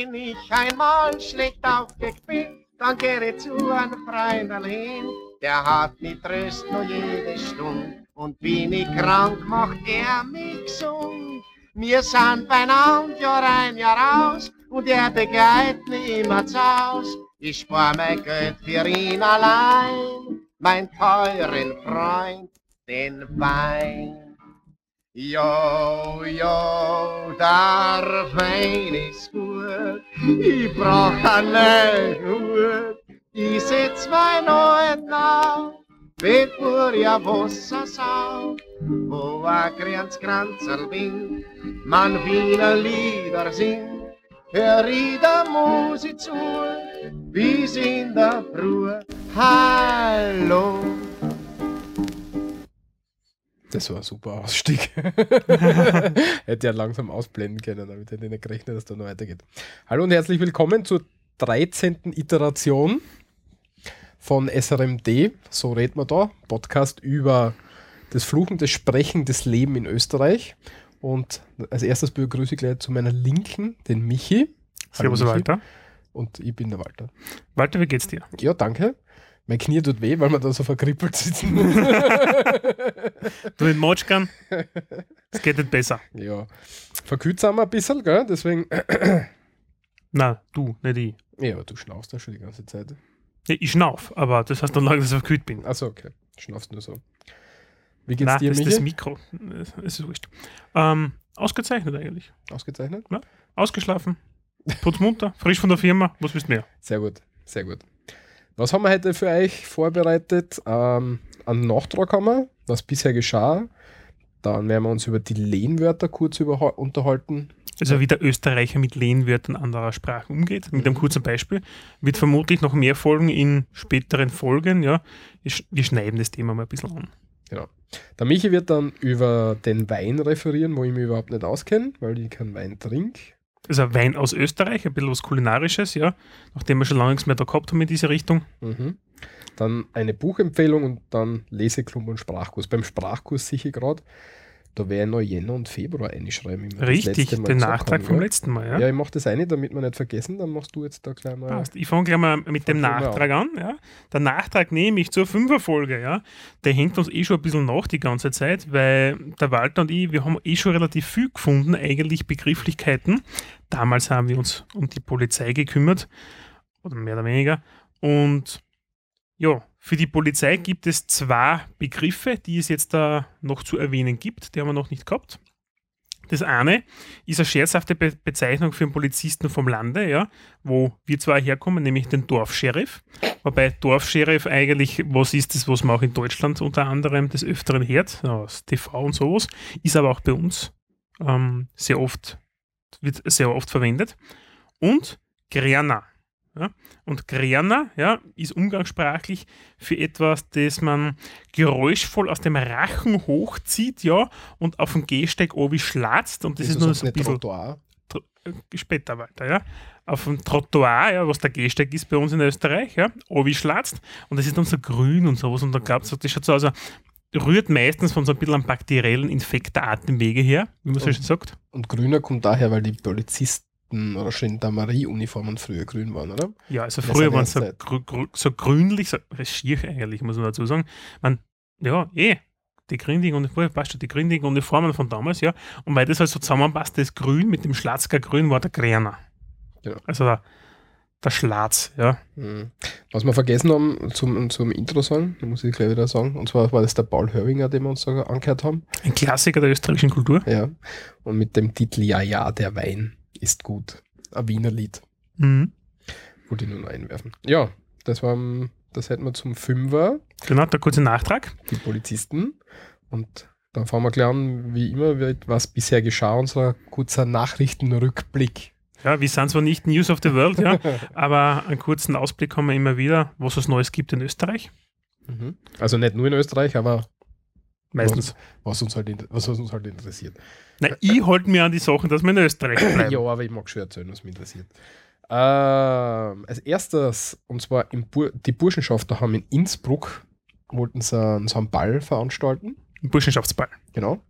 Wenn ich einmal schlecht aufgeweckt bin, dann gehe zu einem Freunderlin. Der hat mich tröst nur jede Stunde. Und bin ich krank, macht er mich gesund. Wir sind beieinander, Jahr ein, Jahr aus. Und er begleitet mich immer zu Haus. Ich spar mein Geld für ihn allein, mein teuren Freund, den Wein. Jo, jo, der Wein ist gut, ich brauch einen Hut. Ich setz mein neuen auf, bevor ja Wasser sau, wo a Grenzkranzerl bin, man viele Lieder singt. Hör ich der Musik zu, wie in der Früh. Hallo. Das war ein super Ausstieg. hätte ja langsam ausblenden können, damit hätte ich nicht gerechnet, dass da noch weitergeht. Hallo und herzlich willkommen zur 13. Iteration von SRMD. So redet man da. Podcast über das Fluchen, das Sprechen, das Leben in Österreich. Und als erstes begrüße ich gleich zu meiner Linken den Michi. Servus. Walter. Und ich bin der Walter. Walter, wie geht's dir? Ja, danke. Mein Knie tut weh, weil wir da so verkrippelt sitzen. Du in Motschkan? Es geht nicht besser. ja. Verkühlt sind wir ein bisschen, gell? Deswegen. Na, du, nicht ich. Ja, aber du schnaufst ja schon die ganze Zeit. Ja, ich schnauf, aber das heißt dann lange, dass ich verkühlt bin. Achso, okay. Schnaufst nur so. Wie geht's Na, dir, das ist Michi? das Mikro. Es ist wurscht. Ähm, ausgezeichnet eigentlich. Ausgezeichnet? Ausgeschlafen. Putzmunter, frisch von der Firma. Was willst du mehr? Sehr gut, sehr gut. Was haben wir heute für euch vorbereitet? Ähm, einen Nachtrag haben wir, was bisher geschah. Dann werden wir uns über die Lehnwörter kurz unterhalten. Also wie der Österreicher mit Lehnwörtern anderer Sprachen umgeht, mit einem Mhm. kurzen Beispiel. Wird vermutlich noch mehr folgen in späteren Folgen. Ja, wir sch- wir schneiden das Thema mal ein bisschen an. Der Michi wird dann über den Wein referieren, wo ich mich überhaupt nicht auskenne, weil ich keinen Wein trinke. Also Wein aus Österreich, ein bisschen was Kulinarisches, ja. Nachdem wir schon lange nichts mehr da gehabt haben in diese Richtung. Mhm. Dann eine Buchempfehlung und dann Leseklub und Sprachkurs. Beim Sprachkurs ich gerade, da wäre noch Jänner und Februar einschreiben. Richtig, den Nachtrag vom ja. letzten Mal, ja. Ja, ich mache das eine, damit wir nicht vergessen, dann machst du jetzt da gleich mal. Passt. Ich fange gleich mal mit dem Nachtrag an. Ja. Der Nachtrag nehme ich zur Fünferfolge. Ja. Der hängt uns eh schon ein bisschen nach die ganze Zeit, weil der Walter und ich, wir haben eh schon relativ viel gefunden, eigentlich Begrifflichkeiten. Damals haben wir uns um die Polizei gekümmert, oder mehr oder weniger. Und ja, für die Polizei gibt es zwei Begriffe, die es jetzt da noch zu erwähnen gibt. Die haben wir noch nicht gehabt. Das eine ist eine scherzhafte Be Bezeichnung für einen Polizisten vom Lande, ja, wo wir zwei herkommen, nämlich den Dorfscheriff. Wobei Dorfscheriff eigentlich, was ist das, was man auch in Deutschland unter anderem des Öfteren hört, aus TV und sowas, ist aber auch bei uns ähm, sehr oft, wird sehr oft verwendet. Und Grerner. Ja? Und Grerner ja, ist umgangssprachlich für etwas, das man geräuschvoll aus dem Rachen hochzieht, ja, und auf dem Gehsteig oben schlatzt. Und das Wieso ist nur so ein bisschen Trottoir? äh, später weiter, ja. Auf dem Trottoir, ja, was der Gehsteig ist bei uns in Österreich, ja, obi schlatzt und das ist dann so grün und sowas und dann gab es, das schaut so aus, also rührt meistens von so ein bisschen einem bakteriellen Infekt der Atemwege her, wie man so schön sagt. Und grüner kommt daher, weil die Polizisten oder Gendarmerie-Uniformen früher grün waren, oder? Ja, also früher waren es so, Zeit. grü grü so grünlich, so schier eigentlich, muss man dazu sagen. Man, ja, eh, die gründigen Uniformen, passt schon, die gründigen Uniformen von damals, ja. Und weil das halt so zusammenpasst, das Grün mit dem Schlatzger Grün war der Gräner. Ja. Also der, der Schlatz, ja. Mhm. Was wir vergessen haben zum, zum Intro-Song, muss ich gleich wieder sagen, und zwar war das der Paul Hörwinger, den wir uns da angehört haben. Ein Klassiker der österreichischen Kultur. Ja. Und mit dem Titel Ja, ja, der Wein ist gut. Ein Wiener Lied. Mhm. Wollte ich nur noch einwerfen. Ja, das war, das hätten wir zum Fünfer, Genau, der kurze Nachtrag. die Polizisten. Und dann fangen wir gleich an, wie immer, wird, was bisher geschah, unser kurzer Nachrichtenrückblick. Ja, wir sind zwar nicht News of the World, ja, aber einen kurzen Ausblick haben wir immer wieder, was es Neues gibt in Österreich. Mhm. Also nicht nur in Österreich, aber Meistens. was uns halt, was uns halt interessiert. Na, ich halte mir an die Sachen, dass wir in Österreich bleiben. Ja, aber ich mag schon erzählen, was mich interessiert. Ähm, als erstes, und zwar Bur die Burschenschafter haben in Innsbruck, wollten sie einen, so einen Ball veranstalten. Ein Burschenschaftsball. Genau.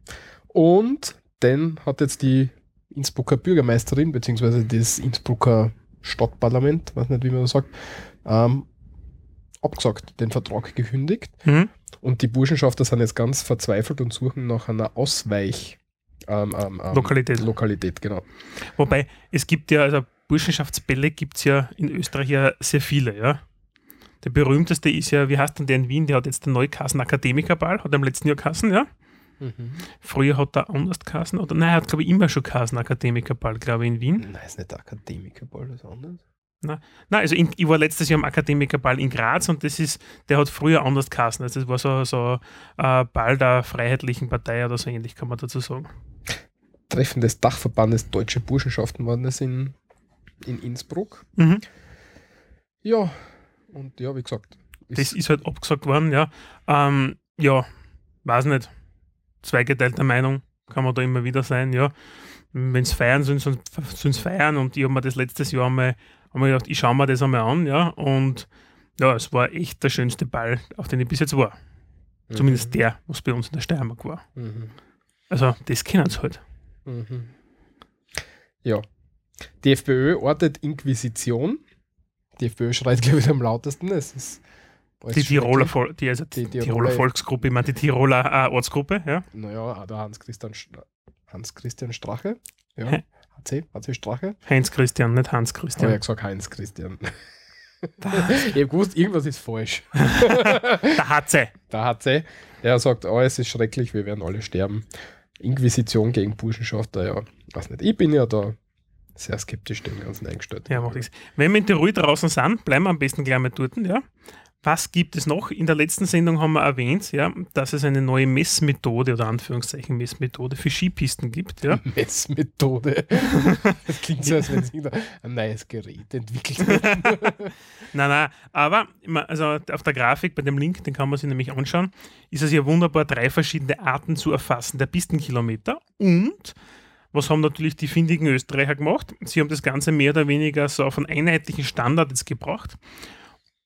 Und den hat jetzt die Innsbrucker Bürgermeisterin, beziehungsweise das Innsbrucker Stadtparlament, weiß nicht, wie man das sagt, ähm, abgesagt, den Vertrag gekündigt. Mhm. Und die Burschenschafter sind jetzt ganz verzweifelt und suchen nach einer Ausweich. Ähm, ähm, ähm, Lokalität. Lokalität, genau. Wobei, es gibt ja, also Burschenschaftsbälle gibt es ja in Österreich ja sehr viele, ja. Der berühmteste ist ja, wie heißt denn der in Wien? Der hat jetzt den Neukassen Akademikerball, hat er im letzten Jahr Kassen, ja. Früher hat er anders Kassen, oder nein, er hat glaube ich immer schon Kassen Akademikerball, glaube ich, in Wien. Nein, ist nicht der Akademikerball, das ist anders. Nein, also in, ich war letztes Jahr am Akademikerball in Graz und das ist, der hat früher anders Kassen. Also das war so, so ein Ball der Freiheitlichen Partei oder so ähnlich, kann man dazu sagen. Treffen des Dachverbandes Deutsche Burschenschaften waren das in, in Innsbruck. Mhm. Ja, und ja, wie gesagt. Das ist halt abgesagt worden, ja. Ähm, ja, weiß nicht. Zweigeteilter Meinung kann man da immer wieder sein, ja. Wenn es feiern sollen, sollen sie feiern und ich habe mir das letztes Jahr einmal, einmal gedacht, ich schaue mir das einmal an, ja. Und ja, es war echt der schönste Ball, auf den ich bis jetzt war. Zumindest der, was bei uns in der Steiermark war. Mhm. Also, das kennen sie halt. Mhm. Ja. Die FPÖ ortet Inquisition. Die FPÖ schreit, glaube ich, am lautesten. Es ist Die Tiroler. Vol die, also Die die Tiroler- Tiroler Volksgruppe, ich meine die Tiroler äh, Ortsgruppe, ja. Naja, der Hans-Christian Sch- Hans-Christian Strache. Ja. Hä? HC, HC Strache. Heinz Christian, nicht Hans Habe Christian. ja gesagt Heinz-Christian. ich habe gewusst, irgendwas ist falsch. Der HC. Der HC, er sagt, oh, es ist schrecklich, wir werden alle sterben. Inquisition gegen Burschenschafter, ja, weiß nicht. Ich bin ja da sehr skeptisch dem Ganzen eingestellt. Ja, macht nichts. Wenn wir in Tirol draußen sind, bleiben wir am besten gleich mal dort, ja. Was gibt es noch? In der letzten Sendung haben wir erwähnt, ja, dass es eine neue Messmethode oder Anführungszeichen Messmethode für Skipisten gibt, ja. Messmethode. das klingt so, als wenn sie ein neues Gerät entwickelt wird. Nein, nein, aber also auf der Grafik bei dem Link, den kann man sich nämlich anschauen, ist es ja wunderbar, drei verschiedene Arten zu erfassen der Pistenkilometer und was haben natürlich die findigen Österreicher gemacht? Sie haben das Ganze mehr oder weniger so auf einen einheitlichen Standard jetzt gebracht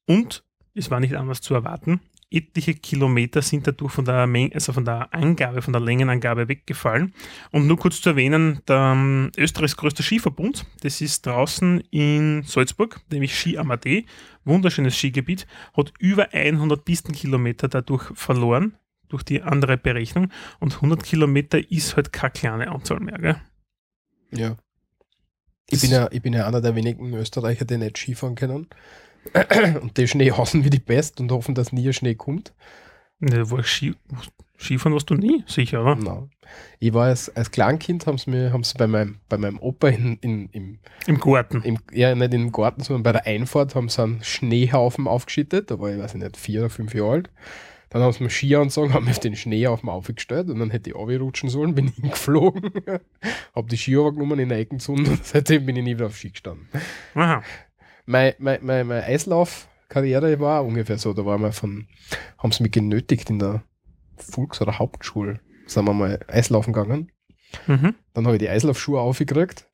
und es war nicht anders zu erwarten. Etliche Kilometer sind dadurch von der Menge, also von der Angabe, von der Längenangabe weggefallen. Und nur kurz zu erwähnen, der ähm, Österreichs größter Skiverbund, das ist draußen in Salzburg, nämlich Ski Amadee, wunderschönes Skigebiet, hat über 100 Pistenkilometer dadurch verloren, durch die andere Berechnung. Und 100 Kilometer ist halt keine kleine Anzahl mehr. Gell? ja. Ich bin ja, ich bin ja einer der wenigen Österreicher, die nicht Skifahren können. Und die Schnee hassen wie die Pest und hoffen, dass nie ein Schnee kommt. Ne, war Ski, Skifahren warst du nie, sicher, oder? Nein. Ich war als, als Kleinkind, haben sie mir haben sie bei, meinem, bei meinem Opa in, in, im, Im Garten. im, ja, nicht im Garten, sondern bei der Einfahrt haben sie einen Schneehaufen aufgeschüttet. Da war ich, weiß ich nicht, vier oder fünf Jahre alt. Dann haben sie mir Skianzug, haben mich auf den Schneehaufen aufgestellt und dann hätte ich runterrutschen sollen, bin ich hingeflogen, hab die Ski genommen in der Ecke gezogen und seitdem bin ich nie wieder auf Ski gestanden. Aha. Meine mein, mein, meine Eislaufkarriere war ungefähr so. Da war mal von, haben sie mich genötigt in der Volks- oder Hauptschule. Sind wir mal Eislaufen gegangen. Mhm. Dann habe ich die Eislaufschuhe aufgekriegt.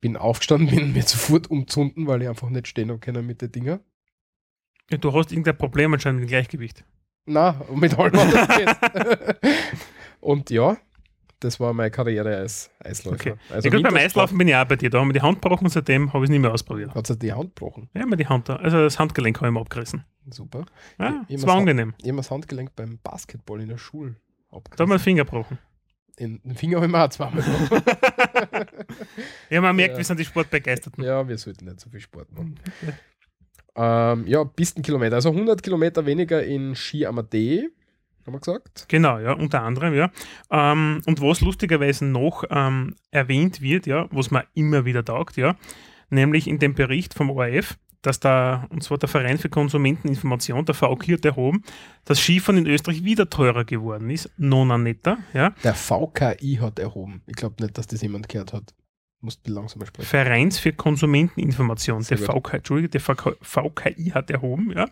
Bin aufgestanden, bin mir sofort umzunden, weil ich einfach nicht stehen habe können mit den Dingen. Ja, du hast irgendein Problem anscheinend mit dem Gleichgewicht. Na, mit allem. Und ja, das war meine Karriere als Eisläufer. Okay. Also ja, gut, beim Eislaufen bin ich auch bei dir. Da haben wir die Hand gebrochen und seitdem habe ich es nicht mehr ausprobiert. Hat sich die Hand gebrochen. Ja, mir die Hand da. Also das Handgelenk habe ich mir abgerissen. Super. Ja, Ich- das war angenehm. Ich habe das Handgelenk beim Basketball in der Schule Da haben wir abgerissen. den Finger gebrochen. In den Finger habe ich mir auch zweimal gebrochen. Ja, man merkt, Ja. wir sind die Sportbegeisterten. ja, wir sollten nicht so viel Sport machen. Ähm, ja, Pistenkilometer. Also 100 Kilometer weniger in Ski Amadee, haben wir gesagt. Genau, ja, unter anderem, ja. Ähm, und was lustigerweise noch ähm, erwähnt wird, ja, was man immer wieder taugt, ja, nämlich in dem Bericht vom ORF, dass da, und zwar der Verein für Konsumenteninformation, der VK hat erhoben, dass Skifahren in Österreich wieder teurer geworden ist, nona netter, ja. Der VKI hat erhoben. Ich glaube nicht, dass das jemand gehört hat. Musst langsamer sprechen. Vereins für Konsumenteninformation, der Sehr gut. VK, Entschuldige, der VK, VKI hat erhoben, ja.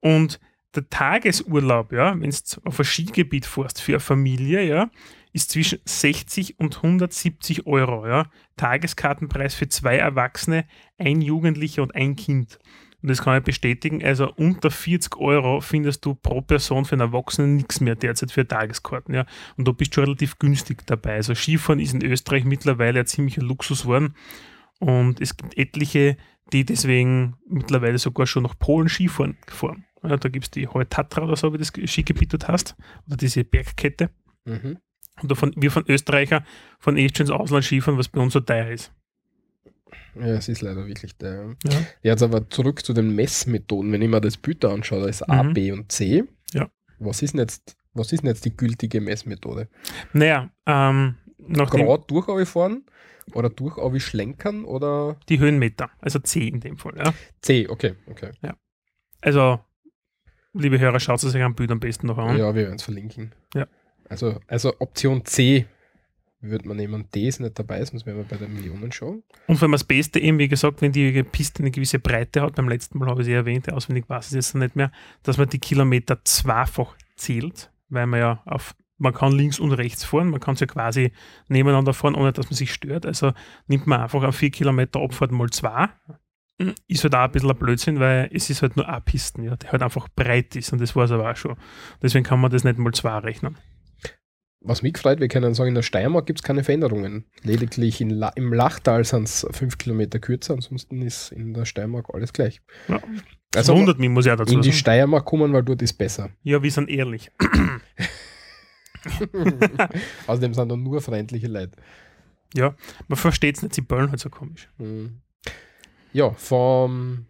Und der Tagesurlaub, ja, wenn du auf ein Skigebiet fährst für eine Familie, ja, ist zwischen 60 und 170 Euro, ja. Tageskartenpreis für zwei Erwachsene, ein Jugendlicher und ein Kind. Und das kann ich bestätigen. Also unter 40 Euro findest du pro Person für einen Erwachsenen nichts mehr derzeit für Tageskarten. Ja. Und da bist du relativ günstig dabei. Also Skifahren ist in Österreich mittlerweile ein ziemlicher Luxus geworden. Und es gibt etliche, die deswegen mittlerweile sogar schon nach Polen Skifahren fahren. Ja, da gibt es die Hohe Tatra oder so, wie das Skigebiet dort heißt. Oder diese Bergkette. Mhm. Und davon, wir von Österreicher von echt ins Ausland Skifahren, was bei uns so teuer ist. Ja, es ist leider wirklich der. Ja. Jetzt aber zurück zu den Messmethoden. Wenn ich mir das da anschaue, da ist A, Mhm. B und C. Ja. Was ist denn jetzt, was ist jetzt die gültige Messmethode? Naja, ähm, nachdem Gerade durch fahren oder durch schlenkern oder die Höhenmeter, also C in dem Fall. Ja. C? Okay, okay. Also, liebe Hörer, schaut es euch am Bild am besten noch an. Ja, wir werden es verlinken. Ja. Also, also Option C würde man nehmen. D ist nicht dabei, sonst wären wir bei der Millionenshow. Und vor allem das Beste eben, wie gesagt, wenn die Piste eine gewisse Breite hat, beim letzten Mal habe ich sie erwähnt, auswendig weiß ich es jetzt noch nicht mehr, dass man die Kilometer zweifach zählt, weil man ja auf, man kann links und rechts fahren, man kann sie ja quasi nebeneinander fahren, ohne dass man sich stört. Also nimmt man einfach auf vier Kilometer Abfahrt mal zwei. Ist halt auch ein bisschen ein Blödsinn, weil es ist halt nur eine Pisten, ja, die halt einfach breit ist und das war es aber auch schon. Deswegen kann man das nicht mal zwei rechnen. Was mich gefreut, wir können sagen, in der Steiermark gibt es keine Veränderungen. Lediglich La im Lachtal sind es fünf Kilometer kürzer, ansonsten ist in der Steiermark alles gleich. Ja. Das Also wundert mich, muss ich auch dazu in die sagen. Steiermark kommen, weil dort ist besser. Ja, wir sind ehrlich. Außerdem sind da nur freundliche Leute. Ja, man versteht es nicht, sie böllen halt so komisch. Mhm. Ja, vom,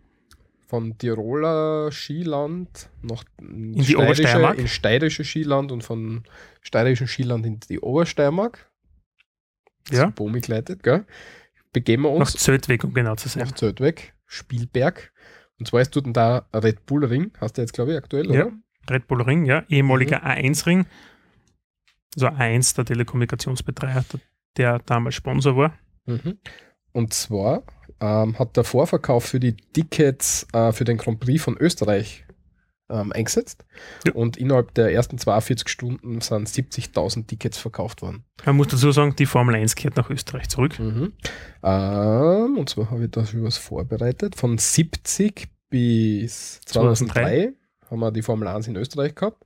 vom Tiroler Skiland nach in die Obersteiermark? in steirische Skiland und von steirischen Skiland in die Obersteiermark. Ja. Bomi geleitet, gell? Begeben wir Nach uns Zöldweg, um genau zu sein. nach Zöldweg, Spielberg. Und zwar ist dort da Red Bull Ring, hast du jetzt, glaube ich, aktuell, Ja. oder? Red Bull Ring, ja, ehemaliger Mhm. A1-Ring. Also A1, der Telekommunikationsbetreiber, der, der damals Sponsor war. Mhm. Und zwar ähm, hat der Vorverkauf für die Tickets äh, für den Grand Prix von Österreich ähm, eingesetzt. Ja. Und innerhalb der ersten 42 Stunden sind 70.000 Tickets verkauft worden. Man muss dazu sagen, die Formel 1 kehrt nach Österreich zurück. Mhm. Ähm, und zwar habe ich da schon was vorbereitet. Von 70 bis 2003, haben wir die Formel 1 in Österreich gehabt.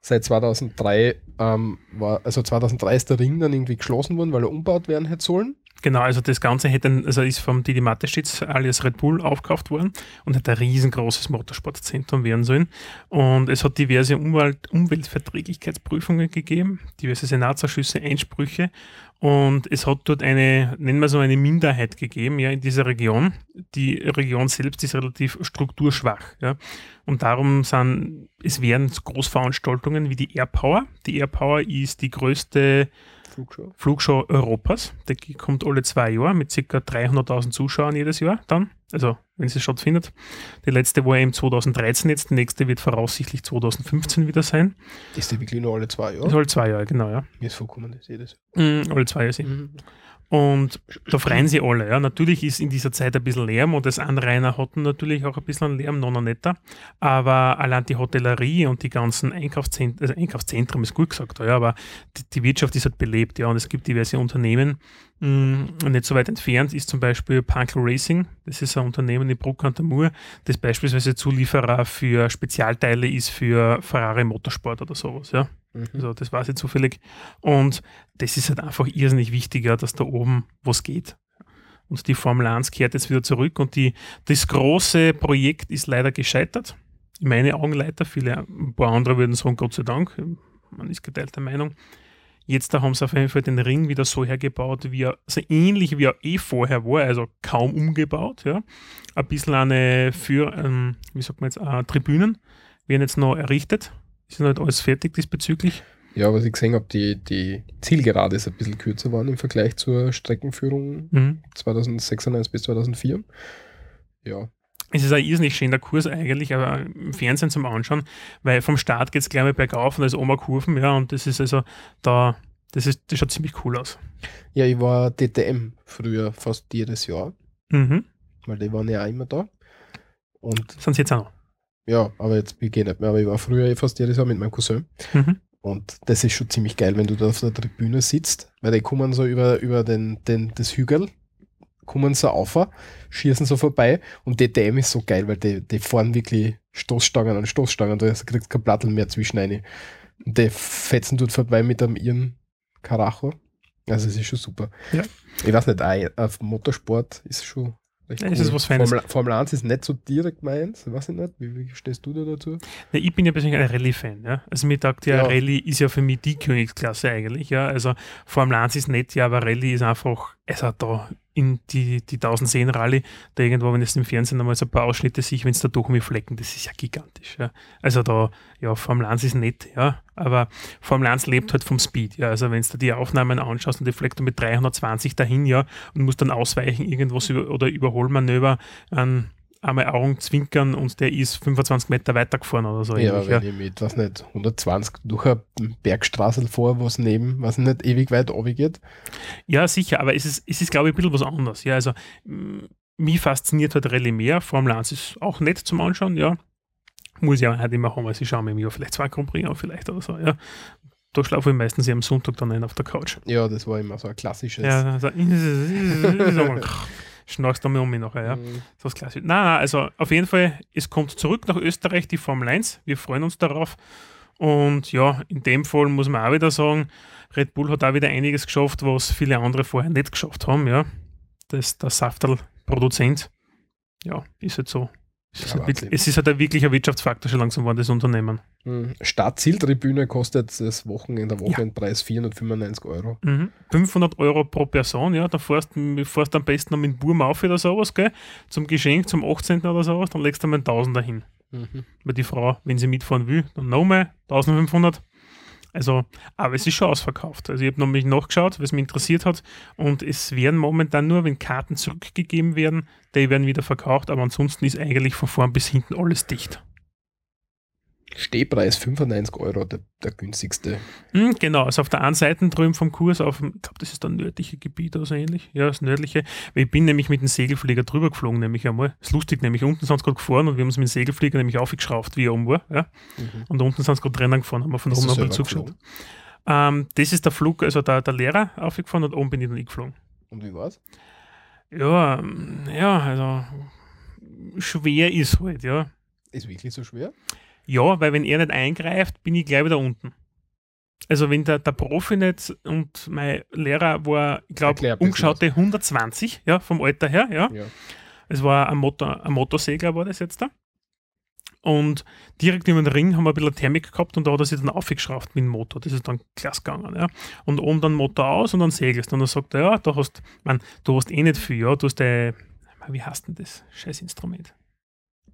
Seit 2003 ähm, war, also 2003 ist der Ring dann irgendwie geschlossen worden, weil er umbaut werden hätte sollen. Genau, also das Ganze hätte, also ist vom Didi Mateschitz alias Red Bull aufgekauft worden und hat ein riesengroßes Motorsportzentrum werden sollen. Und es hat diverse Umwelt, Umweltverträglichkeitsprüfungen gegeben, diverse Senatsausschüsse, Einsprüche. Und es hat dort eine, nennen wir so eine Minderheit gegeben, ja, in dieser Region. Die Region selbst ist relativ strukturschwach, ja. Und darum sind, es werden Großveranstaltungen wie die Air Power. Die Air Power ist die größte Flugshow. Flugshow Europas. Die kommt alle zwei Jahre mit ca. 300.000 Zuschauern jedes Jahr dann. Also, wenn sie stattfindet. Die letzte war eben 2013 jetzt, die nächste wird voraussichtlich 2015 wieder sein. Ist die wirklich nur alle zwei Das Jahre? ist alle zwei Jahre, genau, ja. Mir ist vorkommen, das jedes Mhm, alle zwei Jahre sind. Und da freuen sie alle. Ja. Natürlich ist in dieser Zeit ein bisschen Lärm und das Anrainer hatten natürlich auch ein bisschen Lärm, noch netter. Aber allein die Hotellerie und die ganzen Einkaufszentren, also Einkaufszentrum ist gut gesagt, ja, aber die, die Wirtschaft ist halt belebt, ja, und es gibt diverse Unternehmen. mh, Und nicht so weit entfernt ist zum Beispiel Punkel Racing. Das ist ein Unternehmen in Bruck an der Mur, das beispielsweise Zulieferer für Spezialteile ist für Ferrari Motorsport oder sowas, ja. Mhm. Also das weiß ich zufällig. Und das ist halt einfach irrsinnig wichtiger, dass da oben was geht. Und die Formel 1 kehrt jetzt wieder zurück und die, das große Projekt ist leider gescheitert. In meinen Augen leider. Viele, ein paar andere würden sagen, Gott sei Dank. Man ist geteilter Meinung. Jetzt da haben sie auf jeden Fall den Ring wieder so hergebaut, wie er, so ähnlich wie er eh vorher war, also kaum umgebaut. Ja. Ein bisschen eine für, ähm, wie sagt man jetzt, äh, Tribünen werden jetzt noch errichtet. Ist noch nicht alles fertig diesbezüglich. Ja, was ich gesehen habe, die, die Zielgerade ist ein bisschen kürzer geworden im Vergleich zur Streckenführung Mhm. 2096 bis 2004. Ja, Es ist ein irrsinnig schöner Kurs eigentlich, aber im Fernsehen zum Anschauen, weil vom Start geht es gleich mal bergauf und da ist Oma Kurven, ja, und das ist also da, das ist, das schaut ziemlich cool aus. ja ich war DTM früher fast jedes Jahr, Mhm. weil die waren ja auch immer da. Und Sind sie jetzt auch noch. Ja, aber jetzt geh nicht mehr, aber ich war früher eh fast jedes Jahr mit meinem Cousin. Mhm. Und das ist schon ziemlich geil, wenn du da auf der Tribüne sitzt, weil die kommen so über, über den, den, das Hügel, kommen sie auf, schießen so vorbei und DTM ist so geil, weil die, die fahren wirklich Stoßstangen an Stoßstangen, da kriegst kein Plattel mehr zwischen eine. Und die fetzen dort vorbei mit einem ihren Karacho. Also es ist schon super. Ja. Ich weiß nicht, auf Motorsport ist schon recht Ja, ist es was Feines. Formel, Formel 1 ist nicht so direkt meins, weiß ich nicht. Wie, wie stehst du da dazu? Ja, ich bin ja persönlich ein Rallye-Fan. Ja? Also mir sagt ja, Ja. Rallye ist ja für mich die Königsklasse eigentlich. Ja? Also Formel 1 ist nett, ja, aber Rallye ist einfach, also da in die, die 1010 Rallye, da irgendwo, wenn es im Fernsehen einmal so ein paar Ausschnitte sich, wenn es da durch mich flecken, das ist ja gigantisch. Ja? Also da, ja, Formel 1 ist nett, ja, aber Formel 1 lebt halt vom Speed. Ja? Also wenn du die Aufnahmen anschaust und die fleckt mit 320 dahin, ja, und musst dann ausweichen, irgendwas über, oder Überholmanöver an einmal Augen zwinkern und der ist 25 Meter weitergefahren oder so. ja, ähnlich, wenn ich mit, weiß nicht, 120 durch eine Bergstraße vor, was neben, was nicht ewig weit geht. Ja, sicher, aber es ist, es ist glaube ich, ein bisschen was anderes. Ja, also mich fasziniert halt Rallye mehr. Formel 1 ist auch nett zum Anschauen, ja. Muss ja auch nicht immer haben, also ich schaue mir Jahr vielleicht zwei Grand Prix an, vielleicht oder so, ja. Da schlafe ich meistens am Sonntag dann ein auf der Couch. Ja, das war immer so ein klassisches. Ja, also, schnarchst du mir um mich nachher, ja. Mhm. So was klassisch. Nein, nein, also auf jeden Fall, es kommt zurück nach Österreich, die Formel 1. Wir freuen uns darauf. Und ja, in dem Fall muss man auch wieder sagen, Red Bull hat auch wieder einiges geschafft, was viele andere vorher nicht geschafft haben, ja. Das, der Saftel-Produzent, ja, ist halt so. Es ist, Ja, halt ein wirklicher Wirtschaftsfaktor schon langsam geworden, das Unternehmen. Mhm. Startzieltribüne kostet das Wochenende, der Wochenendpreis 495 Euro. Mhm. 500 Euro pro Person, ja, da fährst du fährst am besten noch mit dem Burm auf oder sowas, gell, zum Geschenk, zum 18. oder sowas, dann legst du mal einen Tausender hin. Mhm. Weil die Frau, wenn sie mitfahren will, dann noch mal 1500. Also, aber es ist schon ausverkauft. Also ich habe nämlich nachgeschaut, was mich interessiert hat. Und es werden momentan nur, wenn Karten zurückgegeben werden, die werden wieder verkauft, aber ansonsten ist eigentlich von vorn bis hinten alles dicht. Stehpreis 95 Euro, der, der günstigste. Hm, genau, also auf der einen Seite drüben vom Kurs, auf, ich glaube, das ist der nördliche Gebiet oder so ähnlich. Ja, das nördliche. Ich bin nämlich mit dem Segelflieger drüber geflogen, nämlich einmal. Das ist lustig, nämlich unten sind sie gerade gefahren und wir haben uns mit dem Segelflieger nämlich aufgeschraubt, wie er oben war. Ja. Mhm. Und unten sind sie gerade drinnen gefahren, haben wir von oben du noch ein bisschen selber zugeschaut. Ähm, das ist der Flug, also der, der Lehrer aufgefahren und oben bin ich dann geflogen. Und wie war's? Ja, ähm, ja, also schwer ist halt, ja. Ist wirklich so schwer? Ja, weil wenn er nicht eingreift, bin ich gleich wieder unten. Also wenn der, der Profi nicht und mein Lehrer war, ich glaube, umgeschaute 120, ja, vom Alter her, ja. Ja. Es war ein, Motor, ein Motorsegler war das jetzt da. Und direkt über den Ring haben wir ein bisschen Thermik gehabt und da hat er sich dann aufgeschraubt mit dem Motor. Das ist dann klasse gegangen. Ja. Und oben dann Motor aus und dann segelst. Und dann sagt er, ja, da hast, man, du hast eh nicht viel, ja. Du hast äh, wie heißt denn das? Scheiß Instrument.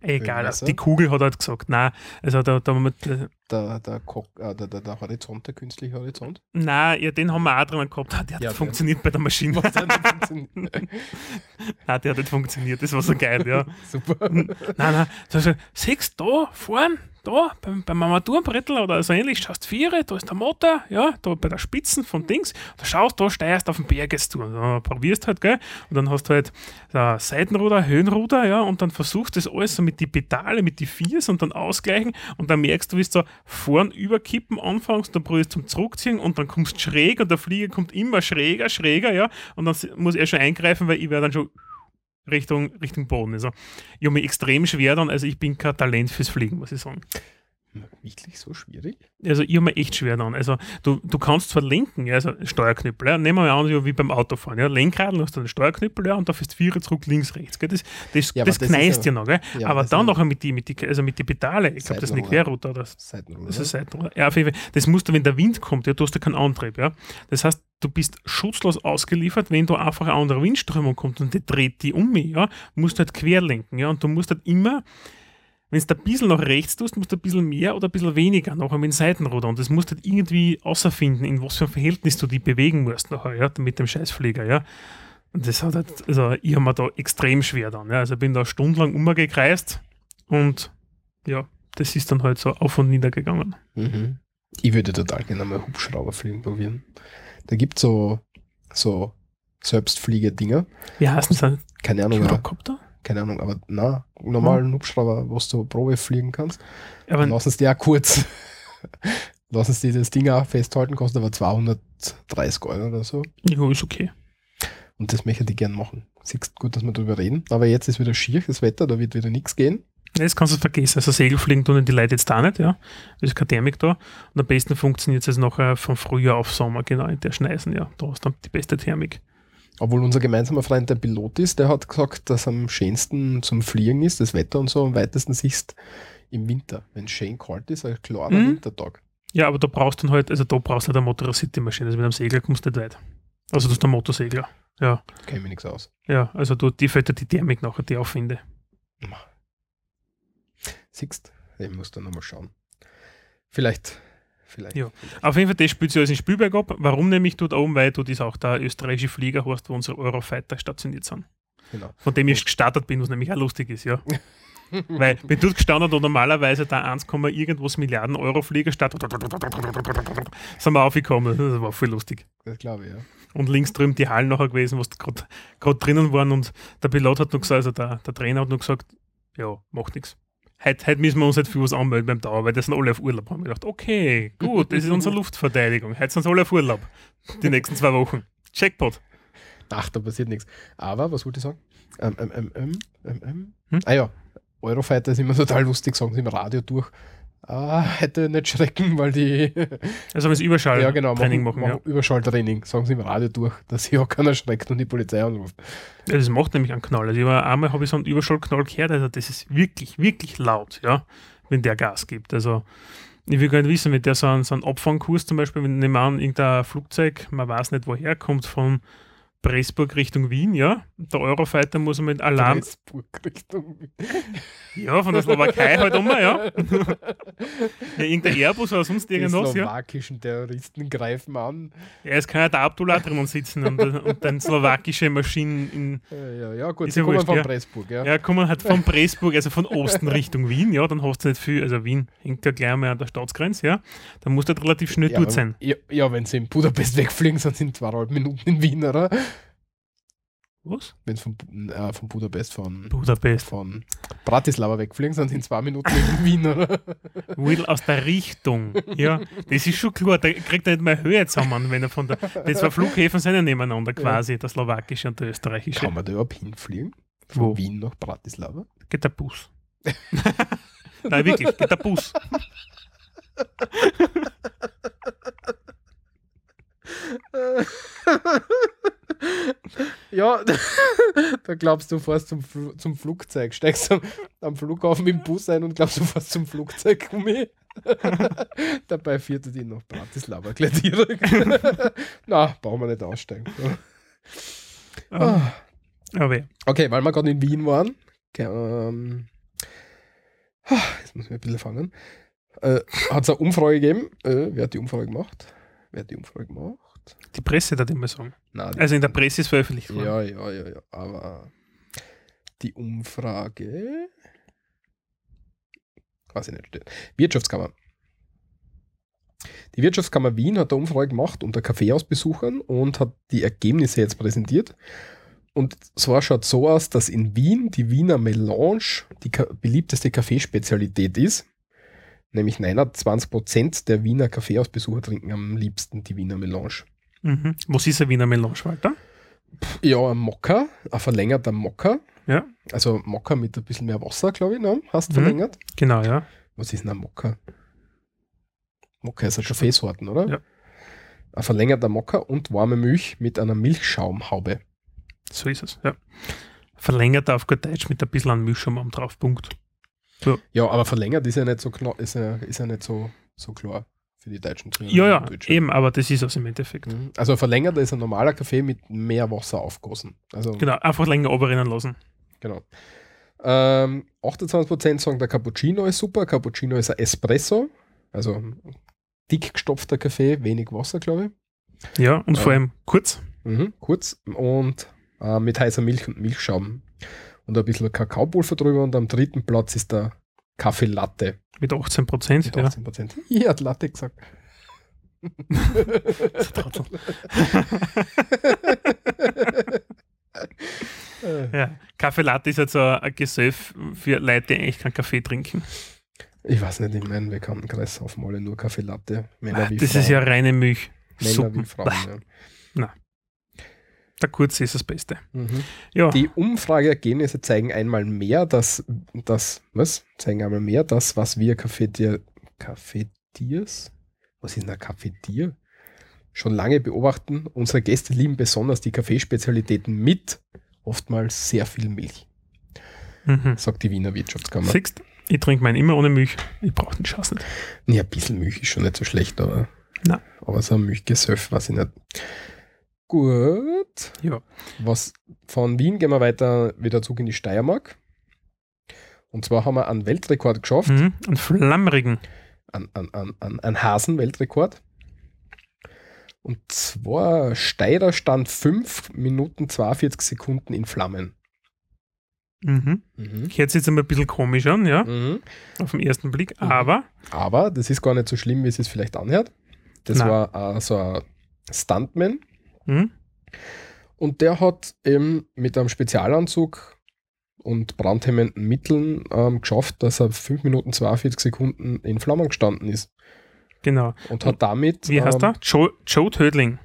Egal, Wasser? die Kugel hat halt gesagt, nein, also da, da mit, äh, Der, der, äh, der, der, der Horizont, der künstliche Horizont. nein, ja, den haben wir auch drin gehabt. Ah, Der hat Ja, funktioniert bei der Maschine. Was hat nicht funktioniert? nein, der hat nicht funktioniert. Das war so geil, ja. Super. Nein, nein, da sagst du, siehst du, da vorn, da beim, beim Armaturenbrettel oder so ähnlich, schaust vier, da ist der Motor, ja, da bei der Spitzen vom Dings, da schaust, da steierst auf den Berg jetzt du. Und dann probierst halt, gell, und dann hast du halt äh, Seitenruder, Höhenruder, ja, und dann versuchst du das alles so mit die Pedale, mit die Viers und dann ausgleichen und dann merkst du, wie du so vorn überkippen anfängst, dann probierst du zum Zurückziehen und dann kommst schräg und der Flieger kommt immer schräger, schräger, ja, und dann muss er schon eingreifen, weil ich werde dann schon Richtung, Richtung Boden. Also, ich habe mich extrem schwer dann, also ich bin kein Talent fürs Fliegen, muss ich sagen. Wirklich so schwierig? Also ich habe mir echt schwer dann. Also du, du kannst zwar lenken, ja, also Steuerknüppel, ja, nehmen wir mal an, wie beim Autofahren, ja, Lenkrad, hast du einen Steuerknüppel, ja, und da fährst du vier zurück, links, rechts, gell, das, das, Ja, das das ja- noch, gell, Ja, aber dann nachher mit die, mit die, also mit die Pedale, ich glaube, das ist eine. Querruder, oder Seitenruder. das ist Seitenruder. Ja, auf jeden Fall. Das musst du, wenn der Wind kommt, ja, du hast ja keinen Antrieb, ja. Das heißt, du bist schutzlos ausgeliefert, wenn da einfach eine andere Windströmung kommt und die dreht die um mich, ja, musst du halt querlenken, ja, und du musst halt immer, wenn du ein bisschen nach rechts tust, musst du ein bisschen mehr oder ein bisschen weniger nachher mit dem Seitenruder und das musst du halt irgendwie außerfinden, in was für ein Verhältnis du dich bewegen musst nachher, ja, mit dem Scheißflieger, ja. Und das hat halt, also ich habe mir da extrem schwer dann, ja, also ich bin da stundenlang umgekreist und ja, das ist dann halt so auf und nieder gegangen. Mhm. Ich würde total gerne mal Hubschrauberfliegen probieren. Da gibt es so, so Selbstfliege-Dinger. Wie heißt das? Ein Keine Ahnung, Quadcopter? keine Ahnung, aber na, normalen Hubschrauber, wo du Probe fliegen kannst. Aber Lassen sie die auch kurz. Lassen sie das Ding auch festhalten, kostet aber 230 Euro oder so. ja, ist okay. Und das möchte ich gern machen. Siehst gut, dass wir darüber reden. Aber jetzt ist wieder schier, das Wetter, da wird wieder nichts gehen. Das kannst du vergessen. Also Segelfliegen tun die Leute jetzt da nicht, ja. Da ist keine Thermik da. Und am besten funktioniert es nachher vom Frühjahr auf Sommer, genau in der Schneisen, ja. Da hast du dann die beste Thermik. Obwohl unser gemeinsamer Freund der Pilot ist, der hat gesagt, dass am schönsten zum Fliegen ist, das Wetter und so am weitesten siehst im Winter. Wenn es schön kalt ist, ein klarer Mhm. Wintertag. Ja, aber da brauchst du dann halt, also da brauchst du halt eine Motorcity-Maschine. Also mit einem Segler kommst du nicht weit. Also das ist der Motorsegler. Ja, Kenne mir nichts aus. ja. Also du, die fällt dir die Thermik nachher, die aufwinde. Siehst Ich muss dann nochmal schauen. Vielleicht, vielleicht. Ja. Auf jeden Fall, das spielt sich alles in Spielberg ab. Warum nämlich dort oben? Weil dort ist auch der österreichische Flieger, hast, wo unsere Eurofighter stationiert sind. Genau. Von dem ich gestartet bin, was nämlich auch lustig ist, ja. Weil bin dort gestanden und normalerweise da 1, irgendwas Milliarden Euro Flieger startet. Sind wir aufgekommen. Das war voll lustig. Das glaube ich, ja. Und links drüben die Hallen nachher gewesen, wo gerade drinnen waren und der Pilot hat noch gesagt, also der, der Trainer hat noch gesagt, ja, macht nichts. Heute, heute müssen wir uns halt für was anmelden beim Dauer, weil das sind alle auf Urlaub. Haben wir gedacht, okay, gut, das ist unsere Luftverteidigung. Heute sind sie alle auf Urlaub. Die nächsten zwei Wochen. Jackpot. Ach, da passiert nichts. Aber, was wollte ich sagen? Ähm, ähm, ähm, ähm, ähm, ähm. Hm? Ah ja, Eurofighter ist immer total lustig, sagen sie im Radio durch. Ah, hätte nicht schrecken, weil die Also wenn es Überschall ja, genau, Training machen, machen. machen Überschalltraining, sagen sie im Radio durch, dass sich auch keiner schreckt und die Polizei anruft. Ja. ja, das macht nämlich einen Knall. Also ich war, einmal habe ich so einen Überschallknall gehört, also das ist wirklich, wirklich laut, ja, wenn der Gas gibt. Also ich will gar nicht wissen, wenn der so einen, so einen Abfangkurs zum Beispiel, wenn wir an, irgendein Flugzeug, man weiß nicht woher, kommt von Pressburg Richtung Wien, ja. Der Eurofighter muss mit Alarm, ja, von der Slowakei halt um, ja. ja. Irgendein Airbus oder sonst Die irgendwas, ja. slowakischen Terroristen greifen an. Ja, es kann ja der Abdullah drinnen sitzen und, und dann slowakische Maschinen in, ja, ja, gut, sie ja kommen wurscht, von ja. Pressburg, ja. Ja, kommen halt von Pressburg, also von Osten Richtung Wien, ja, dann hast du nicht viel, also Wien hängt ja gleich mal an der Staatsgrenze, ja, dann musst du halt relativ schnell Ja, dort sein. Ja, ja, wenn sie in Budapest wegfliegen, sind sie in zweieinhalb Minuten in Wien, oder? Was? Wenn sie von, äh, von Budapest, von, Budapest. von Bratislava wegfliegen, sind sie in zwei Minuten in Wien, oder? Will aus der Richtung, ja, das ist schon klar, da kriegt er nicht mehr Höhe zusammen, wenn er von der, die zwei Flughäfen sind ja nebeneinander quasi, der slowakische und der österreichische. Kann man da überhaupt hinfliegen? Von Wo? Wien nach Bratislava? Geht der Bus. Nein, wirklich, geht der Bus. Ja, da glaubst du, fährst zum, Fl zum Flugzeug, steigst am, am Flughafen im Bus ein und glaubst, du fährst zum Flugzeug. Dabei fährt er dich nach Bratislava gleich direkt. Na, brauchen wir nicht aussteigen. Ah. Aber ja. Okay, weil wir gerade in Wien waren. Okay, ähm, ah, jetzt muss ich ein bisschen fangen. Äh, hat es eine Umfrage gegeben. Äh, wer hat die Umfrage gemacht? Wer hat die Umfrage gemacht? Die Presse da immer sagen. Nein, Also in der Presse ist veröffentlicht worden. Ja, ja, ja, ja. Aber die Umfrage. Quasi nicht steht. Wirtschaftskammer. Die Wirtschaftskammer Wien hat eine Umfrage gemacht unter Kaffeehausbesuchern und hat die Ergebnisse jetzt präsentiert. Und zwar schaut so aus, dass in Wien die Wiener Melange die beliebteste Kaffeespezialität ist. Nämlich 29% der Wiener Kaffeehausbesucher trinken am liebsten die Wiener Melange. Mhm. Was ist ein Wiener Melange, Walter? Ja, ein Mokka, ein verlängerter Mokka. Ja. Also Mokka mit ein bisschen mehr Wasser, glaube ich, ne? hast Mhm. verlängert. Genau, ja. Was ist denn ein Mokka? Mokka ist eine Kaffeesorten, oder? Ja. Ein verlängerter Mokka und warme Milch mit einer Milchschaumhaube. So ist es, ja. Verlängert auf gut Deutsch mit ein bisschen an Milchschaum am drauf. Punkt. Ja, aber verlängert ist ja nicht so klar, ist ja, ist ja nicht so, so klar für die deutschen Trinker. Ja, ja, eben, aber das ist es im Endeffekt. Mhm. Also ein verlängerter ist ein normaler Kaffee mit mehr Wasser aufgossen. Also Genau, einfach länger oberrennen lassen. Genau. Ähm, 28% sagen, der Cappuccino ist super. Cappuccino ist ein Espresso. Also dick gestopfter Kaffee, wenig Wasser, glaube Ja, und Ja. vor allem kurz. ich. Mhm, kurz. Und äh, mit heißer Milch und Milchschaum. Und ein bisschen Kakaopulver drüber. Und am dritten Platz ist der Kaffee Latte Mit 18 Prozent. mit Ja. 18%. Ja, hat Latte gesagt. Ja. Kaffee Latte ist jetzt so ein Gesöff für Leute, die eigentlich keinen Kaffee trinken. ich weiß nicht, in meinem Bekanntenkreis saufen alle nur Kaffee Latte. Männer wie Das Frauen. ist ja reine Milch. Männer Suppen. wie Frauen, ja. Na. Der kurze ist das Beste. Mhm. Ja, Die Umfrageergebnisse zeigen einmal mehr, dass das, was? Zeigen einmal mehr, das, was wir Cafetier, Cafetiers? Was ist denn ein Cafetier? Schon lange beobachten. Unsere Gäste lieben besonders die Kaffeespezialitäten mit oftmals sehr viel Milch, mhm. sagt die Wiener Wirtschaftskammer. siehst ich trinke meinen immer ohne Milch. Ich brauche den Scheiß nicht. Ja, ein bisschen Milch ist schon nicht so schlecht, aber, Na. aber so ein Milchgesöff, weiß ich nicht. Gut. Ja. Was von Wien gehen wir weiter wieder zurück in die Steiermark. Und zwar haben wir einen Weltrekord geschafft, Mhm. Einen flammerigen. einen, einen, einen, einen, einen Hasen-Weltrekord. Und zwar Steirer stand 5 Minuten 42 Sekunden in Flammen. Mhm. Mhm. Hört sich jetzt immer ein bisschen komisch an, ja, Mhm. auf den ersten Blick, Mhm. aber Aber das ist gar nicht so schlimm, wie es sich vielleicht anhört. Das Nein. war so ein Stuntman. Mhm. Und der hat eben mit einem Spezialanzug und brandhemmenden Mitteln ähm, geschafft, dass er 5 Minuten 42 Sekunden in Flammen gestanden ist. genau. Und hat damit. Wie heißt ähm, er? Joe, Joe Tödling.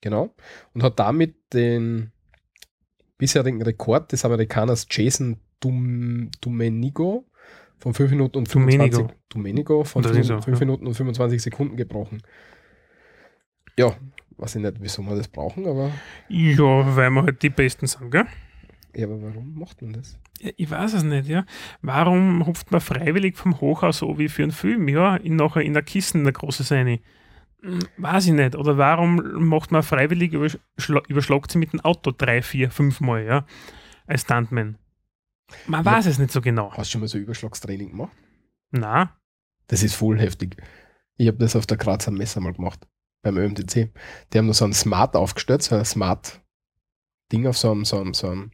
Genau. Und hat damit den bisherigen Rekord des Amerikaners Jason Dum, Domenico von 5 Minuten und 25 Domenico. Domenico von Das 5, ist so, ja. Minuten und 25 Sekunden gebrochen. Ja, weiß ich nicht, wieso wir das brauchen, aber, Ja, weil wir halt die Besten sind, gell? ja, aber warum macht man das? Ja, ich weiß es nicht, ja. Warum hupft man freiwillig vom Hochhaus so wie für einen Film, ja, in, nachher in der Kiste in der große Seine? Hm, Weiß ich nicht. Oder warum macht man freiwillig, überschla überschlagt sie mit dem Auto drei, vier, fünf Mal, ja, als Stuntman? Man Ja. weiß es nicht so genau. Hast du schon mal so Überschlagstraining gemacht? Na, Das ist voll heftig. Ich habe das auf der Grazer Messe mal gemacht, beim ÖMTC. Die haben da so ein Smart aufgestellt, so ein Smart-Ding auf so einem, so einem, so einem,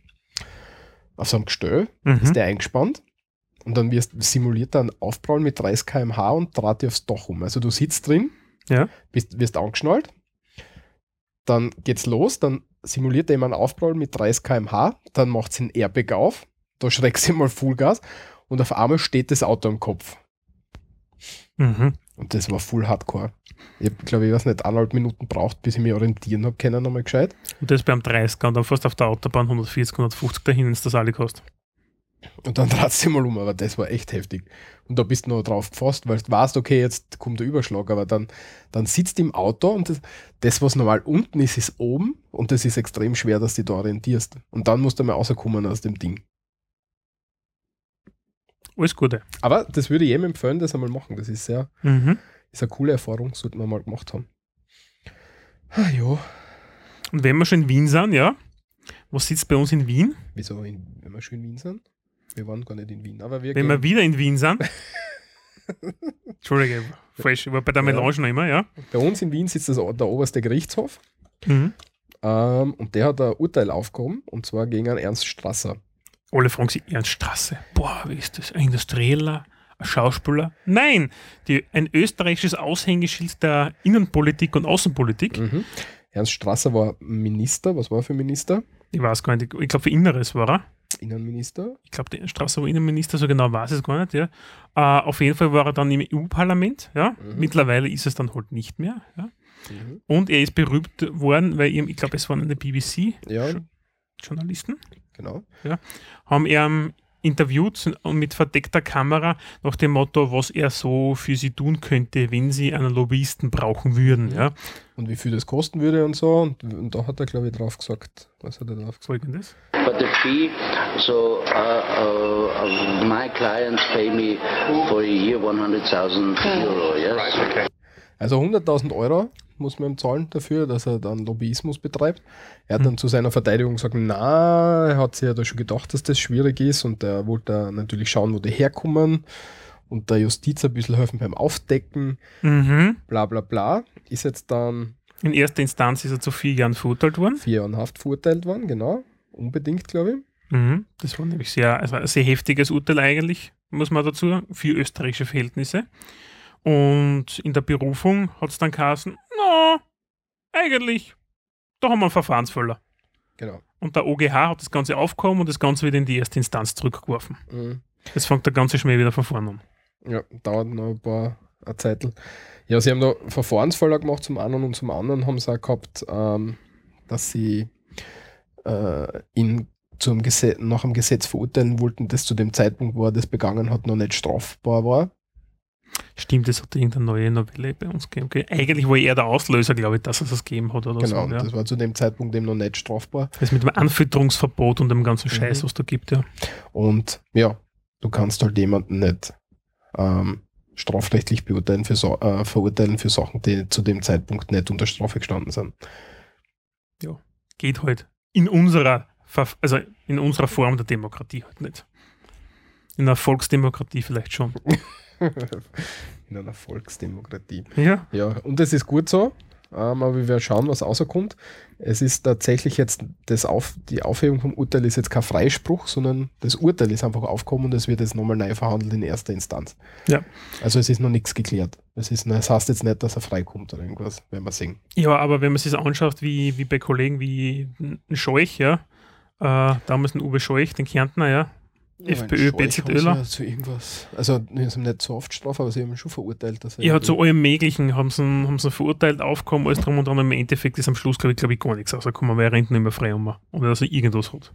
auf so einem Gestell, ist mhm. der eingespannt. Und dann wirst simuliert dann Aufprall mit 30 km/h und draht dir aufs Dach um. Also du sitzt drin, Ja. bist, wirst angeschnallt, dann geht's los, dann simuliert er immer einen Aufprall mit 30 km/h, dann macht sie ein Airbag auf, da schreckst du mal Vollgas und auf einmal steht das Auto am Kopf. Mhm. Und das war full hardcore. Ich habe, glaube ich, weiß nicht, eineinhalb Minuten braucht, bis ich mich orientieren habe können, nochmal gescheit. Und das beim 30er und dann fährst du auf der Autobahn 140, 150 dahin, wenn es das alle kostet. Und dann trat sie mal um, aber das war echt heftig. Und da bist du noch drauf gefasst, weil du weißt, okay, jetzt kommt der Überschlag, aber dann, dann sitzt du im Auto und das, das, was normal unten ist, ist oben und das ist extrem schwer, dass du da orientierst. Und dann musst du mal rauskommen aus dem Ding. Alles Gute. Aber das würde ich jedem empfehlen, das einmal machen. Das ist sehr, Mhm. Ist eine coole Erfahrung, sollten wir mal gemacht haben. Ah, ja, Und wenn wir schon in Wien sind, ja, was sitzt bei uns in Wien? wieso, in, wenn wir schon in Wien sind? Wir waren gar nicht in Wien, aber wir Wenn wir wieder in Wien sind. Entschuldige, falsch, ich war bei der Ja. Melange noch immer, ja. Bei uns in Wien sitzt das, der oberste Gerichtshof Mhm. ähm, und der hat ein Urteil aufgehoben und zwar gegen einen Ernst Strasser. Alle fragen sich, Ernst Strasse, boah, wie ist das? Ein Industrieller? Schauspieler? Nein, die, ein österreichisches Aushängeschild der Innenpolitik und Außenpolitik. Mhm. Ernst Strasser war Minister, was war er für Minister? Ich weiß gar nicht, ich glaube für Inneres war er. Innenminister. Ich glaube, der Strasser war Innenminister, so genau weiß ich es gar nicht, ja. Äh, auf jeden Fall war er dann im EU-Parlament, ja. Mhm. Mittlerweile ist es dann halt nicht mehr, ja. Mhm. Und er ist berühmt worden, weil ihm, ich glaube, es waren eine BBC-Journalisten, Ja, genau. haben er interviewt und mit verdeckter Kamera nach dem Motto, was er so für sie tun könnte, wenn sie einen Lobbyisten brauchen würden. Mhm. Ja, Und wie viel das kosten würde und so. Und, und da hat er, glaube ich, drauf gesagt. Was hat er drauf gesagt? folgendes. But the fee, so uh, uh, uh, my clients pay me for a year 100,000 euro, yes? Also 100.000 Euro muss man ihm zahlen dafür, dass er dann Lobbyismus betreibt. Er hat Mhm. dann zu seiner Verteidigung gesagt, na, er hat sich ja da schon gedacht, dass das schwierig ist und er wollte natürlich schauen, wo die herkommen und der Justiz ein bisschen helfen beim Aufdecken, Mhm. bla bla bla. Ist jetzt dann In erster Instanz ist er zu vier Jahren verurteilt worden. vier Jahre in Haft verurteilt worden, genau. Unbedingt, glaube ich. Mhm. Das war nämlich sehr, also ein sehr heftiges Urteil eigentlich, muss man dazu sagen, für österreichische Verhältnisse. Und in der Berufung hat es dann geheißen, na, eigentlich, da haben wir einen Verfahrensfehler. Genau. Und der OGH hat das Ganze aufgehoben und das Ganze wieder in die erste Instanz zurückgeworfen. Mhm. Jetzt fängt der ganze Schmäh wieder von vorne an. Ja, dauert noch ein paar eine Zeitl. Ja, sie haben da Verfahrensfälle gemacht zum einen und zum anderen haben sie auch gehabt, ähm, dass sie äh, ihn zum Gesetz, nach dem Gesetz verurteilen wollten, das zu dem Zeitpunkt, wo er das begangen hat, noch nicht strafbar war. Stimmt, das hat irgendeine neue Novelle bei uns gegeben. Okay. Eigentlich war er der Auslöser, glaube ich, dass es das gegeben hat oder genau, so. Ja. das war zu dem Zeitpunkt eben noch nicht strafbar. Das mit dem Anfütterungsverbot und dem ganzen Scheiß, Mhm. was da gibt, ja. Und ja, du kannst halt jemanden nicht ähm, strafrechtlich beurteilen für, Sa- äh, verurteilen für Sachen, die zu dem Zeitpunkt nicht unter Strafe gestanden sind. Geht halt in unserer, Verf- also in unserer Form der Demokratie halt nicht. In einer Volksdemokratie vielleicht schon. In einer Volksdemokratie. Ja, Ja, und es ist gut so, ähm, aber wir werden schauen, was rauskommt. Es ist tatsächlich jetzt, das Auf, die Aufhebung vom Urteil ist jetzt kein Freispruch, sondern das Urteil ist einfach aufgekommen und es wird jetzt nochmal neu verhandelt in erster Instanz. Ja. Also es ist noch nichts geklärt. Es ist, das heißt jetzt nicht, dass er freikommt oder irgendwas, werden wir sehen. Ja, aber wenn man sich das anschaut, wie, wie bei Kollegen wie ein Scheuch, ja, äh, damals ein Uwe Scheuch, den Kärntner, ja, FPÖ, BZÖler. Ja, zu irgendwas. Also, die haben nicht so oft Strafe, aber sie haben schon verurteilt. Dass Ja, zu allem Möglichen haben sie, haben sie verurteilt, aufgekommen, alles drum und dran. Im Endeffekt ist am Schluss, glaube ich, glaube ich, gar nichts rausgekommen, weil er rennt nicht mehr frei um. Oder dass er irgendwas hat.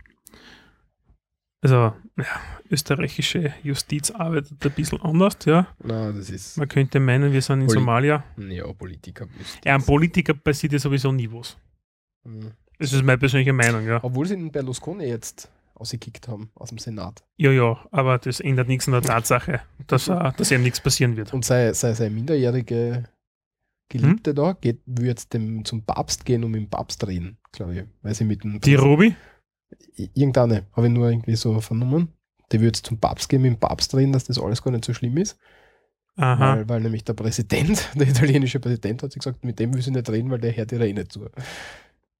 Also, ja, österreichische Justiz arbeitet ein bisschen anders, ja. Na, das ist. Man könnte meinen, wir sind in Poli- Somalia. Ja, Politiker. Ja, am Politiker passiert ja sowieso nie was. Mhm. Das ist meine persönliche Meinung, ja. Obwohl sie den Berlusconi jetzt ausgekickt haben aus dem Senat. Ja, ja, aber das ändert nichts an der Tatsache, dass, äh, dass ihm nichts passieren wird. Und sei, sei seine minderjährige Geliebte da, geht, will jetzt dem, zum Papst gehen und mit dem Papst reden, glaube ich. Weil sie mit dem Die Ruby? Irgendeine, habe ich nur irgendwie so vernommen. Will jetzt zum Papst gehen, mit dem Papst reden, dass das alles gar nicht so schlimm ist. Aha. Weil, weil nämlich der Präsident, der italienische Präsident, hat sich gesagt, mit dem will sie nicht reden, weil der hört ihrer eh nicht zu.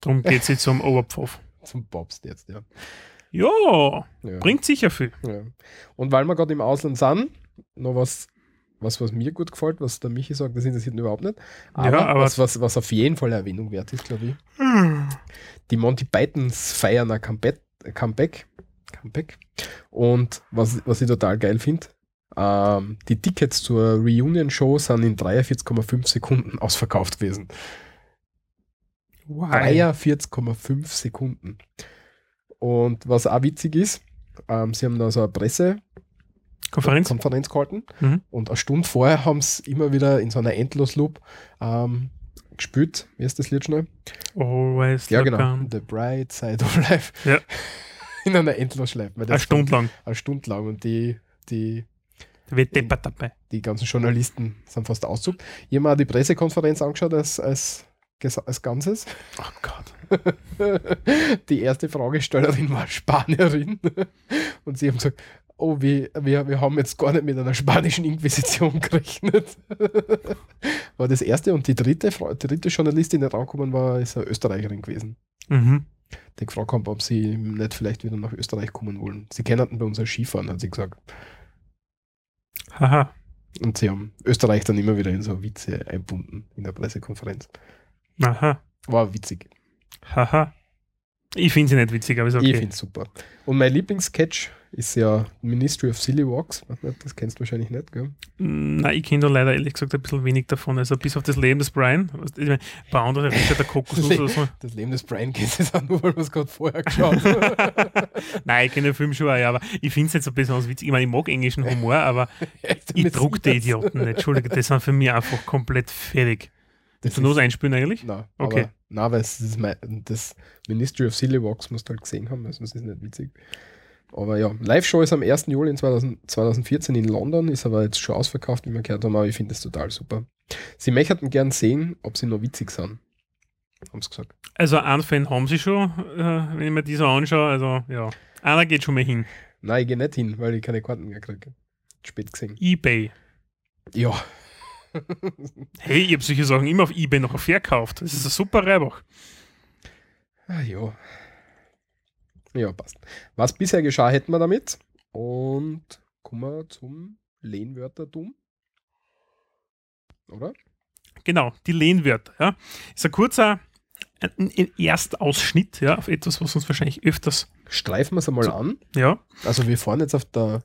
Darum geht jetzt zum Oberpfaff. Zum Papst jetzt, ja. Ja, ja. bringt sicher viel. Ja. Und weil wir gerade im Ausland sind, noch was, was, was mir gut gefällt, was der Michi sagt, das interessiert ihn überhaupt nicht. Aber, Ja, aber- was, was, was auf jeden Fall eine Erwähnung wert ist, glaube ich. Die Monty Pythons feiern ein Comeback. Comeback. Comeback. Und was, was ich total geil finde, ähm, die Tickets zur Reunion-Show sind in 43,5 Sekunden ausverkauft gewesen. Wow. 43,5 Sekunden. Und was auch witzig ist, ähm, sie haben da so eine Presse, Konferenz? Konferenz gehalten Mhm. und eine Stunde vorher haben sie immer wieder in so einer Endlosloop ähm, gespielt. Wie ist das Lied schnell? Always Ja, genau. The Bright Side of Life. Ja. In einer Endlosschleife. Eine Stunde lang. Eine Stunde lang. Und die, die, wird deppert dabei. die ganzen Journalisten sind fast auszuckt. Ich habe mir auch die Pressekonferenz angeschaut als, als, als Ganzes. Oh Gott. die erste Fragestellerin war Spanierin. Und sie haben gesagt, oh, wir, wir, wir haben jetzt gar nicht mit einer spanischen Inquisition gerechnet. War das erste und die dritte, die dritte Journalistin, die rangekommen war, ist eine Österreicherin gewesen. Mhm. Die gefragt haben, ob sie nicht vielleicht wieder nach Österreich kommen wollen. Sie kennen bei uns als Skifahren, hat sie gesagt. Haha. Und sie haben Österreich dann immer wieder in so Witze einbunden in der Pressekonferenz. Aha. War witzig. Haha. Ich finde sie nicht witzig, aber ist Ich okay. finde es super. Und mein Lieblingssketch ist ja Ministry of Silly Walks. Das kennst du wahrscheinlich nicht, gell? Nein, ich kenne da leider ehrlich gesagt ein bisschen wenig davon. Also bis auf das Leben des Brian. Ich meine, ein paar andere Ritter, der Kokosnuss oder so. Das Leben des Brian kennst du jetzt auch nur, weil wir es gerade vorher geschaut haben. Nein, ich kenne den Film schon, ja, aber ich finde es nicht so besonders witzig. Ich meine, ich mag englischen Humor, aber ich druck die Idioten nicht. Entschuldige, das sind für mich einfach komplett fertig. Das Willst du ist, einspielen eigentlich? nein, Okay. aber, nein, weil es ist mein, das Ministry of Silly Walks musst du halt gesehen haben, also das ist nicht witzig. Aber ja, Live-Show ist am 1. Juli in 2000, 2014 in London, ist aber jetzt schon ausverkauft, wie wir gehört haben, aber ich finde das total super. Sie möchten gern sehen, ob sie noch witzig sind. Haben sie gesagt. Also einen Fan haben sie schon, äh, wenn ich mir die so anschaue. Also ja, einer geht schon mal hin. Nein, ich gehe nicht hin, weil ich keine Karten mehr kriege. Spät gesehen. Ebay. Ja. Hey, ich habe solche Sachen immer auf Ebay noch verkauft. Das ist ein super Reibach. Ah, ja. Ja, passt. Was bisher geschah, hätten wir damit. Und kommen wir zum Lehnwörtertum. Oder? Genau, die Lehnwörter. Ja. Ist ein kurzer ein, ein Erstausschnitt ja, auf etwas, was uns wahrscheinlich öfters. Streifen wir es einmal So. an. Ja, Also wir fahren jetzt auf der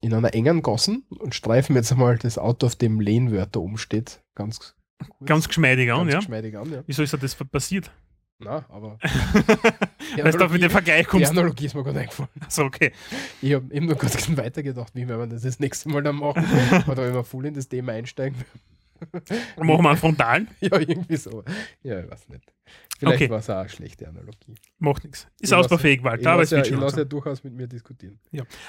in einer engen Gassen und streifen jetzt einmal das Auto, auf dem Lehnwörter umsteht. Ganz kurz, ganz geschmeidig an. ganz Ja. geschmeidig an. Ja. Wieso ist das passiert? Na, aber Weil du mit dem Vergleich die kommst. Analogie ist mir gerade eingefallen. So, okay. Ich habe eben nur kurz weitergedacht, wie werden wir das das nächste Mal dann machen. Oder wenn wir voll in das Thema einsteigen. Machen wir einen Frontalen. Ja, irgendwie so. Ja, ich weiß nicht. Vielleicht Okay. war es auch eine schlechte Analogie. Macht nichts. Ist Ich ausbaufähig, Ich Walter, aber es ja, wird ich schon lasse ja durchaus mit mir diskutieren.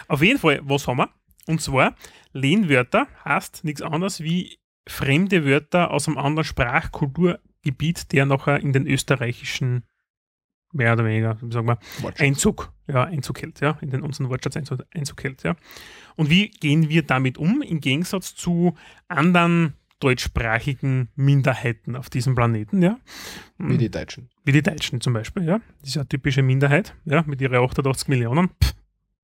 Auf jeden Fall, was haben wir? Und zwar, Lehnwörter heißt nichts anderes wie fremde Wörter aus einem anderen Sprachkulturgebiet, der nachher in den österreichischen, mehr oder weniger, sagen wir, Einzug, ja, Einzug hält, ja, in den unseren Wortschatz Einzug, Einzug hält, ja. Und wie gehen wir damit um, im Gegensatz zu anderen deutschsprachigen Minderheiten auf diesem Planeten, ja? Wie die Deutschen. Wie die Deutschen zum Beispiel, ja. Das ist ja eine typische Minderheit, ja, mit ihren 88 Millionen. Pff,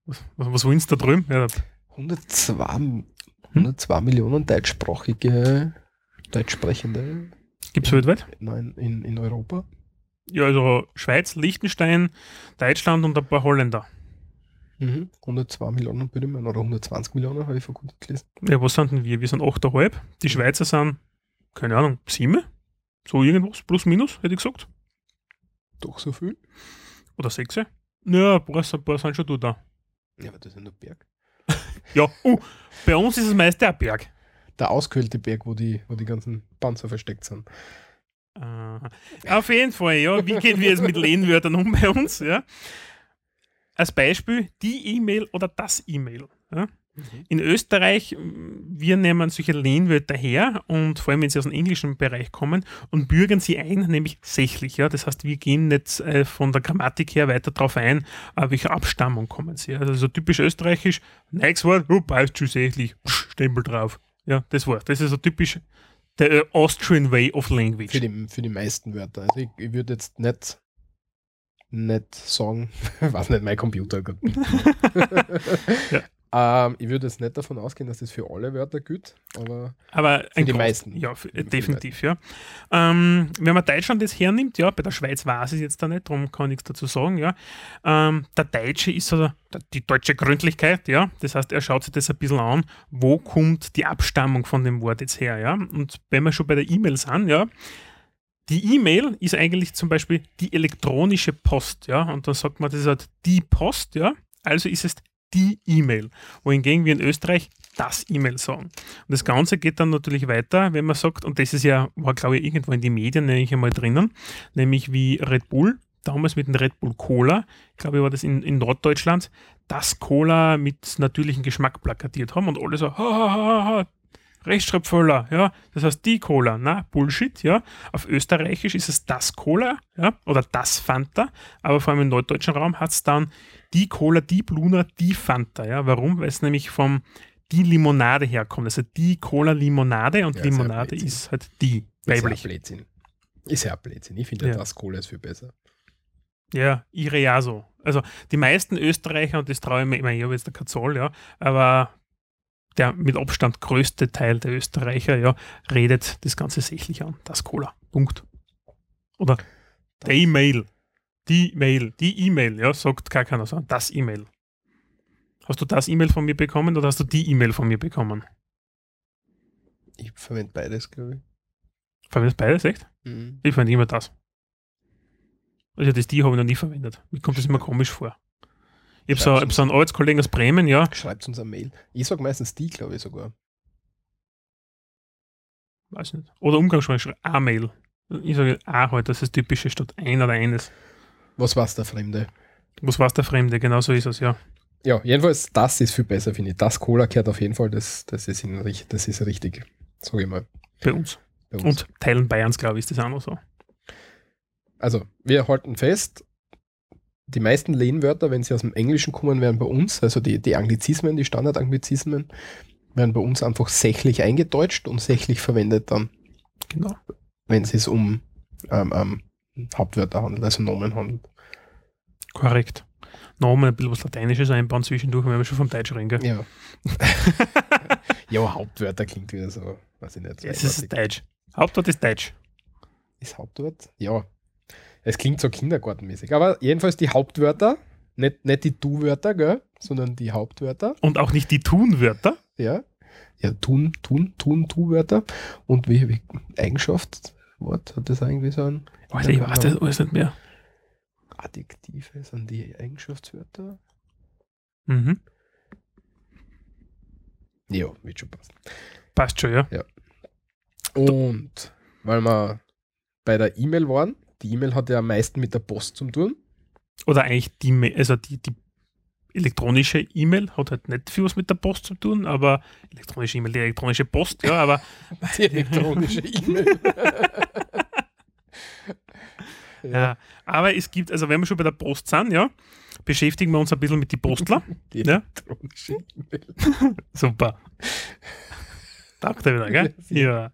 was, was, wollen sie da drüben? Ja, 102, 102 Millionen deutschsprachige, deutschsprechende Gibt es weltweit? Nein, in, in Europa. Ja, also Schweiz, Liechtenstein, Deutschland und ein paar Holländer. Mhm. 102 Millionen, mal, oder 120 Millionen, habe ich vor kurzem gelesen. Ja, was sind denn wir? Wir sind 8,5. Die Schweizer sind, keine Ahnung, 7? So irgendwas, plus minus, hätte ich gesagt. Doch so viel? Oder 6? Ja, ein paar, ein paar sind schon da. Ja, aber das ist ja nur Berg. Ja, uh, bei uns ist es meist der Berg. Der auskühlte Berg, wo die, wo die ganzen Panzer versteckt sind. Äh, auf jeden Fall, ja. Wie gehen wir jetzt mit Lehnwörtern um bei uns? Ja? Als Beispiel die E-Mail oder das E-Mail. Ja? In Österreich, wir nehmen solche Lehnwörter her und vor allem, wenn sie aus dem englischen Bereich kommen und bürgern sie ein, nämlich sächlich. Ja? Das heißt, wir gehen nicht äh, von der Grammatik her weiter darauf ein, äh, welche Abstammung kommen sie. Also so typisch österreichisch, nächstes Wort, oh, passt schon sächlich, Stempel drauf. Ja, das war's. Das ist so typisch der äh, Austrian Way of Language. Für die, für die meisten Wörter. Also ich, ich würde jetzt nicht, nicht sagen, weiß nicht, mein Computer. Gott. ähm, ich würde jetzt nicht davon ausgehen, dass das für alle Wörter gilt, aber Aber ein die Groß- meisten. Ja, für, Für definitiv, ja. Ähm, wenn man Deutschland das hernimmt, ja, bei der Schweiz weiß ich jetzt da nicht, darum kann ich nichts dazu sagen, ja. Ähm, der Deutsche ist so der, die deutsche Gründlichkeit, ja. Das heißt, er schaut sich das ein bisschen an, wo kommt die Abstammung von dem Wort jetzt her, ja. Und wenn wir schon bei der E-Mail sind, ja, die E-Mail ist eigentlich zum Beispiel die elektronische Post, ja. Und dann sagt man, das ist halt die Post, ja. Also ist es die E-Mail. Wohingegen wir in Österreich das E-Mail sagen. Und das Ganze geht dann natürlich weiter, wenn man sagt, und das ist ja, war glaube ich irgendwo in die Medien nämlich einmal drinnen, nämlich wie Red Bull, damals mit dem Red Bull Cola, ich glaube, war das in, in Norddeutschland, das Cola mit natürlichem Geschmack plakatiert haben und alle so, ha, ha, ha, ha, Rechtschreibfehler, ja, das heißt die Cola, na, Bullshit, ja. Auf Österreichisch ist es das Cola, ja, oder das Fanta, aber vor allem im norddeutschen Raum hat es dann die Cola, die Bluna, die Fanta, ja. Warum? Weil es nämlich vom die Limonade herkommt. Also die Cola Limonade und Ja, ist Limonade Blödsinn. ist halt die, ist ja weiblich. Blödsinn. Ist ja Blödsinn. Ich finde ja. Das Cola ist viel besser. Ja, ihre ja so. Also die meisten Österreicher, und das traue ich mir, meine, ich habe jetzt keine Zahl, ja, aber der mit Abstand größte Teil der Österreicher, ja, redet das Ganze sächlich an. Das Cola. Punkt. Oder der E-Mail. Die Mail. Die E-Mail, ja, sagt gar keiner so. Das E-Mail. Hast du das E-Mail von mir bekommen oder hast du die E-Mail von mir bekommen? Ich verwende beides, glaube Verwendest beides, echt? ich. Mhm. Ich verwende immer das. Also das die habe ich noch nie verwendet. Mir kommt das immer komisch vor. Ich habe so, hab so einen Arbeitskollegen aus Bremen, ja, Schreibt uns eine Mail. Ich sage meistens die, glaube ich sogar. weiß nicht. Oder Umgangssprache, A-Mail. Ich sage A halt, das ist typische statt ein oder eines. Was war's der Fremde? Was war der Fremde? Genau so ist es, ja. Ja, jedenfalls, das ist viel besser, finde ich. Das Cola gehört auf jeden Fall, das, das, ist, in, das ist richtig. Sag ich mal. Bei uns. Bei uns. Und Teilen Bayerns, glaube ich, ist das auch noch so. Also, wir halten fest, die meisten Lehnwörter, wenn sie aus dem Englischen kommen, werden bei uns, also die, die Anglizismen, die Standardanglizismen, werden bei uns einfach sächlich eingedeutscht und sächlich verwendet dann, Genau. wenn es sich um ähm, ähm, Hauptwörter handelt, also Nomen handelt. Korrekt. Nochmal ein bisschen was Lateinisches einbauen zwischendurch, wenn wir schon vom Deutsch reden, gell? Ja. ja, Hauptwörter klingt wieder so, weiß ich nicht. Es ist. Deutsch. Hauptwort ist Deutsch. Ist Hauptwort? Ja. Es klingt so kindergartenmäßig. Aber jedenfalls die Hauptwörter, nicht, nicht die Du-Wörter, gell? sondern die Hauptwörter. Und auch nicht die Tunwörter. Ja. Ja, tun, tun, tun, Tu-Wörter. Und wie, wie Eigenschaft, Wort? Hat das irgendwie so ein Alter, ich weiß das alles nicht mehr. Adjektive? Sind die Eigenschaftswörter? Mhm. Ja, wird schon passen. Passt schon, ja. Und weil wir bei der E-Mail waren, die E-Mail hat ja am meisten mit der Post zu tun. Oder eigentlich die, also die, die elektronische E-Mail hat halt nicht viel was mit der Post zu tun, aber elektronische E-Mail, die elektronische Post, ja, aber Die elektronische E-Mail. ja. aber es gibt, also wenn wir schon bei der Post sind, ja, beschäftigen wir uns ein bisschen mit die Postler. Die Ja. elektronische E-Mail. Super. Er wieder, gell? Ja.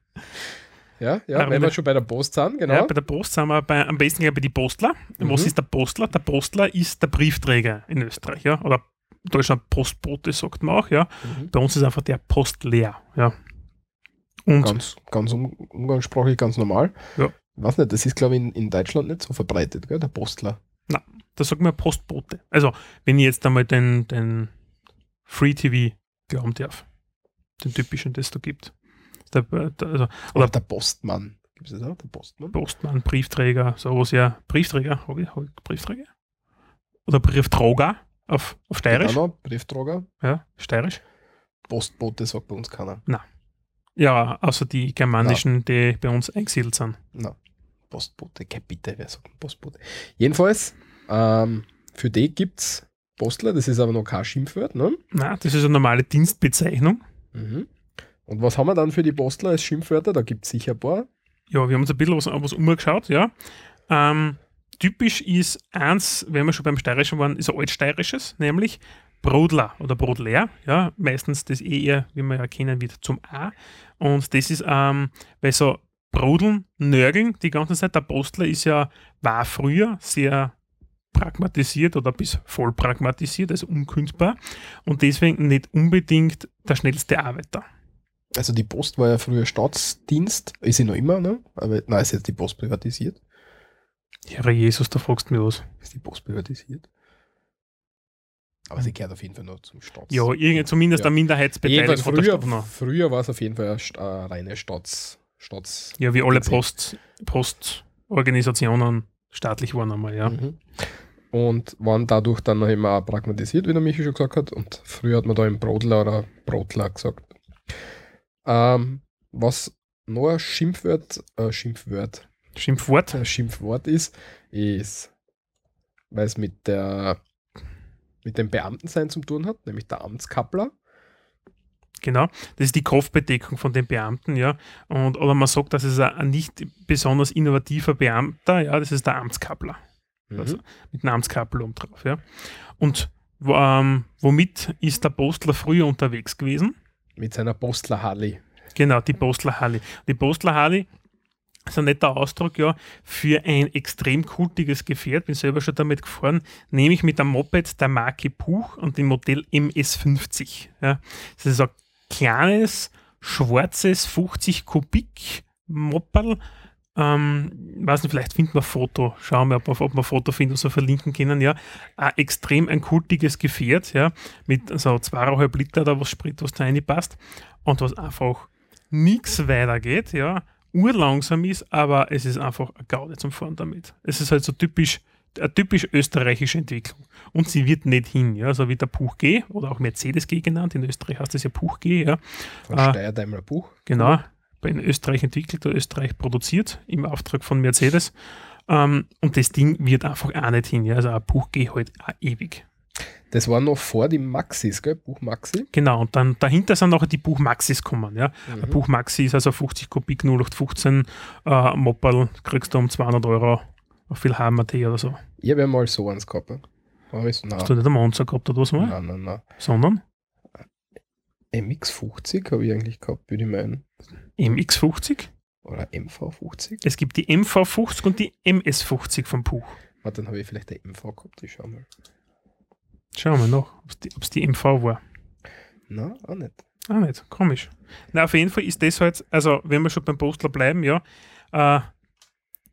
Ja, ja, Aber wenn wir schon bei der Post sind, Ja, genau. bei der Post sind wir bei, am besten bei die Postler. Was Mhm. ist der Postler? Der Postler ist der Briefträger in Österreich, ja. Oder Deutschland Postbote, sagt man auch, ja. Mhm. Bei uns ist einfach der Postleer, ja. Und Ganz, ganz um, umgangssprachlich ganz normal. Ja. Weiß nicht, das ist, glaube ich, in, in Deutschland nicht so verbreitet, gell? der Postler. da sagt man Postbote. Also, wenn ich jetzt einmal den, den Free TV glauben darf, den typischen, das da gibt. Der, der, also, Oder der Postmann. Gibt es das auch? Der Postmann? Postmann, Briefträger, sowas, ja. Briefträger, habe ich, hab ich Briefträger? Oder Brieftrager auf, auf Steirisch? Genau, Brieftrager. Ja, Steirisch. Postbote sagt bei uns keiner. Ja, außer die germanischen, die bei uns eingesiedelt sind. Na, Postbote, Bitte, wer sagt Postbote? Jedenfalls, ähm, für die gibt es Postler, das ist aber noch kein Schimpfwort. Ne? Na, das ist eine normale Dienstbezeichnung. Mhm. Und was haben wir dann für die Postler als Schimpfwörter? Da gibt es sicher ein paar. Ja, wir haben uns ein bisschen was, was umgeschaut, ja. Ähm, typisch ist eins, wenn wir schon beim Steirischen waren, ist ein altsteirisches, nämlich Brodler oder Brodler, ja, meistens das eh eher, wie wir ja kennen, wird zum A. Und das ist, ähm, weil so Brodeln, Nörgeln die ganze Zeit, der Postler ist ja, war früher sehr pragmatisiert oder bis voll pragmatisiert, also unkündbar und deswegen nicht unbedingt der schnellste Arbeiter. Also die Post war ja früher Staatsdienst, ist sie noch immer, ne? Aber nein, ist jetzt die Post privatisiert. Herr Jesus, da fragst du mich was. Ist die Post privatisiert? Aber sie gehört auf jeden Fall noch zum Staats. Ja, irgend, zumindest Ja. eine Minderheitsbeteiligung früher, früher war es auf jeden Fall eine, eine reine Staats, Staats Ja, wie alle. Post, Postorganisationen staatlich waren einmal, ja. Mhm. Und waren dadurch dann noch immer pragmatisiert, wie der Michi schon gesagt hat. Und früher hat man da im Brodler oder Brotler gesagt. Ähm, was noch ein Schimpfwort, äh, Schimpfwort, Schimpfwort. ein Schimpfwort ist, ist, weil es mit der mit dem Beamtensein zu tun hat, nämlich der Amtskappler. Genau. Das ist die Kopfbedeckung von den Beamten, ja. Und, oder man sagt, das ist ein, nicht besonders innovativer Beamter, ja, das ist der Amtskappler. Also, mit einem Amtskappel oben drauf, ja. Und ähm, womit ist der Postler früher unterwegs gewesen? Mit seiner Postler Harley. Genau, die Postler Harley. Die Postler Harley ist ein netter Ausdruck, ja, für ein extrem kultiges Gefährt. Bin selber schon damit gefahren, nämlich mit einem Moped der Marke Puch und dem Modell MS50. Ja. Das ist ein kleines, schwarzes 50 Kubik Mopperl. Ähm, weiß nicht, vielleicht finden wir ein Foto. Schauen wir, ob wir, ob wir ein Foto finden, was wir verlinken können. Ja, ein extrem ein kultiges Gefährt, ja, mit so zweieinhalb Liter oder was Sprit, was da reinpasst und was einfach nichts weitergeht, ja, urlangsam ist, aber es ist einfach eine Gaude zum Fahren damit. Es ist halt so typisch, eine typisch österreichische Entwicklung. Und sie wird nicht hin, ja, so wie der Puch G oder auch Mercedes G genannt. In Österreich heißt es ja Puch G, ja. Von Ah. Steyr-Daimler Buch. Genau, in Österreich entwickelt oder Österreich produziert im Auftrag von Mercedes. Ähm, und das Ding wird einfach auch nicht hin. Ja? Also ein Buch geht halt auch ewig. Das war noch vor die Maxis, gell? Buch Maxi. Genau, und dann dahinter sind auch die Buch Maxis kommen. Ja? Mhm. Ein Buch Maxi ist also 50 Kubik 0815 äh, Mopperl, kriegst du um 200 Euro auf viel HMT oder so. Ich habe ja mal so eins gehabt. Ich so, Hast du nicht einen Monster gehabt oder was mal? nein, nein, nein. Sondern MX50 habe ich eigentlich gehabt, würde ich meinen. MX50. Oder MV50. Es gibt die MV50 und die MS50 vom Buch. Warte, dann habe ich vielleicht eine MV gehabt. Ich schau mal. Schauen wir noch, ob es die, MV war. Nein, auch nicht. Ah, nicht. Komisch. Na, auf jeden Fall ist das halt, also wenn wir schon beim Postler bleiben, ja, äh,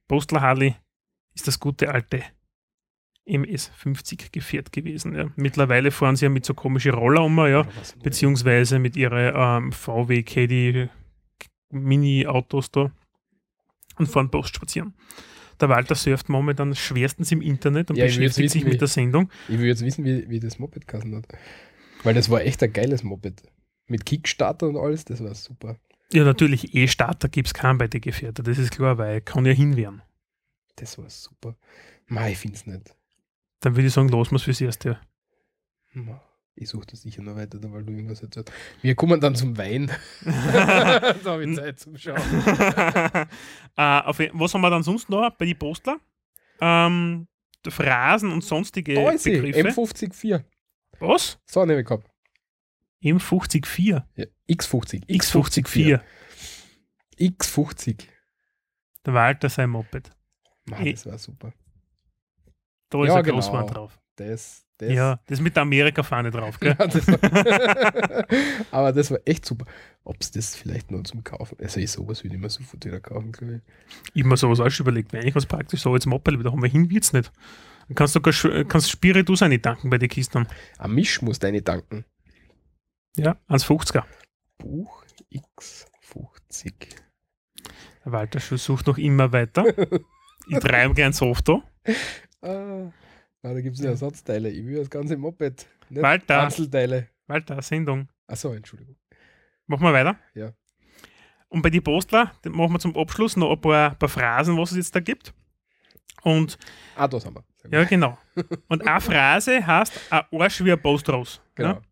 Postler Harley ist das gute alte MS50 Gefährt gewesen. Ja. Mittlerweile fahren sie ja mit so komischen Roller um, ja, beziehungsweise mit ihren ähm, VW Caddy Mini-Autos da. und fahren Post spazieren. Der Walter surft momentan schwerstens im Internet und Ja, beschäftigt sich wissen, wie- mit der Sendung. Ich will jetzt wissen, wie, wie das Moped geheißen hat. Weil das war echt ein geiles Moped. Mit Kickstarter und alles, das war super. Ja, natürlich, E-Starter gibt es keinen bei den Gefährten, das ist klar, weil kann ja hinwehren. Das war super. Mei, ich find's nicht. Dann würde ich sagen, los wir fürs erste. Ma, Ich suche das sicher noch weiter, weil du irgendwas erzählt Wir kommen dann zum Wein. da habe ich Zeit zum Schauen. äh, auf, was haben wir dann sonst noch bei den Postler? Ähm, Phrasen und sonstige Da ist Begriffe. M504. was? So eine habe ich gehabt. M54. Ja, X50. X54. X50. Der Walter sein Moped. Ma, Eh. das war super. Da ist Ja, ein genau. Großwand drauf. Das, das, Ja, das mit der Amerika-Fahne drauf, gell? Ja, das aber das war echt super. Ob es das vielleicht nur zum Kaufen, also ich sowas würde ich mir sofort wieder kaufen, glaube ich. Mir sowas auch schon überlegt, wäre eigentlich was praktisch, so als Moped, da haben wir hin, wird's nicht. Dann kannst du sogar kannst Spiritus eine tanken bei den Kisten. Ein Misch muss deine danken. Ja, 1,50er. Buch X50. Der Walter Schuh sucht noch immer weiter. ich treibe gern Soft da. Ah, ah, da gibt es ja Ersatzteile. Ich will das ganze Moped. Nicht Walter. Einzelteile. Walter, Sendung. Achso, Entschuldigung. Machen wir weiter. Ja. Und bei den Postler machen wir zum Abschluss noch ein paar, paar Phrasen, was es jetzt da gibt. Und Ah, das haben wir. Ja, genau. Und eine Phrase heißt ein Arsch wie ein Post raus. genau. Ja?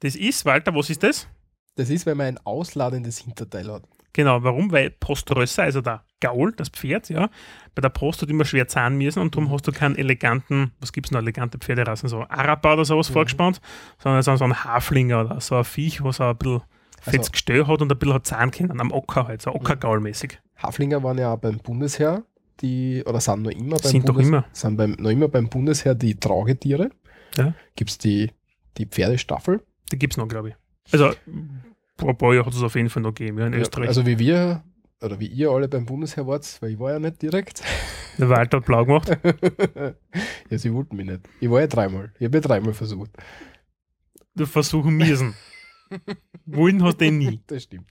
Das ist, Walter, was ist das? Das ist, wenn man ein ausladendes Hinterteil hat. Genau, warum? Weil Poströsser, also der Gaul, das Pferd, ja, bei der Post hat immer schwer zahlen müssen und darum hast du keinen eleganten, was gibt es noch, elegante Pferderassen, so Araber oder sowas Mhm. vorgespannt, sondern so, so ein Haflinger oder so ein Viech, was auch ein bisschen Also- fettes Gestell hat und ein bisschen hat können, am Ocker halt, so Ockergaul-mäßig. Haflinger waren ja auch beim Bundesheer, die, oder sind noch immer beim Sind doch Bundes- immer. Sind beim, noch immer beim Bundesheer die Tragetiere. Ja. Gibt es die, die Pferdestaffel. Die gibt es noch, glaube ich. Also, ein paar Jahren hat es auf jeden Fall noch gegeben, ja, in Ja, Österreich. Also wie wir, oder wie ihr alle beim Bundesheer wart, weil ich war ja nicht direkt. der Walter hat blau gemacht. ja, sie wollten mich nicht. Ich war ja dreimal. Ich habe ja dreimal versucht. Du versuchen müssen. Wollen hast du den nie. Das stimmt.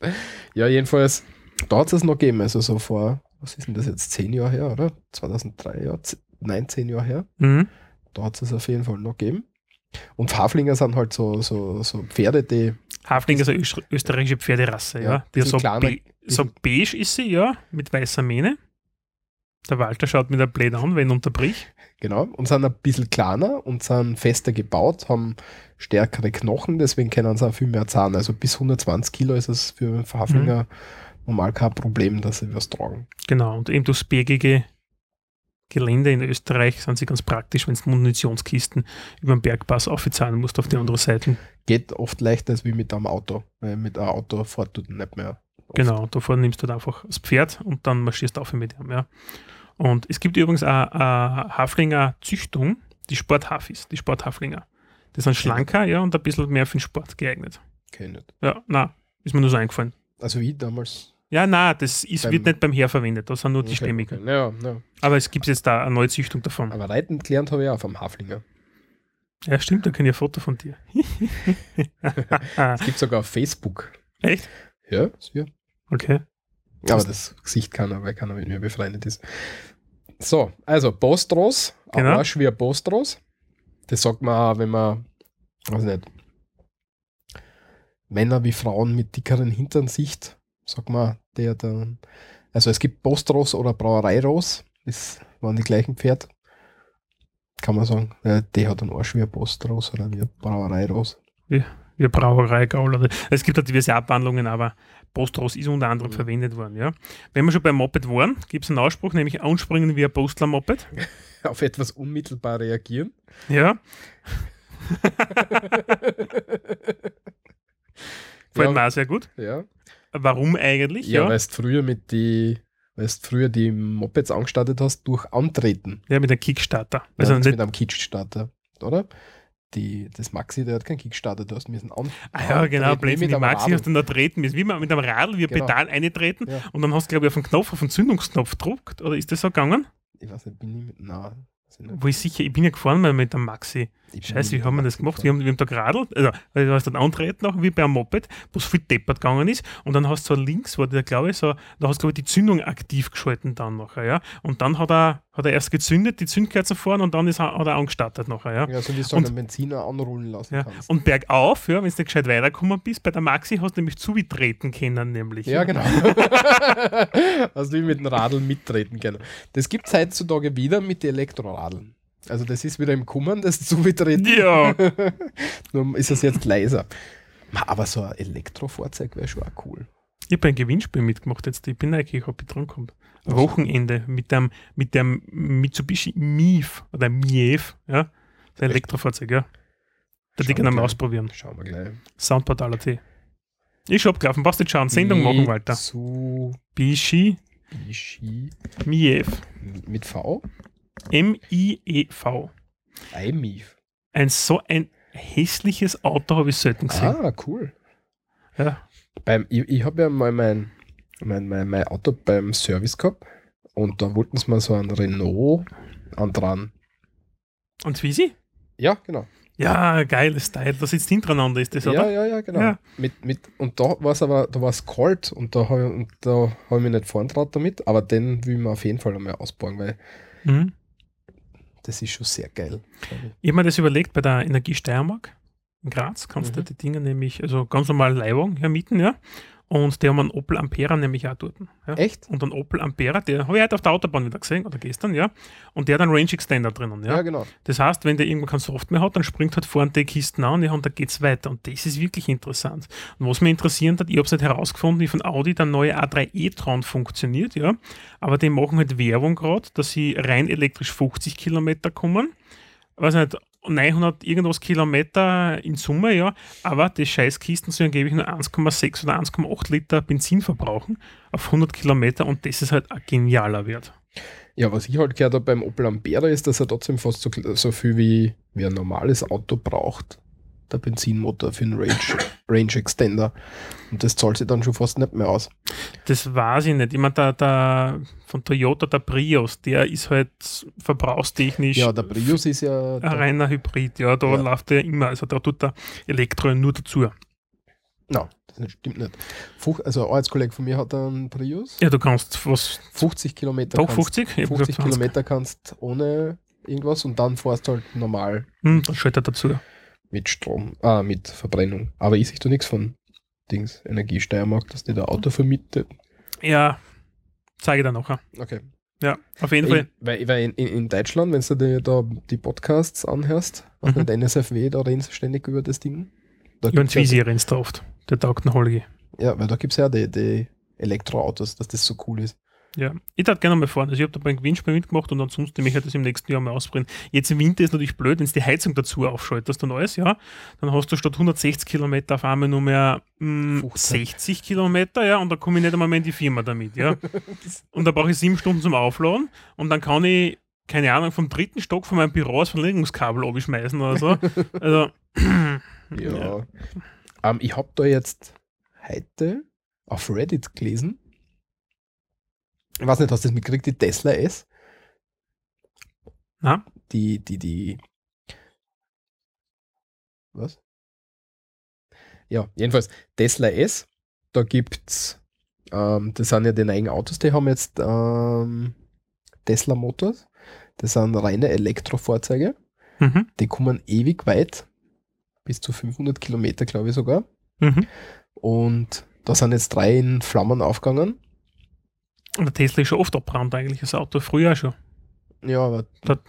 Ja, jedenfalls, da hat es noch gegeben. Also so vor, was ist denn das jetzt, zehn Jahre her, oder? 2003, ja, nein, zehn Jahre her. Mhm. Da hat es auf jeden Fall noch gegeben. Und Haflinger sind halt so, so, so Pferde, die Hafling ist eine öster- österreichische Pferderasse, ja. Ja, Die so, be so beige ist sie, ja, mit weißer Mähne. Der Walter schaut mir der blöd an, wenn ich unterbrich. Genau, und sind ein bisschen kleiner und sind fester gebaut, haben stärkere Knochen, deswegen können sie auch viel mehr zahlen. Also bis 120 Kilo ist es für einen Haflinger normal kein Problem, dass sie was tragen. Genau, und eben durchs bergige Gelände in Österreich sind sie ganz praktisch, wenn du Munitionskisten über den Bergpass aufzahlen musst auf die andere Seite. Geht oft leichter als wie mit einem Auto, weil mit einem Auto fährt du nicht mehr. oft. Genau, davor nimmst du dann einfach das Pferd und dann marschierst du auf mit ihm. Ja. Und es gibt übrigens auch eine Haflinger Züchtung, die Sporthafis, die Sporthaflinger. Die sind schlanker, ja, und ein bisschen mehr für den Sport geeignet. Ich nicht. Ja, na, ist mir nur so eingefallen. Also wie damals. Ja, na, das ist, Beim- wird nicht beim Heer verwendet, das sind nur die Okay, Stämmigen. okay. Ja, ja. Aber es gibt jetzt da eine neue Züchtung davon. Aber Reiten gelernt habe ich auch vom Haflinger. Ja, stimmt, da kenne ich ein Foto von dir. Es gibt sogar auf Facebook. Echt? Ja, ist ja. Okay. Aber das Gesicht kann er, weil keiner mit mir befreundet ist. So, also Bostros, Genau. genau. Arsch wie ein Bostros. Das sagt man auch, wenn man, weiß nicht, Männer wie Frauen mit dickeren Hintern sieht, sagt man, der dann, also es gibt Bostros oder Brauereiros, das waren die gleichen Pferd. Kann man sagen, ja, der hat einen Arsch wie ein Bostros oder wie ein Brauereiros. Ja, Brauerei, Gaul. Es gibt da diverse Abwandlungen, aber Postros ist unter anderem verwendet worden. Ja. Wenn wir schon beim Moped waren, gibt es einen Ausspruch, nämlich anspringen wie ein Postler-Moped. Auf etwas unmittelbar reagieren. Ja. Gefällt Ja. mir auch sehr gut. Ja. Warum eigentlich? Ja, Ja, weil du früher mit die, weil du früher die Mopeds angestartet hast durch Antreten. ja mit einem Kickstarter. Also Also mit einem Kickstarter, oder? Die, das Maxi, der hat keinen Kickstarter, du hast müssen an. ah ja, genau, Blödsinn, die einem Maxi Radl. hast du da treten müssen. Wie man mit einem Radl, wie ein Genau. Pedal eintreten Ja. und dann hast du, glaube ich, auf den Knopf, auf den Zündungsknopf gedruckt. Oder ist das so gegangen? Ich weiß nicht, bin ich mit. Nein. Wo ich sicher, ich bin ja gefahren mal mit dem Maxi. Scheiße, wie haben wir das gemacht? Wir haben, wir haben da geradelt, also du hast dann antreten noch, wie bei einem Moped, wo es viel deppert gegangen ist. Und dann hast du so links, war der, glaube ich, so, da hast du, glaube ich, die Zündung aktiv geschalten dann nachher, ja. Und dann hat er, hat er erst gezündet, die Zündkerzen vorne und dann ist er, hat er angestartet nachher, ja. Ja, so wie du Und- einen Benziner anrollen lassen Ja. kannst. Und bergauf, ja, wenn du nicht gescheit weitergekommen bist, bei der Maxi hast du nämlich zugetreten können, nämlich. Ja, genau. also wie mit dem Radl mittreten können. Das gibt es heutzutage wieder mit den Elektroradeln. Also das ist wieder im Kommen, das Zubetreten. Ja. Nur ist es jetzt leiser. Aber so ein Elektrofahrzeug wäre schon auch cool. Ich habe ein Gewinnspiel mitgemacht jetzt. Ich bin eigentlich, ob ich dran komme. Wochenende mit dem, mit dem Mitsubishi Mief oder Mief, ja. Das? Elektrofahrzeug, ja. Da die mal wir ausprobieren. Schauen wir gleich. Soundportal.at. Ich schon abgelaufen, brauchst nicht schauen. Sendung machen, Walter. Mitsubishi Bishi Mief. mit V? M-I-E-V. iMIF. Ein so ein hässliches Auto habe ich selten gesehen. Ah, cool. Ja. Beim, ich ich habe ja mal mein, mein, mein, mein Auto beim Service gehabt und da wollten sie mal so einen Renault andran. Und wie sie? Ja, genau. Ja, geiles Style. Da sitzt hintereinander, ist das, Ja, oder? ja, ja, genau. Ja. Mit, mit, und da war es aber, da war es kalt und da habe ich, hab ich mich nicht vorn damit, aber den will man auf jeden Fall einmal ausbauen, weil Mhm. Das ist schon sehr geil. ich. Habe mir das überlegt bei der Energie Steiermark in Graz, kannst du Mhm. die Dinge nämlich, also ganz normal Leihwagen hermieten, ja. Und die haben einen Opel Ampera nämlich auch dort. Ja. Echt? Und einen Opel Ampera, der habe ich heute auf der Autobahn wieder gesehen, oder gestern, ja. Und der hat einen Range Extender drinnen, ja. Ja, genau. Das heißt, wenn der irgendwann kein Soft mehr hat, dann springt halt vorne die Kisten an ja, und da geht es weiter. Und das ist wirklich interessant. Und was mich interessiert hat, ich habe es nicht herausgefunden, wie von Audi der neue A3 e-tron funktioniert, ja. Aber die machen halt Werbung gerade, dass sie rein elektrisch 50 Kilometer kommen. Weiß nicht, 900 irgendwas Kilometer in Summe, ja. Aber die Scheißkisten sollen angeblich nur 1,6 oder 1,8 Liter Benzin verbrauchen auf 100 Kilometer und das ist halt ein genialer Wert. Ja, was ich halt gehört habe beim Opel Ampera ist, dass er trotzdem fast so, so viel wie, wie ein normales Auto braucht. Der Benzinmotor für einen Range, Range Extender. Und das zahlt sich dann schon fast nicht mehr aus. Das weiß ich nicht. Ich meine, der, der von Toyota, der Prius, der ist halt verbrauchstechnisch Ja, der Prius ist ja. ein reiner Hybrid. Ja, da Ja. läuft der immer, also da tut der Elektro nur dazu. Nein, das nicht- stimmt nicht. Fuch, also ein Arbeitskollege von mir hat einen Prius. Ja, du kannst was, 50 Kilometer. doch kannst- 50? Ich hab 50 gesagt 20. Kilometer kannst ohne irgendwas und dann fährst du halt normal Hm, dann schaltet er dazu. Mit Strom, ah, mit Verbrennung. Aber ich sehe da nichts von Dings, Energiesteiermark, dass die da Auto vermietet. Ja, zeige ich dir nachher. Okay. Ja, auf jeden Fall. In, weil, weil in, in, Deutschland, wenn du dir da die Podcasts anhörst, Mhm. der NSFW, da reden sie ständig über das Ding. Da Über den gibt's ja, Twizy rennst du oft. Der taugt einen Holgi. ja, weil da gibt es ja die, die Elektroautos, dass das so cool ist. Ja, ich darf gerne mal fahren. Also ich habe da beim Gewinnspiel mitgemacht und ansonsten möchte ich das im nächsten Jahr mal ausprobieren. Jetzt im Winter ist natürlich blöd, wenn du die Heizung dazu aufschaltest und alles, ja, dann hast du statt 160 Kilometer auf einmal nur mehr mh, 15. 60 Kilometer, ja, und da komme ich nicht einmal mehr in die Firma damit, ja. und da brauche ich sieben Stunden zum Aufladen und dann kann ich, keine Ahnung, vom dritten Stock von meinem Büro das Verlängerungskabel abschmeißen oder so. Also, Ja. Ähm, ich habe da jetzt heute auf Reddit gelesen. Ich weiß nicht, hast du das mitgekriegt, die Tesla S? Na? Die, die, die. Was? Ja, jedenfalls Tesla S. Da gibt's, ähm, das sind ja die neuen Autos, die haben jetzt ähm, Tesla Motors. Das sind reine Elektrofahrzeuge. mhm, Die kommen ewig weit. Bis zu 500 Kilometer, glaube ich sogar. mhm. Und da sind jetzt drei in Flammen aufgegangen. Und der Tesla ist schon oft abbrannt eigentlich, das Auto, früher schon. Ja, aber, Da-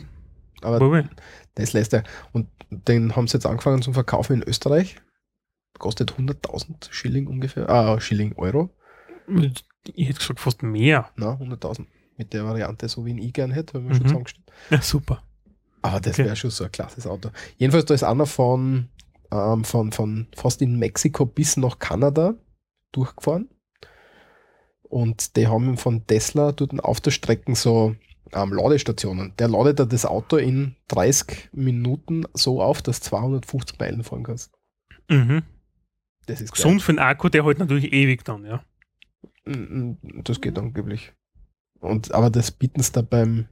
aber Wobei, das lässt er. Und den haben sie jetzt angefangen zum Verkaufen in Österreich. Kostet 100.000 Schilling ungefähr. Ah, Schilling, Euro. ich hätte gesagt fast mehr. Na, 100.000. Mit der Variante, so wie ihn ich gern hätte, wir schon Mhm. zusammengestellt. Ja, super. Aber das Okay. wäre schon so ein klasses Auto. Jedenfalls, da ist einer von, ähm, von, von fast in Mexiko bis nach Kanada durchgefahren. Und die haben von Tesla dort auf der Strecke so ähm, Ladestationen. Der ladet da das Auto in 30 Minuten so auf, dass du 250 Meilen fahren kannst. Mhm. Das ist. Gesund für den Akku, der halt natürlich ewig dann, ja. Mm, mm, Das geht angeblich. Und, aber das bieten sie da beim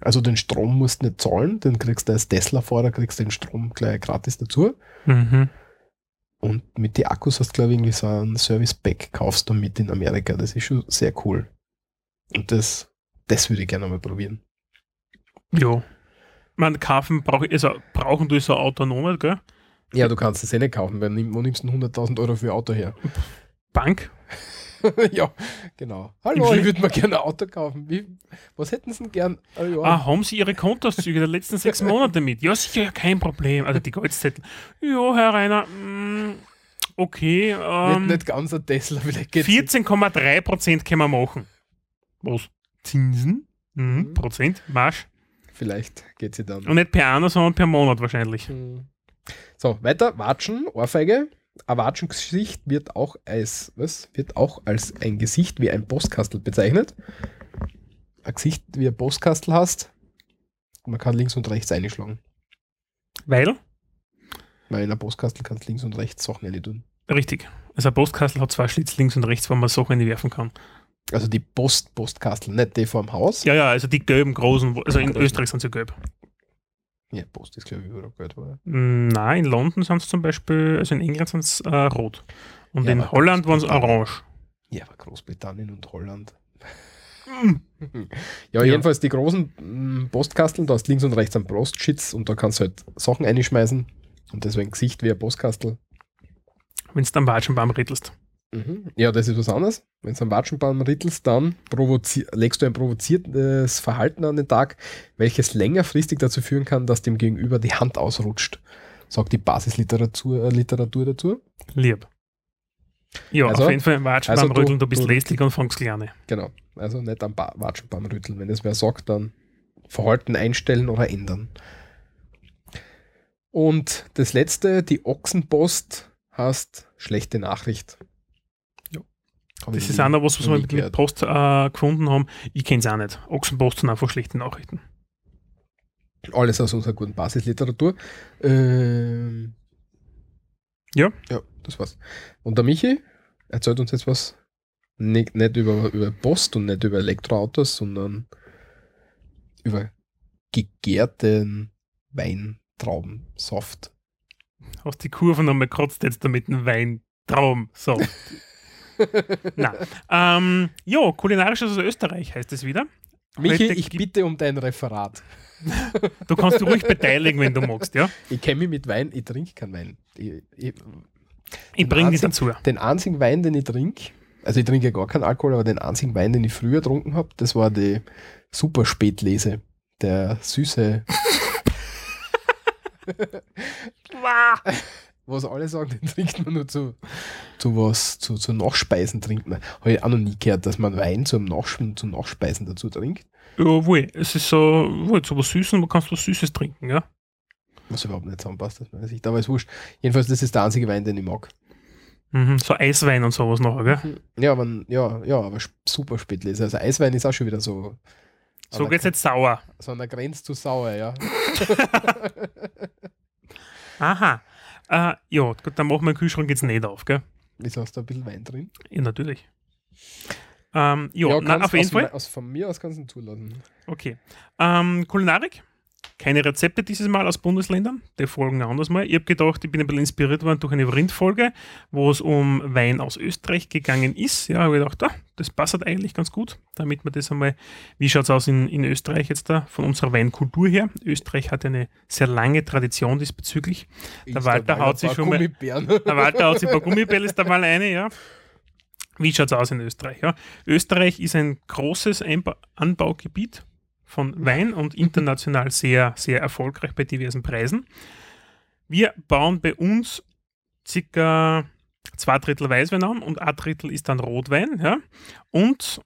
Also den Strom musst du nicht zahlen, den kriegst du als Tesla-Fahrer, kriegst du den Strom gleich gratis dazu. Mhm. Und mit den Akkus hast du, glaube ich, irgendwie so ein Service-Pack kaufst du mit in Amerika. Das ist schon sehr cool. Und das, das würde ich gerne mal probieren. Ja. Man kaufen brauch, also brauchen du so ein Auto noch nicht, gell? Ja, du kannst es eh nicht kaufen, weil wo nimmst du denn 100.000 Euro für ein Auto her? Bank? ja, genau. Hallo, ich würde mir gerne ein Auto kaufen. Wie, was hätten sie denn gern? Ah, ja. Ah, haben Sie Ihre Kontoauszüge der letzten sechs Monate mit? Ja, sicher, ja, kein Problem. Also die Goldzettel. Ja, Herr Rainer, mm, okay. nicht, Ähm, nicht ganz ein Tesla, vielleicht geht's 14,3 Prozent können wir machen. Was? Zinsen? Mhm, Mhm. Prozent, Marsch. Vielleicht geht sie dann. Und nicht per Anno, sondern per Monat wahrscheinlich. Hm. So, weiter. Watschen, Ohrfeige. Ein Watschengesicht wird auch als, was? Wird auch als ein Gesicht wie ein Postkastel bezeichnet. Ein Gesicht wie ein Postkastel hast. Man kann links und rechts einschlagen. Weil, Weil in einem Postkastel kannst du links und rechts Sachen rein tun. richtig, also ein Postkastel hat zwei Schlitz links und rechts, wo man Sachen werfen kann. Also die Post Postkastel, nicht die vorm Haus. Ja, ja, also die gelben großen, also in. Österreich sind sie gelb. Ja, Post ist glaube ich überall Geld, oder? Mm, Nein, in London sind es zum Beispiel, also in England sind es äh, rot. Und Ja, in Holland waren es orange. Ja, aber Großbritannien und Holland. Mm. Ja, Ja. jedenfalls die großen mm, Postkasteln, da hast links und rechts einen Postschitz und da kannst du halt Sachen einschmeißen und deswegen Gesicht wie ein Postkastel. Wenn du am Watschenbaum rittelst. Mhm. Ja, das ist was anderes. Wenn du am Watschenbaum rittelst, dann legst du ein provoziertes Verhalten an den Tag, welches längerfristig dazu führen kann, dass dem Gegenüber die Hand ausrutscht. Sagt die Basisliteratur äh, Literatur dazu. Lieb. Ja, Also- auf jeden Fall am Watschenbaum also rütteln, du bist du- lästig und fangst gerne. Genau. Also nicht am ba Watschenbaum rütteln. Wenn es wer sagt, dann Verhalten einstellen oder ändern. Und das letzte, die Ochsenpost, heißt schlechte Nachricht. Das ist noch was, was wir mit. Post äh, gefunden haben. Ich kenne es auch nicht. Ochsenpost sind einfach schlechte Nachrichten. Alles aus unserer guten Basisliteratur. Ähm, Ja. Ja, das war's. Und der Michi erzählt uns jetzt was. Nicht, nicht über, über Post und nicht über Elektroautos, sondern über gegärten Weintraubensaft. Hast die Kurve nochmal gekratzt jetzt damit ein Weintraum. Na, ähm, ja, kulinarisches aus Österreich heißt es wieder. Michi, Heute ich bitte um dein Referat. Du kannst dich ruhig beteiligen, wenn du magst, ja. Ich kenne mich mit Wein, ich trinke keinen Wein. Ich, ich, Ich bringe dich dazu. den einzigen Wein, den ich trinke, also ich trinke ja gar keinen Alkohol, aber den einzigen Wein, den ich früher getrunken habe, das war die Super Spätlese. Der süße, was alle sagen, den trinkt man nur zu, zu was, zu, zu Nachspeisen trinkt man. Habe ich auch noch nie gehört, dass man Wein zum, Nachsch zum Nachspeisen dazu trinkt. Ja, wohl. Es ist so, wohl, so was Süßes, man kannst was Süßes trinken, ja. Was überhaupt nicht zusammenpasst aus meiner Sicht, aber ist wurscht. Jedenfalls, das ist der einzige Wein, den ich mag. Mhm, so Eiswein und sowas nachher, gell? Ja, aber, ja, ja, aber super Spätlese. Also Eiswein ist auch schon wieder so. So geht's jetzt sauer. So an der Grenze zu sauer, ja. Aha. Äh, ja, gut, dann machen wir den Kühlschrank jetzt nicht auf, gell? Wieso hast du ein bisschen Wein drin? Ja, natürlich. Ähm, ja, na, auf jeden aus, Fall. Aus, von mir aus kannst du ihn zulassen. Okay. Ähm, Kulinarik. Keine Rezepte dieses Mal aus Bundesländern. Die folgen anders mal. Ich habe gedacht, ich bin ein bisschen inspiriert worden durch eine Rindfolge, wo es um Wein aus Österreich gegangen ist. Ja, habe ich gedacht, ah, das passt eigentlich ganz gut, damit wir das einmal, wie schaut es aus in, in Österreich jetzt da, von unserer Weinkultur her. Österreich hat eine sehr lange Tradition diesbezüglich. Der Walter haut sich schon mal-. Der Walter hat sich ein paar Gummibälle da mal eine, ja. Wie schaut es aus in Österreich? Ja? Österreich ist ein großes Anbaugebiet von Wein und international sehr, sehr erfolgreich bei diversen Preisen. Wir bauen bei uns circa zwei Drittel Weißwein an und ein Drittel ist dann Rotwein. Ja? Und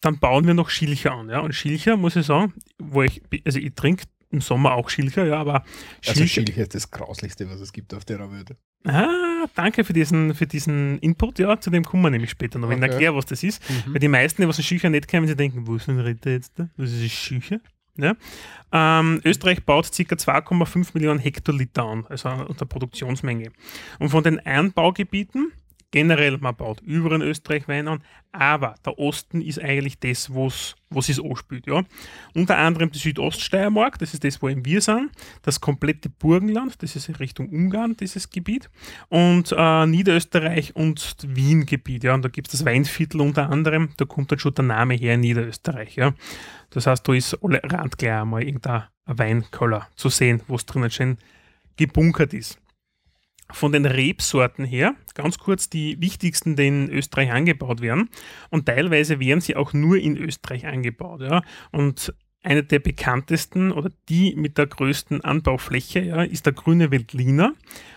dann bauen wir noch Schilcher an. Ja? Und Schilcher, muss ich sagen, wo ich, also ich trinke im Sommer auch Schilcher, ja, aber Also Schilch ist das Grauslichste, was es gibt auf der Welt. Ah, danke für diesen, für diesen Input. Ja, zu dem kommen wir nämlich später noch, wenn ich Okay. erkläre, was das ist. Weil die meisten, die was ein Schücher nicht kennen, sie denken, wo ist denn Ritter jetzt da? Was ist ein Schücher? Ja. Ähm, Österreich baut ca. 2,5 Millionen Hektoliter an, also unter Produktionsmenge. Und von den Anbaugebieten generell, man baut überall in Österreich Wein an, aber der Osten ist eigentlich das, was was es anspielt. Ja. Unter anderem die Südoststeiermark, das ist das, wo wir sind, das komplette Burgenland, das ist in Richtung Ungarn, dieses Gebiet, und äh, Niederösterreich und Wien-Gebiet. Ja. Und da gibt es das Weinviertel unter anderem, da kommt dann schon der Name her, Niederösterreich. Ja. Das heißt, da ist alle Randgleich einmal irgendein Weinkeller zu sehen, wo es drinnen schön gebunkert ist von den Rebsorten her, ganz kurz die wichtigsten, die in Österreich angebaut werden. Und teilweise werden sie auch nur in Österreich angebaut. Ja. Und eine der bekanntesten oder die mit der größten Anbaufläche ja, ist der grüne Veltliner,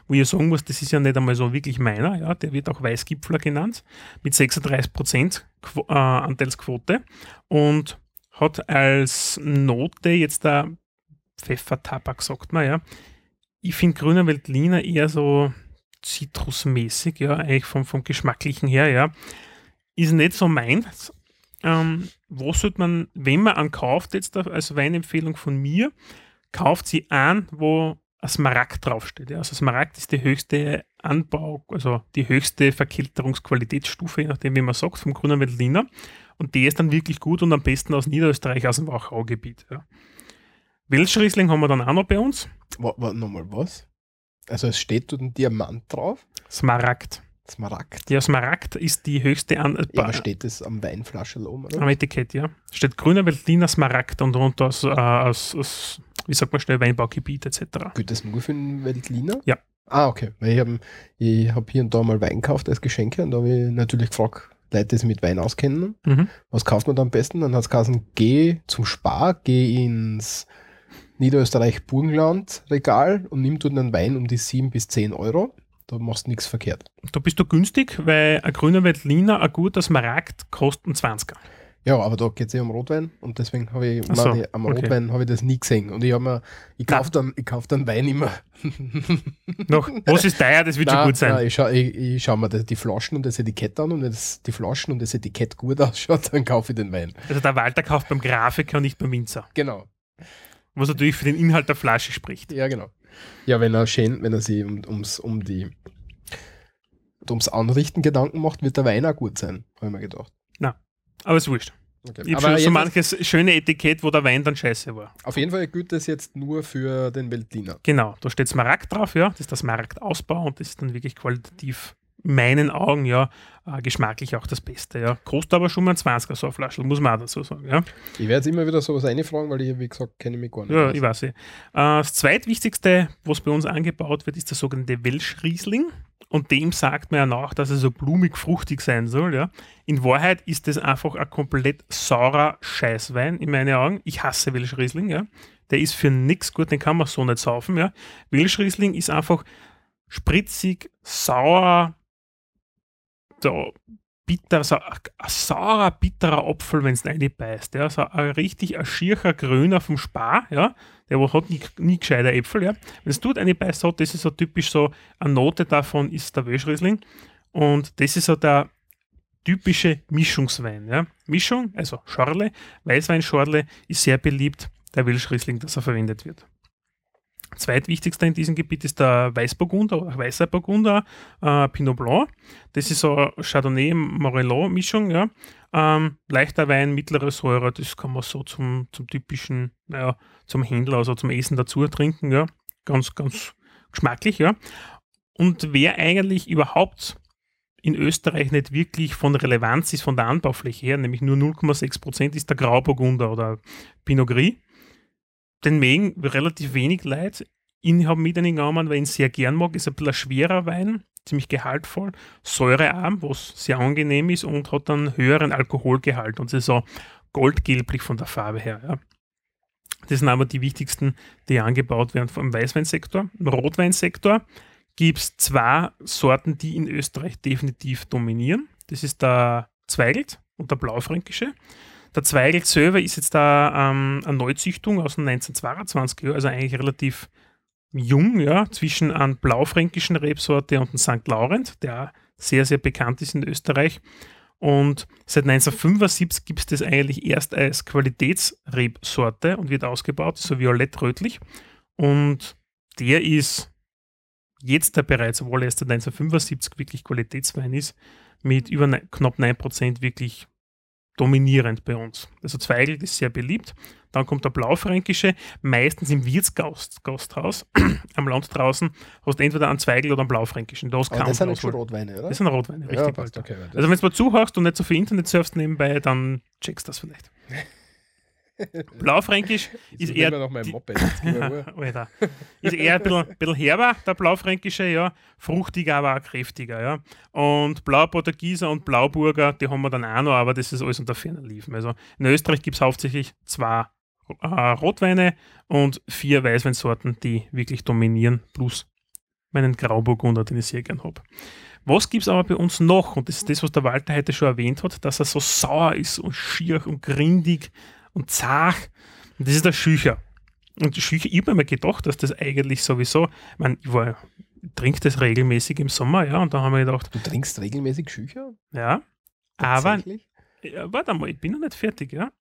wo ich sagen muss, das ist ja nicht einmal so wirklich meiner. Ja. Der wird auch Weißgipfler genannt, mit 36% äh, Anteilsquote und hat als Note jetzt der Pfeffertabak, sagt man, ja, ich finde grüner Veltliner eher so zitrusmäßig, ja, eigentlich vom, vom Geschmacklichen her, ja. Ist nicht so meins. Ähm, was sollte man, wenn man einen kauft, jetzt als Weinempfehlung von mir, kauft sie an, wo ein Smaragd draufsteht. Ja. Also Smaragd ist die höchste Anbau, also die höchste Verkälterungsqualitätsstufe, je nachdem, wie man sagt, vom grünen Veltliner. Und der ist dann wirklich gut und am besten aus Niederösterreich, aus dem Wachaugebiet. Ja. Welschriesling haben wir dann auch noch bei uns. Warte, nochmal was? Also es steht dort ein Diamant drauf? Smaragd. Smaragd. Ja, Smaragd ist die höchste An ja, aber steht das am Weinflasche oben, oder? Am Etikett, ja. Steht grüner Veltliner Smaragd und runter aus, äh, aus, aus, wie sagt man schnell, Weinbaugebiet etc. Gilt das nur für einen Veltliner? Ja. Ah, okay. Weil ich habe ich hab hier und da mal Wein gekauft als Geschenke und da habe ich natürlich gefragt, Leute, die sich mit Wein auskennen, mhm. was kauft man da am besten? Dann hat es geh zum Spar, geh ins Niederösterreich-Burgenland-Regal und nimm dort einen Wein um die 7 bis 10 Euro. Da machst du nichts verkehrt. Da bist du günstig, weil ein grüner Veltliner, ein guter Smaragd, kostet 20er. Ja, aber da geht es ja um Rotwein und deswegen habe ich, so, meine, am okay. Rotwein habe ich das nie gesehen. Und ich habe mir, ich kaufe dann, kauf dann Wein immer. Noch, was ist teuer, das wird nein, schon gut sein. Nein, ich schaue ich, ich schau mir die Flaschen und das Etikett an und wenn das, die Flaschen und das Etikett gut ausschaut, dann kaufe ich den Wein. Also der Walter kauft beim Grafiker und nicht beim Winzer. Genau. Was natürlich für den Inhalt der Flasche spricht. Ja, genau. Ja, wenn er schön, wenn er sich um, ums, um die ums Anrichten Gedanken macht, wird der Wein auch gut sein, habe ich mir gedacht. Na, aber ist wurscht. Okay. Ich habe schon so manches schöne Etikett, wo der Wein dann scheiße war. Auf jeden Fall gilt das jetzt nur für den Veltliner. Genau, da steht Smaragd drauf, ja. Das ist das Smaragd-Ausbau und das ist dann wirklich qualitativ meinen Augen ja äh, geschmacklich auch das Beste. Ja. Kostet aber schon mal ein 20er so eine Flasche, muss man auch dazu sagen. Ja. Ich werde jetzt immer wieder sowas einfragen, weil ich, wie gesagt, kenne mich gar nicht. Ja, aus. ich weiß. Ja. Äh, das zweitwichtigste, was bei uns angebaut wird, ist der sogenannte Welschriesling. Und dem sagt man ja nach, dass er so blumig-fruchtig sein soll. Ja. In Wahrheit ist das einfach ein komplett saurer Scheißwein, in meinen Augen. Ich hasse Welschriesling. Ja. Der ist für nichts gut, den kann man so nicht saufen. Ja. Welschriesling ist einfach spritzig, sauer, so bitter, so ein, saurer, bitterer Apfel, wenn es reinbeißt. Ja, so ein richtig ein schiercher Grüner vom Spar, ja, der hat nie, nie gescheiter Äpfel, ja. Wenn es tut eine beißt, so, das ist so typisch so, eine Note davon ist der Wöschriesling und das ist so der typische Mischungswein, ja. Mischung, also Schorle, Weißweinschorle ist sehr beliebt, der Welschriesling, dass er verwendet wird. Zweitwichtigster in diesem Gebiet ist der Weißburgunder Weißer Burgunder, äh, Pinot Blanc. Das ist so Chardonnay-Morelot-Mischung. Ja. Ähm, leichter Wein, mittlere Säure, das kann man so zum, zum typischen, naja, zum Händler, also zum Essen dazu trinken. Ja. Ganz, ganz geschmacklich. Ja. Und wer eigentlich überhaupt in Österreich nicht wirklich von Relevanz ist von der Anbaufläche her, nämlich nur 0,6 Prozent, ist der Grauburgunder oder Pinot Gris den mögen relativ wenig Leute. Ich habe mit den genommen, weil ich ihn sehr gern mag. Ist ein bisschen ein schwerer Wein, ziemlich gehaltvoll, säurearm, was sehr angenehm ist und hat einen höheren Alkoholgehalt und ist so goldgelblich von der Farbe her. Ja. Das sind aber die wichtigsten, die angebaut werden vom Weißweinsektor. Im Rotweinsektor gibt es zwei Sorten, die in Österreich definitiv dominieren. Das ist der Zweigelt und der Blaufränkische. Der Zweigel selber ist jetzt da ähm, eine Neuzüchtung aus dem 1922, also eigentlich relativ jung, ja, zwischen einer blaufränkischen Rebsorte und einem St. Laurent, der sehr, sehr bekannt ist in Österreich. Und seit 1975 gibt es das eigentlich erst als Qualitätsrebsorte und wird ausgebaut, so violett-rötlich. Und der ist jetzt der bereits, obwohl er erst seit 1975 wirklich Qualitätswein ist, mit über ne, knapp 9% wirklich dominierend bei uns. Also Zweigelt ist sehr beliebt. Dann kommt der Blaufränkische, meistens im Wirtsgasthaus am Land draußen, hast du entweder einen Zweigel oder einen Blaufränkischen. Da hast Aber das sind schon. Rotweine, oder? Das sind Rotweine, ja, richtig. passt, Walter. okay. Also wenn du mal zuhörst und nicht so viel Internet surfst nebenbei, dann checkst du das vielleicht. Blaufränkisch ist eher noch mein Moped. Alter. Ist eher ein bisschen, bisschen herber, der Blaufränkische, ja. Fruchtiger, aber auch kräftiger, ja. Und Blauportugieser und Blauburger, die haben wir dann auch noch, aber das ist alles unter ferner Liefen. Also in Österreich gibt es hauptsächlich zwei äh, Rotweine und vier Weißweinsorten, die wirklich dominieren, plus meinen Grauburgunder, den ich sehr gern habe. Was gibt es aber bei uns noch? Und das ist das, was der Walter heute schon erwähnt hat, dass er so sauer ist und schier und grindig und zart. Und das ist der Schücher. Und Schücher, ich habe mir gedacht, dass das eigentlich sowieso, ich meine, ich war, ich trinke das regelmäßig im Sommer, ja, und da haben wir gedacht, Du trinkst regelmäßig Schücher? ja, aber, ja, warte mal, ich bin noch nicht fertig, ja.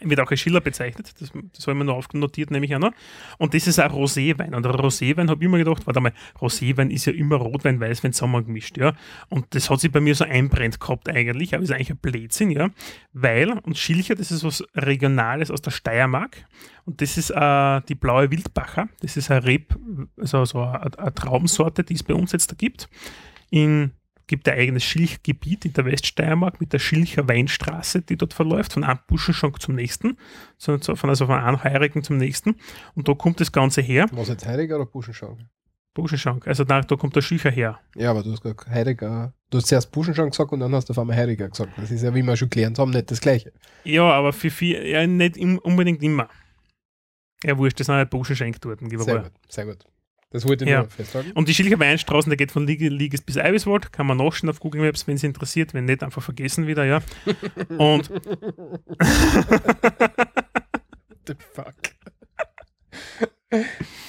Wird auch als Schiller bezeichnet, das, das habe ich mir noch aufnotiert, nehme ich auch noch. Und das ist ein Roséwein. Und Roséwein habe ich immer gedacht, warte mal, Roséwein ist ja immer Rotwein, Weißwein zusammengemischt, ja. Und das hat sich bei mir so einbrennt gehabt eigentlich, aber ist eigentlich ein Blödsinn, ja. Weil, und Schilcher, das ist was Regionales aus der Steiermark. Und das ist äh, die blaue Wildbacher. Das ist ein Reb, also so eine, eine Traubensorte, die es bei uns jetzt da gibt. In gibt ein eigenes Schilchgebiet in der Weststeiermark mit der Schilcher Weinstraße, die dort verläuft, von einem Buschenschank zum nächsten, also von einem Heurigen zum nächsten. Und da kommt das Ganze her, Was jetzt Heiriger oder Buschenschank? Buschenschank, also da, da kommt der Schilcher her. Ja, aber du hast gesagt Heiriger. Du hast zuerst Buschenschank gesagt und dann hast du auf einmal Heiriger gesagt. Das ist ja, wie wir schon gelernt haben, nicht das Gleiche. Ja, aber für viel, ja, nicht im, unbedingt immer. Ja, wurscht, das sind halt Buschenschenk dort. Sehr gut, sehr gut. Das wollte ich Ja. nur festhalten. Und die Schilcher Weinstraßen, der geht von Liege- Liges bis Eiwiswald, kann man nachschauen auf Google Maps, wenn es interessiert, wenn nicht, einfach vergessen wieder, ja. Und The fuck.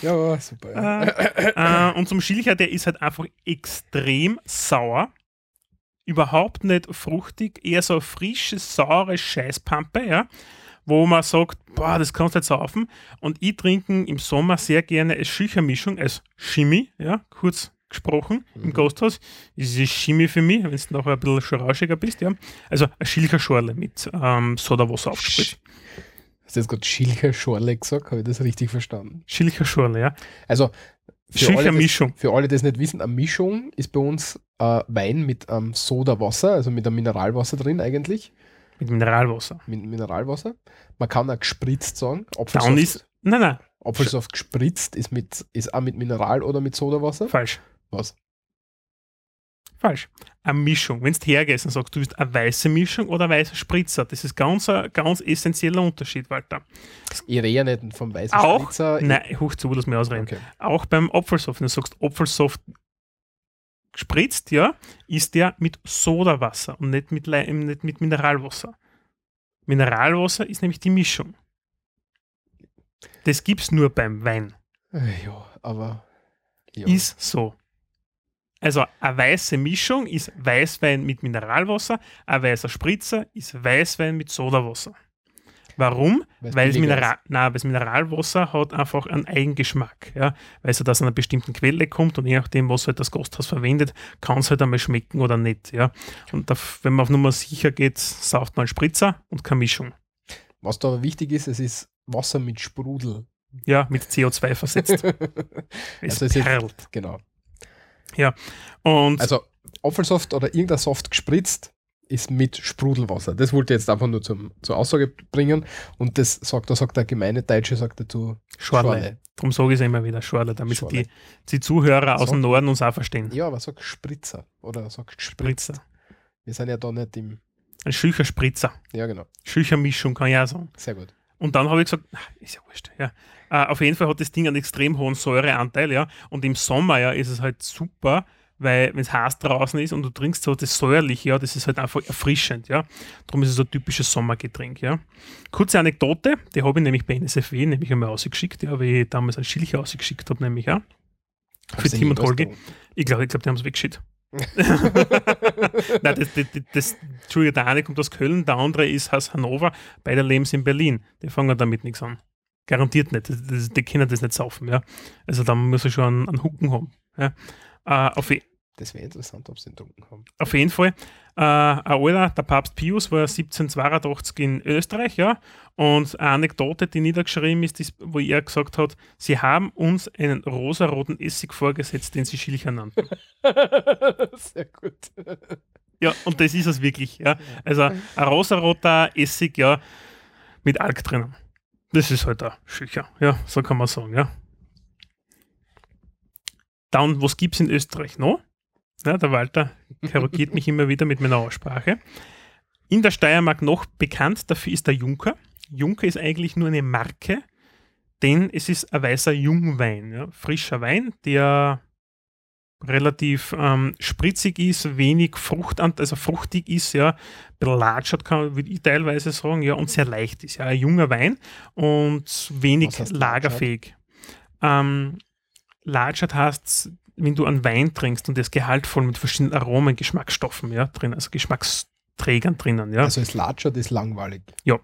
ja, super. Ja. äh, und zum Schilcher, der ist halt einfach extrem sauer. Überhaupt nicht fruchtig, eher so eine frische, saure Scheißpampe, ja. Wo man sagt, boah, das kannst du nicht saufen. Und ich trinke im Sommer sehr gerne als Schilchermischung, als Chemie, ja, kurz gesprochen, im Mhm. Gasthaus. Ist es Chemie für mich, wenn du nachher ein bisschen schon rauschiger bist, ja. Also eine Schilcherschorle mit ähm, Sodawasser aufgespritzt. Hast du jetzt gerade Schilcher Schorle gesagt? Habe ich das richtig verstanden? Schilcherschorle, ja. Also, für alle, das, für alle, die es nicht wissen, eine Mischung ist bei uns äh, Wein mit ähm, Sodawasser, also mit einem Mineralwasser drin eigentlich. Mit Mineralwasser. Mit Mineralwasser. Man kann auch gespritzt sagen. Apfelsaft, ist. Nein, nein, Apfelsaft gespritzt ist, mit, ist auch mit Mineral oder mit Sodawasser. falsch. Was? Falsch. Eine Mischung. Wenn du hergehst und sagst, du bist eine weiße Mischung oder ein weißer Spritzer, das ist ganz ein ganz essentieller Unterschied, Walter. Ich rede ja nicht vom weißen Auch? Spritzer. Nein, hoch zu, lass mich ausreden. Okay. Auch beim Apfelsaft, wenn du sagst, Apfelsaft gespritzt, ja, ist der mit Sodawasser und nicht mit, Lei- nicht mit Mineralwasser. Mineralwasser ist nämlich die Mischung. Das gibt es nur beim Wein. Äh, Ja, aber. Ja. Ist so. Also eine weiße Mischung ist Weißwein mit Mineralwasser, ein weißer Spritzer ist Weißwein mit Sodawasser. Warum? Weil's Weil Mineral, nein, das Mineralwasser hat einfach einen Eigengeschmack. Ja? Weil es halt aus einer bestimmten Quelle kommt und je nachdem, was halt das Gasthaus verwendet, kann es halt einmal schmecken oder nicht. Ja? Und da, wenn man auf Nummer sicher geht, sauft man Spritzer und keine Mischung. Was da aber wichtig ist, es ist Wasser mit Sprudel. Ja, mit CO2 versetzt. Es Also perlt. genau. Und Also Apfelsaft oder irgendein Saft gespritzt ist mit Sprudelwasser. Das wollte ich jetzt einfach nur zum, zur Aussage bringen. Und das sagt, da sagt der gemeine Deutsche sagt dazu Schorle. Darum sage ich es immer wieder, Schorle, damit Schorle. die, die Zuhörer aus So. dem Norden uns auch verstehen. Ja, aber sag Spritzer. Oder sag Spritz. Spritzer. Wir sind ja da nicht im. Ein Schücherspritzer. Ja, genau. Schüchermischung kann ich auch sagen. Sehr gut. Und dann habe ich gesagt, ach, ist ja wurscht. Ja. Äh, auf jeden Fall hat das Ding einen extrem hohen Säureanteil, ja. Und im Sommer ja ist es halt super, weil wenn es heiß draußen ist und du trinkst so das säuerliche, ja, das ist halt einfach erfrischend, ja. Darum ist es so ein typisches Sommergetränk, ja. Kurze Anekdote, die habe ich nämlich bei NSFW nämlich einmal ausgeschickt, ja, weil ich damals einen Schilcher ausgeschickt habe, nämlich, ja. Für Hab's Tim und Holgi. Ich glaube, ich glaub, die haben es weggeschickt. Nein, das, das, das, Entschuldigung, der eine kommt aus Köln, der andere ist aus Hannover, beide leben in Berlin. Die fangen damit nichts an. Garantiert nicht. Das, das, die können das nicht saufen, ja. Also da muss er schon einen, einen Hucken haben. Ja. Äh, auf, Das wäre interessant, ob sie den Dunkel haben. auf jeden Fall. Äh, ein alter, der Papst Pius war 1782 in Österreich, ja. Und eine Anekdote, die niedergeschrieben ist, ist, wo er gesagt hat, sie haben uns einen rosaroten Essig vorgesetzt, den sie Schilcher nannten. Sehr gut. Ja, und das ist es wirklich, ja. Also ein rosaroter Essig, ja, mit Alk drinnen. Das ist halt ein Schilcher, ja, so kann man sagen, ja. Dann, was gibt es in Österreich noch? Ja, der Walter korrigiert mich immer wieder mit meiner Aussprache. In der Steiermark noch bekannt dafür ist der Junker. Junker ist eigentlich nur eine Marke, denn es ist ein weißer Jungwein, ja, frischer Wein, der relativ ähm, spritzig ist, wenig Frucht, also fruchtig ist, ja, ein bisschen latschert, kann würde ich teilweise sagen, ja, und sehr leicht ist, ja, ein junger Wein und wenig lagerfähig. Ähm, latschert heißt, wenn du einen Wein trinkst und der ist gehaltvoll mit verschiedenen Aromen, Geschmacksstoffen, ja, drin, also Geschmacksträgern drinnen, ja. Also es latschert ist langweilig. Ja.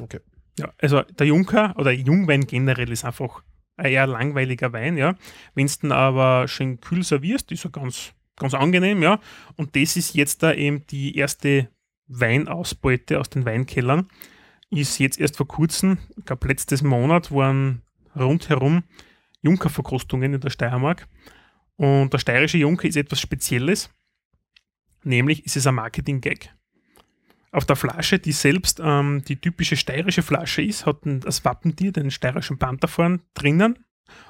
Okay. Ja, also der Junker oder Jungwein generell ist einfach ein eher langweiliger Wein, ja. Wenn du dann aber schön kühl servierst, ist er ganz, ganz angenehm, ja. Und das ist jetzt da eben die erste Weinausbeute aus den Weinkellern. Ist jetzt erst vor kurzem, ich glaube letztes Monat, waren rundherum Junkerverkostungen in der Steiermark. Und der steirische Junker ist etwas Spezielles, nämlich ist es ein Marketing-Gag auf der Flasche, die selbst ähm, die typische steirische Flasche ist, hat das Wappentier, den steirischen Panther vorn drinnen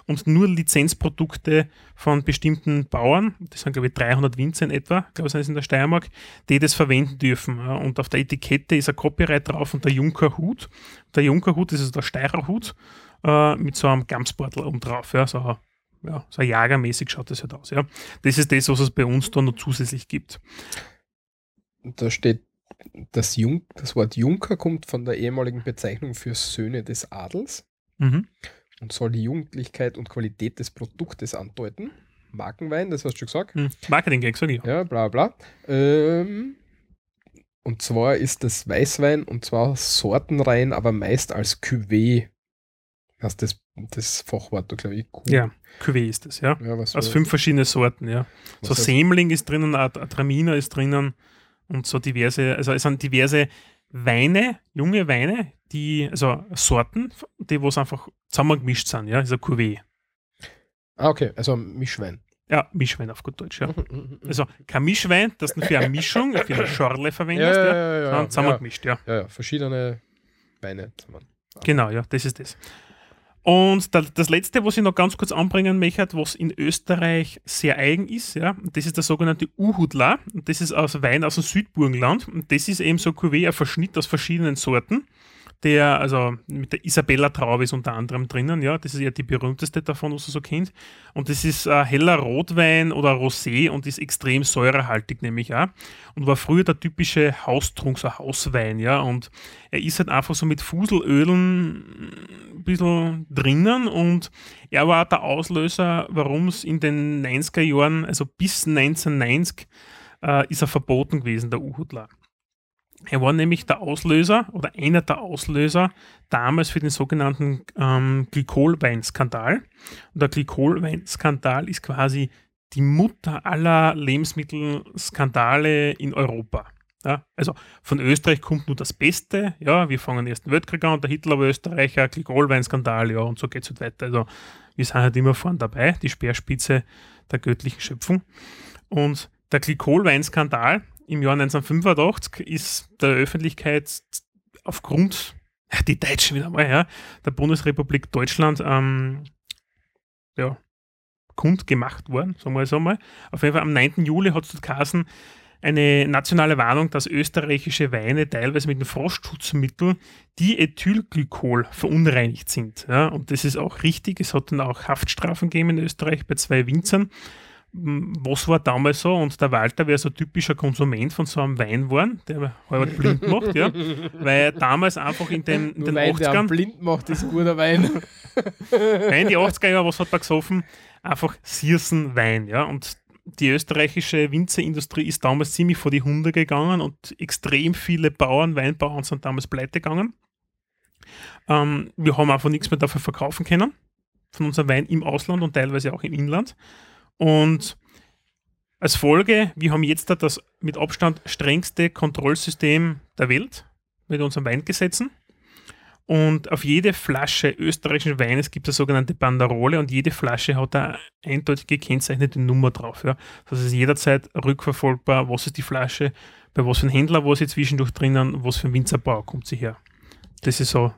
und nur Lizenzprodukte von bestimmten Bauern, das sind glaube ich 300 Winzer in etwa, glaube ich, sind in der Steiermark, die das verwenden dürfen. Und auf der Etikette ist ein Copyright drauf und der Junkerhut. Der Junkerhut ist also der Steirerhut äh, mit so einem Gamsbeutel oben drauf, ja, so, ja, so jagermäßig schaut das halt aus. Ja. Das ist das, was es bei uns da noch zusätzlich gibt. Da steht, das, Jung, das Wort Junker kommt von der ehemaligen Bezeichnung für Söhne des Adels Mhm. und soll die Jugendlichkeit und Qualität des Produktes andeuten. Markenwein, das hast du schon gesagt. Hm. Marketing-Gag, sag ich. Ja, bla bla. Ähm, und zwar ist das Weißwein und zwar sortenrein, aber meist als Cuvée. Heißt das, das Fachwort, glaube ich. Cu- Ja, Cuvée ist das, ja. ja was Aus fünf verschiedene Sorten, ja. was So heißt- Sämling ist drinnen, Traminer ist drinnen und so diverse, also es sind diverse Weine, junge Weine, die, also Sorten, die was einfach zusammengemischt sind, ja, ist ein Cuvée. Ah, okay, also Mischwein. Ja, Mischwein auf gut Deutsch, ja. Also, Also kein Mischwein, das du für eine Mischung, für eine Schorle verwendest, ja, ja, ja, ja, sondern ja, zusammengemischt, ja. ja, ja, verschiedene Weine zusammen. Genau, ja, das ist das. Und da, das letzte, was ich noch ganz kurz anbringen möchte, was in Österreich sehr eigen ist, ja, das ist der sogenannte Uhudla. Und das ist aus Wein aus dem Südburgenland. Und das ist eben so Cuvée, ein Verschnitt aus verschiedenen Sorten. Der, also mit der Isabella Traube ist unter anderem drinnen, ja, das ist ja die berühmteste davon, was man so kennt. Und das ist ein heller Rotwein oder Rosé und ist extrem säurehaltig, nämlich auch. Und war früher der typische Haustrunk, so ein Hauswein, ja. Und er ist halt einfach so mit Fuselölen ein bisschen drinnen und er war der Auslöser, warum es in den 90er Jahren, also bis 1990, äh, ist er verboten gewesen, der Uhudler. Er war nämlich der Auslöser oder einer der Auslöser damals für den sogenannten ähm, Glykolweinskandal. Und der Glykolweinskandal ist quasi die Mutter aller Lebensmittelskandale in Europa. Ja, also von Österreich kommt nur das Beste. Ja, wir fangen den Ersten Weltkrieg an, der Hitler war Österreicher, Glykolweinskandal, ja, und so geht es halt weiter. Also wir sind halt immer vorne dabei, die Speerspitze der göttlichen Schöpfung. Und der Glykolweinskandal im Jahr 1985 ist der Öffentlichkeit aufgrund, die Deutschen wieder mal, ja, der Bundesrepublik Deutschland ähm, ja, kundgemacht worden, sagen wir so mal. Auf jeden Fall am 9. Juli hat es geheißen, eine nationale Warnung, dass österreichische Weine teilweise mit dem Frostschutzmittel Diethylglykol verunreinigt sind. Ja, und das ist auch richtig. Es hat dann auch Haftstrafen gegeben in Österreich bei zwei Winzern. Was war damals so? Und der Walter wäre so ein typischer Konsument von so einem Wein geworden, der halb blind macht, ja. Weil damals einfach in den, in den Wein, der einen 80ern, blind macht, ist guter Wein. Nein, die 80er Jahre, was hat er gesoffen? Einfach Siersen Wein, ja. Und die österreichische Winzerindustrie ist damals ziemlich vor die Hunde gegangen und extrem viele Bauern, Weinbauern sind damals pleite gegangen. Ähm, wir haben einfach nichts mehr dafür verkaufen können, von unserem Wein im Ausland und teilweise auch im Inland. Und als Folge, wir haben jetzt da das mit Abstand strengste Kontrollsystem der Welt mit unseren Weingesetzen. Und auf jede Flasche österreichischen Weines gibt es eine sogenannte Banderole und jede Flasche hat eine eindeutig gekennzeichnete Nummer drauf. Ja. Das ist jederzeit rückverfolgbar, was ist die Flasche, bei was für einem Händler war sie zwischendurch drinnen, was für ein Winzerbau kommt sie her. Das ist so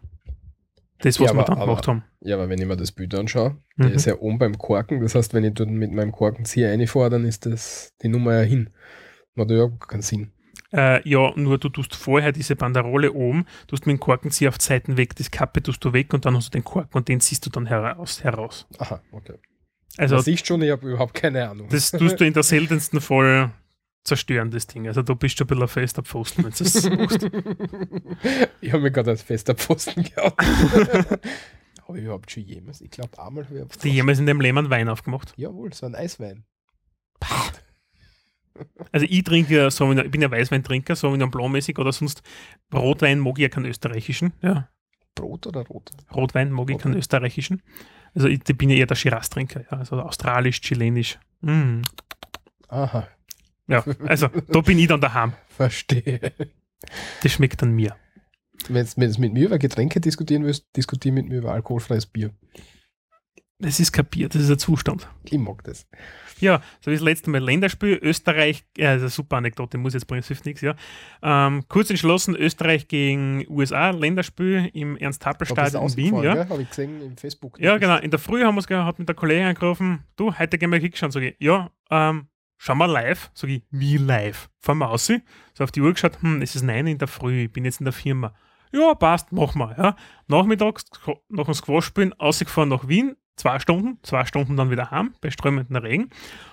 das, was Ja, wir aber- dann gemacht haben. Ja, aber wenn ich mir das Bild anschaue, der Mhm. ist ja oben beim Korken. Das heißt, wenn ich dort mit meinem Korkenzieher reinfahre, dann ist das die Nummer ja hin. Macht ja überhaupt keinen Sinn. Äh, ja, nur du tust vorher diese Banderole oben, tust mit dem Korkenzieher auf Seiten weg, das Kappe tust du weg und dann hast du den Korken und den ziehst du dann heraus. heraus. Aha, okay. Also Also, siehst schon, ich habe überhaupt keine Ahnung. das tust du in der seltensten Fall zerstören, das Ding. Also du bist schon ein bisschen ein fester Pfosten, wenn du das machst. ich habe mich gerade als fester Pfosten gehabt. habe ich überhaupt schon jemals? Ich glaube, einmal habe ich. Hast du jemals in dem einen Wein aufgemacht? Jawohl, so ein Eiswein. Also ich trinke ja, so, ich bin ja Weißweintrinker, so wie ein Blanc-mäßig oder sonst Rotwein mag ich ja keinen österreichischen. Ja, Brot oder rot? Rotwein mag ich keinen österreichischen. Also ich, ich bin ja eher der Shiraz-Trinker, ja, also australisch, chilenisch. Mm. Aha, Ja, also da bin ich dann daheim. verstehe. Das schmeckt dann mir. Wenn du mit mir über Getränke diskutieren willst, diskutier mit mir über alkoholfreies Bier. Das ist kapiert, das ist ein Zustand. Ich mag das. Ja, so wie das letzte Mal Länderspiel, Österreich, ja, das ist eine super Anekdote, muss jetzt bringen, es hilft nichts, ja. Ähm, kurz entschlossen, Österreich gegen USA, Länderspiel im Ernst-Happel-Stadion in Wien, ja. Habe ich gesehen im Facebook. Ja, genau. In der Früh haben wir es gehabt, hat mit der Kollegin angerufen, du, heute gehen wir Kick schauen. Sag ich, ja, ähm, schauen wir live. Sag ich, wie live? Fahren wir aus. So auf die Uhr geschaut, hm, es ist neun in der Früh, ich bin jetzt in der Firma. Ja, passt, machen wir. Ja. Nachmittags, nach dem Squash spielen, ausgefahren nach Wien, zwei Stunden, zwei Stunden dann wieder heim, bei strömendem Regen.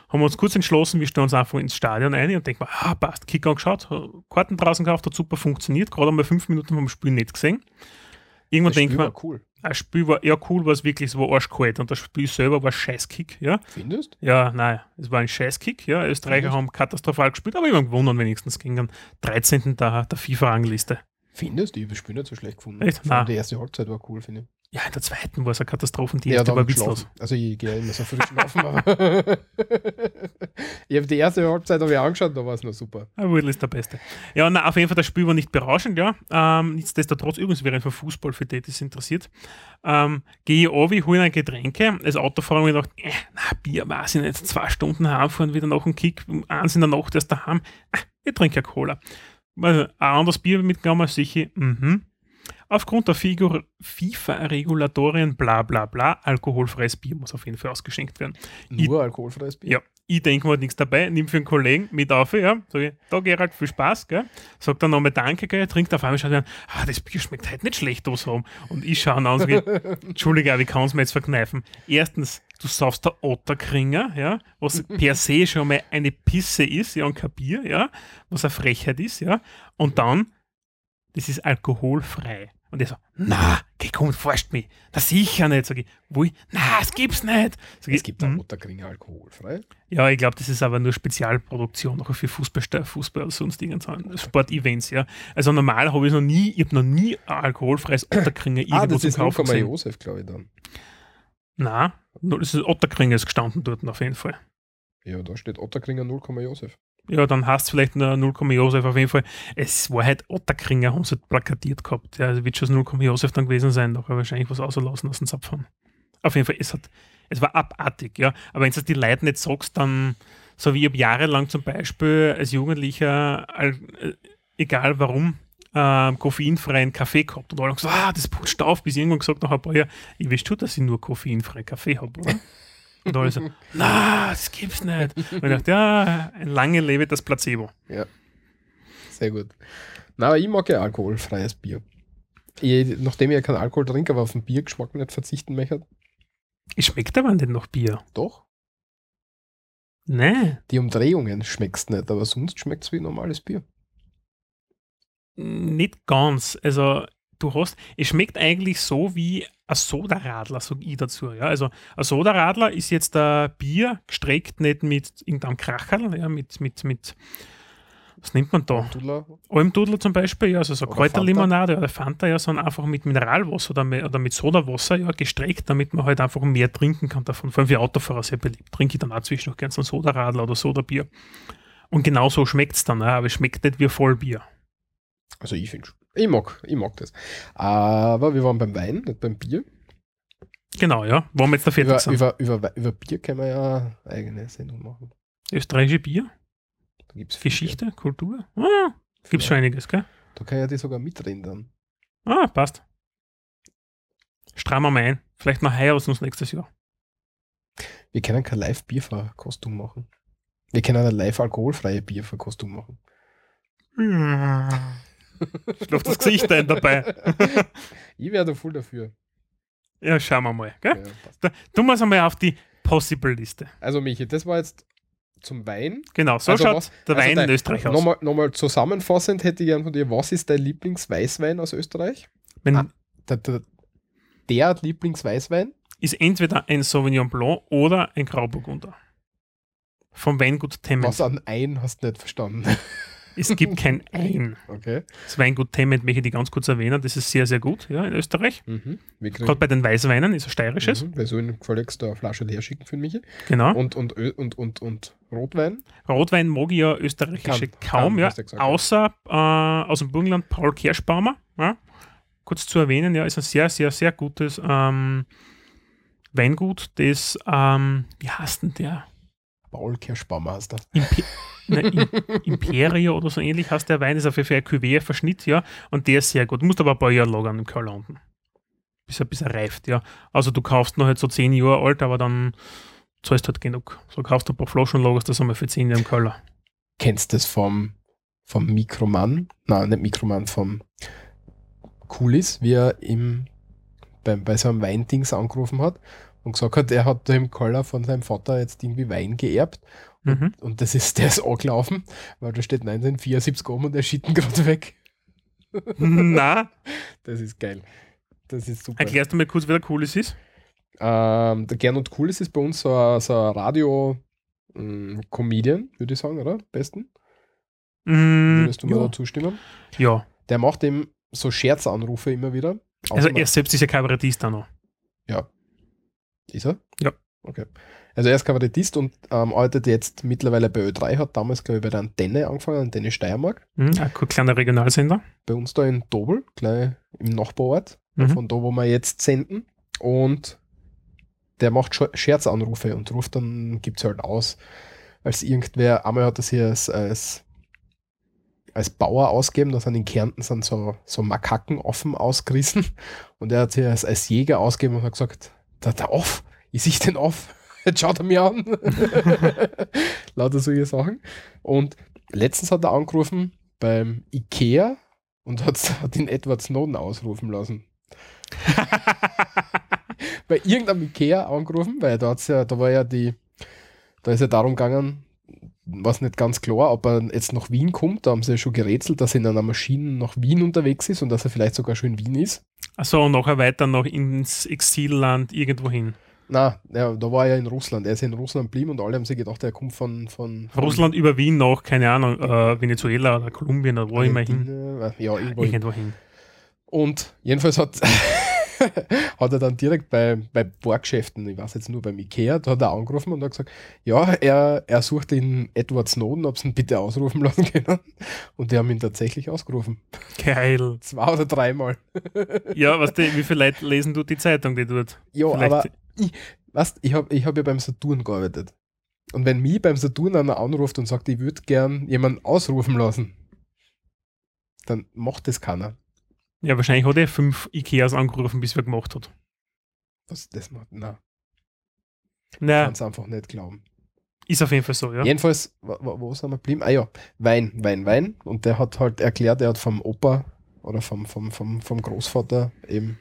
Haben wir uns kurz entschlossen, wir stellen uns einfach ins Stadion ein und denken, ah, passt, Kick angeschaut, Karten draußen gekauft, hat super funktioniert, gerade einmal fünf Minuten vom Spiel nicht gesehen. Irgendwann man, war cool. Das Spiel war eher cool, war es wirklich, es war arschkalt und das Spiel selber war Scheißkick, ja. Findest? Ja, nein, es war ein Scheißkick, ja. Österreicher Mhm. haben katastrophal gespielt, aber immer gewonnen wenigstens gegen den 13. der, der FIFA-Rangliste. Findest? Ich habe das Spiel nicht so schlecht gefunden. Echt? Nein. Die erste Halbzeit war cool, finde ich. Ja, in der zweiten war es eine Katastrophe und die Ja, erste da war witzlos. Also ich gehe ja immer so früh schlafen, ich habe die erste Halbzeit habe ich angeschaut, da war es noch super. Ah, Wurl ist der Beste. Ja, na, auf jeden Fall, das Spiel war nicht berauschend, ja. Ähm, nichtsdestotrotz, übrigens wäre einfach Fußball für die, es interessiert. Ähm, gehe ich runter, hole ein Getränke. Als Autofahrer habe ich gedacht, äh, na, Bier weiß ich nicht, zwei Stunden heimfahren, wieder nach dem Kick, um eins in der Nacht erst daheim. Äh, ich trinke ja Cola. Also, ein anderes Bier mitgenommen, sicher, mhm. Aufgrund der FIFA-Regulatorien, bla bla bla, alkoholfreies Bier muss auf jeden Fall ausgeschenkt werden. Nur alkoholfreies Bier. Ja, ich denke mir halt nichts dabei, nimm für einen Kollegen mit auf, ja, sag ich, da Gerald, viel Spaß, gell, sagt dann nochmal Danke, gell, trinkt auf einmal, schaut an, ah, das Bier schmeckt halt nicht schlecht da so. Und ich schaue an und sage, Entschuldige, wie kann es mir jetzt verkneifen? Erstens, du saufst der Otterkringer, ja, was per se schon mal eine Pisse ist, ja, und kein Bier, ja, was eine Frechheit ist, ja, und dann, das ist alkoholfrei. Und er so, na, geh komm, forscht mich. Na sicher nicht. Sag ich, wo ich, na, es gibt's nicht. Sag ich, Es gibt auch "Hm." Otterkringer alkoholfrei. Ja, ich glaube, das ist aber nur Spezialproduktion, auch für Fußball, Fußball oder sonst irgendwas. Sportevents, ja. Also normal habe ich noch nie, ich habe noch nie ein alkoholfreies Otterkringer irgendwo Ah, das zum 0, gesehen. Josef, glaube ich dann. Nein, das ist Otterkringer ist gestanden dort auf jeden Fall. Ja, da steht Otterkringer 0, Josef. Ja, dann hast du vielleicht nur 0, Josef auf jeden Fall. Es war halt Otterkringer, haben sie plakatiert gehabt. Ja, also wird schon das 0, Josef dann gewesen sein, doch wahrscheinlich was auslassen aus dem Zapfen. Auf jeden Fall, es hat, es war abartig, ja. Aber wenn du die Leute nicht sagst, dann, so wie ich habe jahrelang zum Beispiel als Jugendlicher, äh, egal warum, ähm, koffeinfreien Kaffee gehabt. Und alle haben gesagt, ah, das putscht auf, bis irgendwann gesagt nach ein paar Jahren, ich weiß schon, dass ich nur koffeinfreien Kaffee habe, oder? Und alle so, na, das gibt's nicht. Und ich dachte, ja, lange lebe das Placebo. Sehr gut. Na, aber ich mag ja alkoholfreies Bier. Ich, nachdem ich ja keinen Alkohol trinke, aber auf den Biergeschmack nicht verzichten möchte. Schmeckt aber nicht nach Bier. Doch. Nee, Die Umdrehungen schmeckst nicht, aber sonst schmeckt es wie normales Bier. nicht ganz. Also, du hast, es schmeckt eigentlich so wie ein Sodaradler, sag ich dazu. Ja? Also, ein Sodaradler ist jetzt ein Bier gestreckt nicht mit irgendeinem Kracherl, ja, mit, mit, mit Was nimmt man da? Dudler. Almdudler zum Beispiel, ja, also so Oder Kräuterlimonade oder Fanta, ja, sondern einfach mit Mineralwasser oder mit, oder mit Sodawasser, ja, gestreckt, damit man halt einfach mehr trinken kann davon. Vor allem für Autofahrer sehr beliebt. Trinke ich dann auch zwischendurch gerne so ein Sodaradler oder Sodabier. Und genau so schmeckt es dann, ja, aber es schmeckt nicht wie Vollbier. Also ich finde Ich mag, ich mag das. Aber wir waren beim Wein, nicht beim Bier. Genau, ja. Wo wir jetzt da fertig Über, sind. über, über, über Bier können wir ja eine eigene Sendung machen. Österreichische Bier, Da gibt's Geschichte, Kultur. Ah, Gibt schon einiges, gell? Da kann ja die sogar mitreden dann. Ah, passt. Strammen wir ein. Vielleicht heuer aus uns nächstes Jahr. Wir können kein Live-Bierverkostung machen. Wir können eine live-alkoholfreie Bierverkostung machen. Schlaft das Gesicht ein dabei. Ich wäre da voll dafür. Ja, schauen wir mal. Gell? Ja. Da, tun wir es einmal auf die Possible-Liste. Also Michi, das war jetzt zum Wein. Genau, so Also schaut was- der also Wein dein- in Österreich aus. Nochmal, nochmal zusammenfassend hätte ich gern von dir, was ist dein Lieblingsweißwein aus Österreich? Wenn, Ah. Der, der, der Lieblingsweißwein? Ist entweder ein Sauvignon Blanc oder ein Grauburgunder. Vom Weingut Temmet. Was an ein hast du nicht verstanden. Es gibt kein Ein. Okay. Das Weingut Temmet möchte ich ganz kurz erwähnen. Das ist sehr, sehr gut ja, in Österreich. Mhm. Gerade bei den Weißweinen ist ein steirisches. mhm. Wir sollen gefälligst da eine Flasche leer schicken für mich. Genau. Und, und, und, und, und Rotwein. Rotwein mag ich ja österreichische Kann- kaum, kann, ja. gesagt, Außer äh, aus dem Burgenland Paul Kerschbaumer. Ja. Kurz zu erwähnen, ja, ist ein sehr, sehr, sehr gutes ähm, Weingut, das, ähm, wie heißt denn der? Paul du. Impe ne, Im Imperio oder so ähnlich heißt der Wein, ist auf jeden Fall ein Cuvée-Verschnitt, ja, und der ist sehr gut. Du musst aber ein paar Jahre lagern im unten. Bis er, bis er reift, ja. Also du kaufst noch halt so 10 Jahre alt, aber dann zahlst halt genug. So kaufst du ein paar Flaschen und lagerst das einmal für 10 Jahre im Keller. Kennst du das vom, vom Mikroman? Nein, nicht Mikroman, vom Coolies, wie er im, bei, bei so einem Weindings angerufen hat und gesagt hat, er hat da im Keller von seinem Vater jetzt irgendwie Wein geerbt Mhm. und das ist, der ist angelaufen, weil da steht 1974 oben und der schitten gerade weg. Na, Das ist geil. Das ist super. erklärst du mir kurz, wer der cool ist? Ähm, der Gernot Coolis ist bei uns so ein, so ein Radio-Comedian, würde ich sagen, oder? Besten. Mm, Würdest du mir ja. da zustimmen? ja. Der macht eben so Scherzanrufe immer wieder. Also er selbst ist ja Kabarettist auch noch. Ist er? Ja. Okay. Also er ist Kabarettist und ähm, arbeitet jetzt mittlerweile bei Ö3, hat damals, glaube ich, bei der Antenne angefangen, Antenne Steiermark. Mhm, ein kleiner Regionalsender. Bei uns da in Dobel, gleich im Nachbarort, Mhm. von da, wo wir jetzt senden. Und der macht Sche- Scherzanrufe und ruft dann, gibt es halt aus, als irgendwer, einmal hat er sich als, als, als Bauer ausgegeben, da sind in Kärnten sind so, so Makaken offen ausgerissen und er hat sich als, als Jäger ausgegeben und hat gesagt, da, da auf, ich sehe den auf, jetzt schaut er mir an. Lauter solche Sachen. Und letztens hat er angerufen beim Ikea und hat, hat ihn Edward Snowden ausrufen lassen. Bei irgendeinem Ikea angerufen, weil da, ja, da war ja die, da ist ja darum gegangen, was nicht ganz klar, ob er jetzt nach Wien kommt. Da haben sie ja schon gerätselt, dass er in einer Maschine nach Wien unterwegs ist und dass er vielleicht sogar schon in Wien ist. Achso, und nachher weiter noch ins Exilland irgendwo hin. Na, ja, da war er in Russland. Er ist in Russland geblieben und alle haben sich gedacht, er kommt von, von, von Russland über Wien nach, keine Ahnung, äh, Venezuela oder Kolumbien oder wo immer hin. Ja, irgendwo hin. Irgendwo hin. Und jedenfalls hat, hat er dann direkt bei, bei Bohrgeschäften, ich weiß jetzt nur beim Ikea, da hat er angerufen und hat gesagt, ja, er, er sucht den Edward Snowden, ob sie ihn bitte ausrufen lassen können. Und die haben ihn tatsächlich ausgerufen. Geil. Zwei oder dreimal. Ja, weißt du, wie viele Leute lesen du die Zeitung, die dort? Ja, Vielleicht- aber ich, weißt, ich habe ich hab ja beim Saturn gearbeitet. Und wenn mich beim Saturn einer anruft und sagt, ich würde gern jemanden ausrufen lassen, dann macht das keiner. Ja, wahrscheinlich hat er fünf Ikeas angerufen, bis er gemacht hat. Das, das macht, na, Naja, kann es einfach nicht glauben. ist auf jeden Fall so, ja. Jedenfalls, wo, wo sind wir geblieben? Ah ja, Wein, Wein, Wein. Und der hat halt erklärt, er hat vom Opa oder vom, vom, vom, vom Großvater eben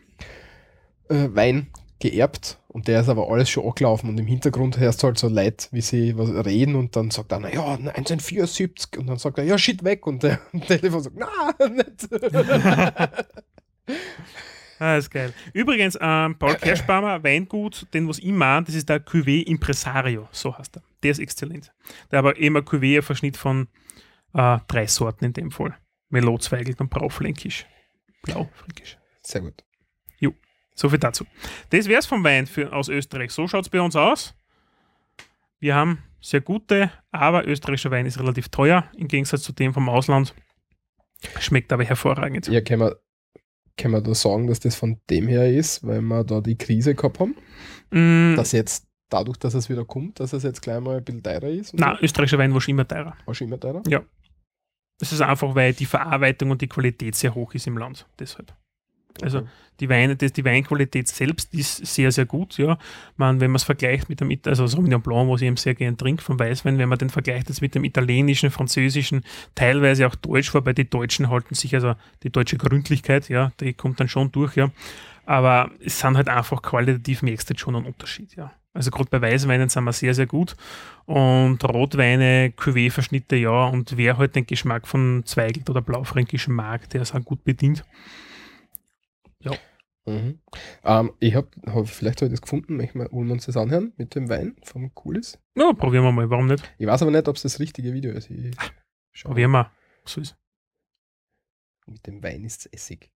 äh, Wein geerbt und der ist aber alles schon angelaufen und im Hintergrund hörst du halt so Leute, wie sie was reden und dann sagt einer, ja, 1974 und dann sagt er, ja, shit, weg und der am Telefon sagt, na, nicht. Ah, ist geil. Übrigens, ähm, Paul Kerschbaumer, Weingut, den was ich meine, das ist der Cuvée Impresario, so heißt er. Der ist exzellent. Der aber eben ein Cuvée-Verschnitt von Äh, drei Sorten in dem Fall. Melot, Zweigelt und Brauflänkisch. Blaufränkisch. Sehr gut. So viel dazu. Das wäre es vom Wein für, aus Österreich. So schaut es bei uns aus. Wir haben sehr gute, aber österreichischer Wein ist relativ teuer im Gegensatz zu dem vom Ausland. Schmeckt aber hervorragend. Ja, können wir, können wir da sagen, dass das von dem her ist, weil wir da die Krise gehabt haben? Mm, Dass jetzt dadurch, dass es wieder kommt, dass es jetzt gleich mal ein bisschen teurer ist? und na, österreichischer Wein war schon immer teurer. so? War schon immer teurer? Das ist einfach, weil die Verarbeitung und die Qualität sehr hoch ist im Land. Deshalb. Also die Weine, das, die Weinqualität selbst ist sehr, sehr gut. Ja. Man, wenn man es vergleicht mit dem, also Sauvignon Blanc, was ich eben sehr gerne trinke vom Weißwein, wenn man den vergleicht jetzt mit dem italienischen, französischen, teilweise auch deutsch, wobei die Deutschen halten sich, also die deutsche Gründlichkeit, ja, die kommt dann schon durch, ja. Aber es sind halt einfach qualitativ, merkst du schon einen Unterschied, ja. Also gerade bei Weißweinen sind wir sehr, sehr gut. Und Rotweine, Cuvée-Verschnitte, ja. Und wer halt den Geschmack von Zweigelt oder Blaufränkisch mag, der ist auch gut bedient. Mhm. Ähm, ich habe hab, vielleicht habe ich das gefunden, wir, wollen wir uns das anhören mit dem Wein vom Coolis? Ja, probieren wir mal, warum nicht? Ich weiß aber nicht, ob es das richtige Video ist. Ich schau. Probieren wir. So ist. Mit dem Wein ist Essig.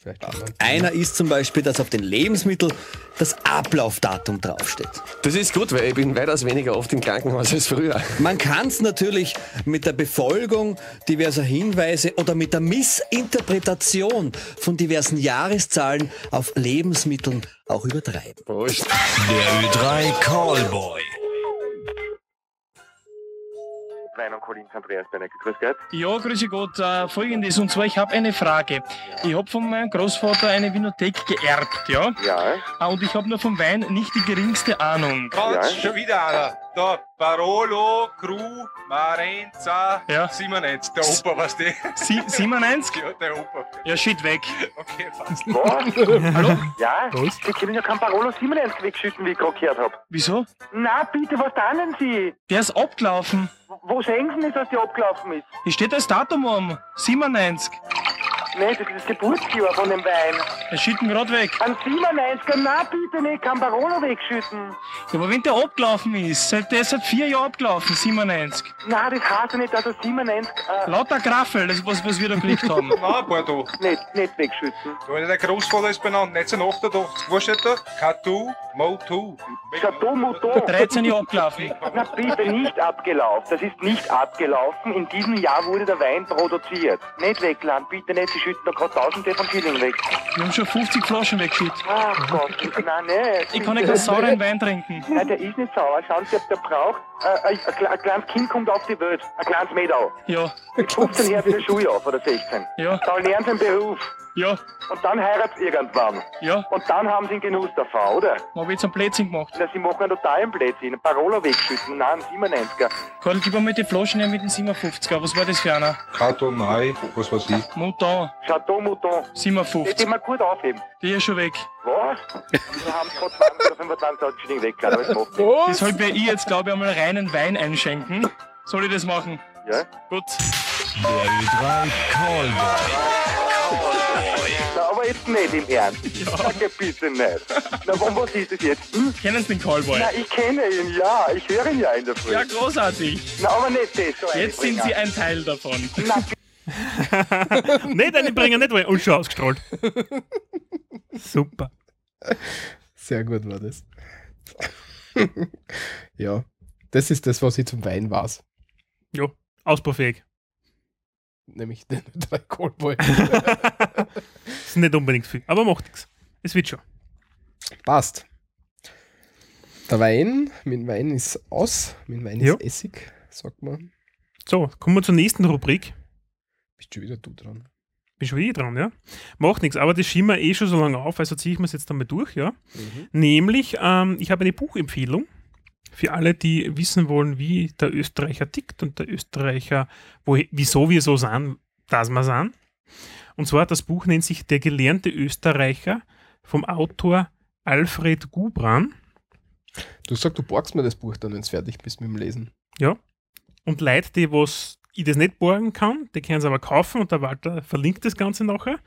Vielleicht uns Einer ist zum Beispiel, dass auf den Lebensmitteln das Ablaufdatum draufsteht. Das ist gut, weil ich bin weitaus weniger oft im Krankenhaus als früher. Man kann es natürlich mit der Befolgung diverser Hinweise oder mit der Missinterpretation von diversen Jahreszahlen auf Lebensmitteln auch übertreiben. Prost. Der Ö3 Callboy. Wein und Collins Andreas Benecke. Grüß Gott. Ja, grüße Gott. Äh, Folgendes, und zwar, ich habe eine Frage. Ich habe von meinem Großvater eine Vinothek geerbt, ja? Ja, Ah, Und ich habe nur vom Wein nicht die geringste Ahnung. Ja. schon wieder einer. Da, Barolo, Cru, Marenza, Ja. 97. Der Opa, was die? Sie 97? Ja, der Opa. Ja, shit, weg. Okay, fast. was? Hallo? Ja? Was? Sie können ja kein Parolo 97 wegschütten, wie ich gerade gehört habe. Wieso? Na, bitte, was tanen Sie? Der ist abgelaufen. Wo- sehen Sie nicht, dass der abgelaufen ist? Hier steht das Datum um. 97. Nein, das ist das Geburtsjahr von dem Wein. Er schütten gerade weg. Ein 97er, na bitte nicht, kein Parolo wegschütten. Ja, aber wenn der abgelaufen ist, seit, der ist seit vier Jahren abgelaufen, 97. Na, das heißt ja nicht, dass er 97 äh, Lauter Graffel, das ist was, was wir da gekriegt haben. Na, Bordeaux. nicht, nicht wegschütten. Da der Großvater ist benannt, 1988. Wo steht da? Katu, Motu. Chateau Mouton. 13 Jahre abgelaufen. Na bitte, nicht abgelaufen. Das ist nicht abgelaufen. In diesem Jahr wurde der Wein produziert. Nicht wegladen, bitte nicht. Sie schütten da gerade tausende von Schilling weg. Wir haben schon 50 Flaschen weggeschüttet. Ach Gott, nein, nicht. Ich kann nicht keinen sauren Wein trinken. Nein, der ist nicht sauer. Schauen Sie, ob der braucht. Äh, ein, ein, ein kleines Kind kommt auf die Welt. Ein kleines Mädel. Ja, Mit 15 her wieder Schuljahr oder 16. ja, Da lernen sie einen Beruf. ja, Und dann heiraten sie irgendwann. ja. Und dann haben sie einen Genuss davon, oder? Ich jetzt einen Blödsinn gemacht. Na, sie machen einen totalen. Ein Parola wegschütten. Nein, ein 97er. Karl, gib mir mal die Flaschen her mit den 57er. Was war das für einer? Kato, Mai, was weiß ich. Mouton, Chateau Mouton. Das 57. immer gut aufheben. Die ist schon weg. Was? Wir haben gerade 20 oder 25 Schilling weggeladen, aber das macht nichts. Deshalb werde ich jetzt, glaube ich, einmal reinen Wein einschenken. Soll ich das machen? Ja? Gut. Der Ö3 Callboy. Na, aber jetzt nicht im Ernst. Sag ja bitte nicht. Na, und was ist das jetzt? Hm? Kennen Sie den Callboy? Na, ich kenne ihn, ja. Ich höre ihn ja in der Früh. Ja, großartig. Na, aber nicht das. So Jetzt sind Sie ein Teil davon. Na, nicht eine bringen, nicht, weil und schon ausgestrahlt. Super. Sehr gut war das. ja, das ist das, was ich zum Wein weiß. Ja, ausbaufähig. Nämlich den drei Callboy. ist nicht unbedingt viel, aber macht nichts. Es wird schon. Passt. Der Wein, mit Wein ist aus, mit Wein Ja. ist Essig, sagt man. So, kommen wir zur nächsten Rubrik. Bist schon wieder du dran. Bin schon wieder dran, ja. Macht nichts, aber das schieben wir eh schon so lange auf, also ziehe ich mir es jetzt einmal durch, ja. Nämlich, ähm, ich habe eine Buchempfehlung für alle, die wissen wollen, wie der Österreicher tickt und der Österreicher, wo, wieso wir so sind, dass wir sind. Und zwar, das Buch nennt sich Der gelernte Österreicher vom Autor Alfred Gubran. Du sagst, du borgst mir das Buch dann, wenn es fertig bist mit dem Lesen. Und Leute, die was ich das nicht borgen kann, die können es aber kaufen und der Walter verlinkt das Ganze nachher.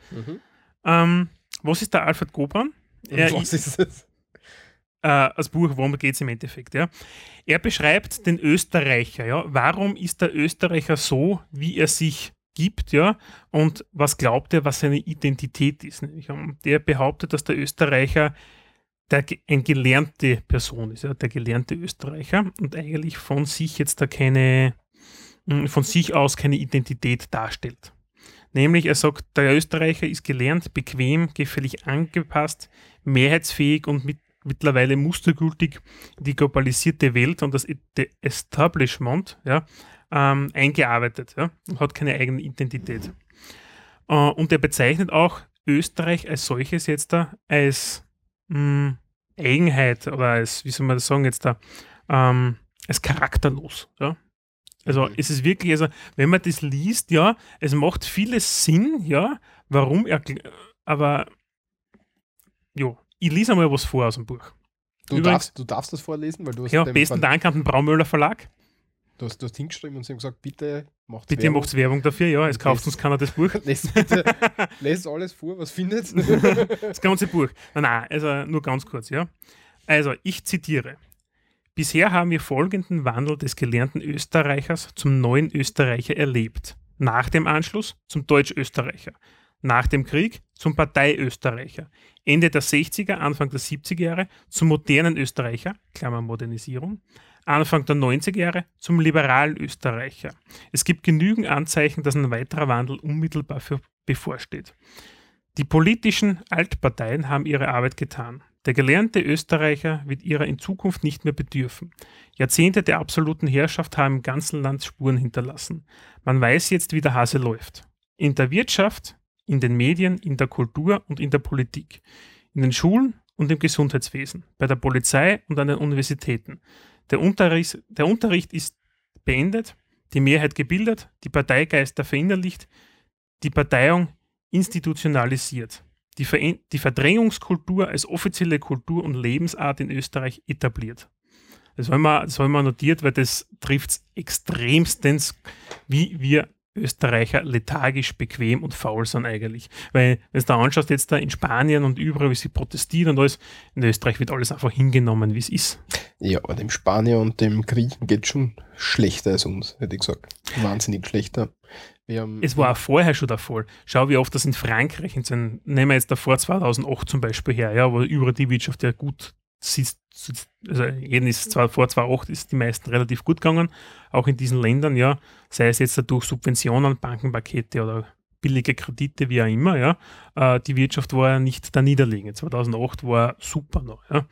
Ähm, was ist der Alfred Gobran? Er was ist das? Äh, das Buch, worum geht es im Endeffekt, ja. Er beschreibt den Österreicher, ja. Warum ist der Österreicher so, wie er sich gibt, ja, und was glaubt er, was seine Identität ist. Nämlich. Und der behauptet, dass der Österreicher der, eine gelernte Person ist, ja, der gelernte Österreicher und eigentlich von sich jetzt da keine, mh, von sich aus keine Identität darstellt. Nämlich, er sagt, der Österreicher ist gelernt, bequem, gefällig angepasst, mehrheitsfähig und mit, mittlerweile mustergültig die globalisierte Welt und das E- Establishment ja, ähm, eingearbeitet ja, und hat keine eigene Identität. Äh, und er bezeichnet auch Österreich als solches jetzt da als mh, Eigenheit oder als, wie soll man das sagen jetzt da, ähm, als charakterlos. Ja? Also es ist wirklich, also wenn man das liest, ja, es macht vieles Sinn, ja, warum er, aber jo, ich lese einmal was vor aus dem Buch. Du, Übrigens- darfst, du darfst das vorlesen, weil du hast Ja, besten Ver- Dank an den Braumüller Verlag. Du hast, du hast hingeschrieben und sie haben gesagt, bitte macht Bitte macht Werbung dafür, ja, es kauft uns keiner das Buch. Lest bitte, lest alles vor, was findet. das ganze Buch. Nein, nein, also nur ganz kurz, ja. Also, ich zitiere. Bisher haben wir folgenden Wandel des gelernten Österreichers zum neuen Österreicher erlebt. Nach dem Anschluss zum Deutsch-Österreicher. Nach dem Krieg zum Partei-Österreicher. Ende der 60er, Anfang der 70er Jahre zum modernen Österreicher, Klammer Modernisierung. Anfang der 90er Jahre zum liberalen Österreicher. Es gibt genügend Anzeichen, dass ein weiterer Wandel unmittelbar für bevorsteht. Die politischen Altparteien haben ihre Arbeit getan. Der gelernte Österreicher wird ihrer in Zukunft nicht mehr bedürfen. Jahrzehnte der absoluten Herrschaft haben im ganzen Land Spuren hinterlassen. Man weiß jetzt, wie der Hase läuft. In der Wirtschaft, in den Medien, in der Kultur und in der Politik. In den Schulen und im Gesundheitswesen, bei der Polizei und an den Universitäten. Der Unterricht, der Unterricht ist beendet, die Mehrheit gebildet, die Parteigeister verinnerlicht, die Parteiung institutionalisiert, die, Verein die Verdrängungskultur als offizielle Kultur und Lebensart in Österreich etabliert. Das haben wir, das haben notiert, weil das trifft extremstens, wie wir Österreicher lethargisch, bequem und faul sind eigentlich. Weil, wenn du da anschaust, jetzt da in Spanien und überall, wie sie protestieren und alles, in Österreich wird alles einfach hingenommen, wie es ist. Ja, aber dem Spanier und dem Griechen geht schon schlechter als uns, hätte ich gesagt. Wahnsinnig schlechter. Wir haben, Es war auch vorher schon der Fall. Schau, wie oft das in Frankreich, in seinen, nehmen wir jetzt davor 2008 zum Beispiel her, ja, wo über die Wirtschaft ja gut sitzt also jeden ist zwar vor 2008 ist die meisten relativ gut gegangen, auch in diesen Ländern, ja, sei es jetzt durch Subventionen, Bankenpakete oder billige Kredite, wie auch immer, ja, äh, die Wirtschaft war ja nicht da niederliegend. 2008 war super noch, ja.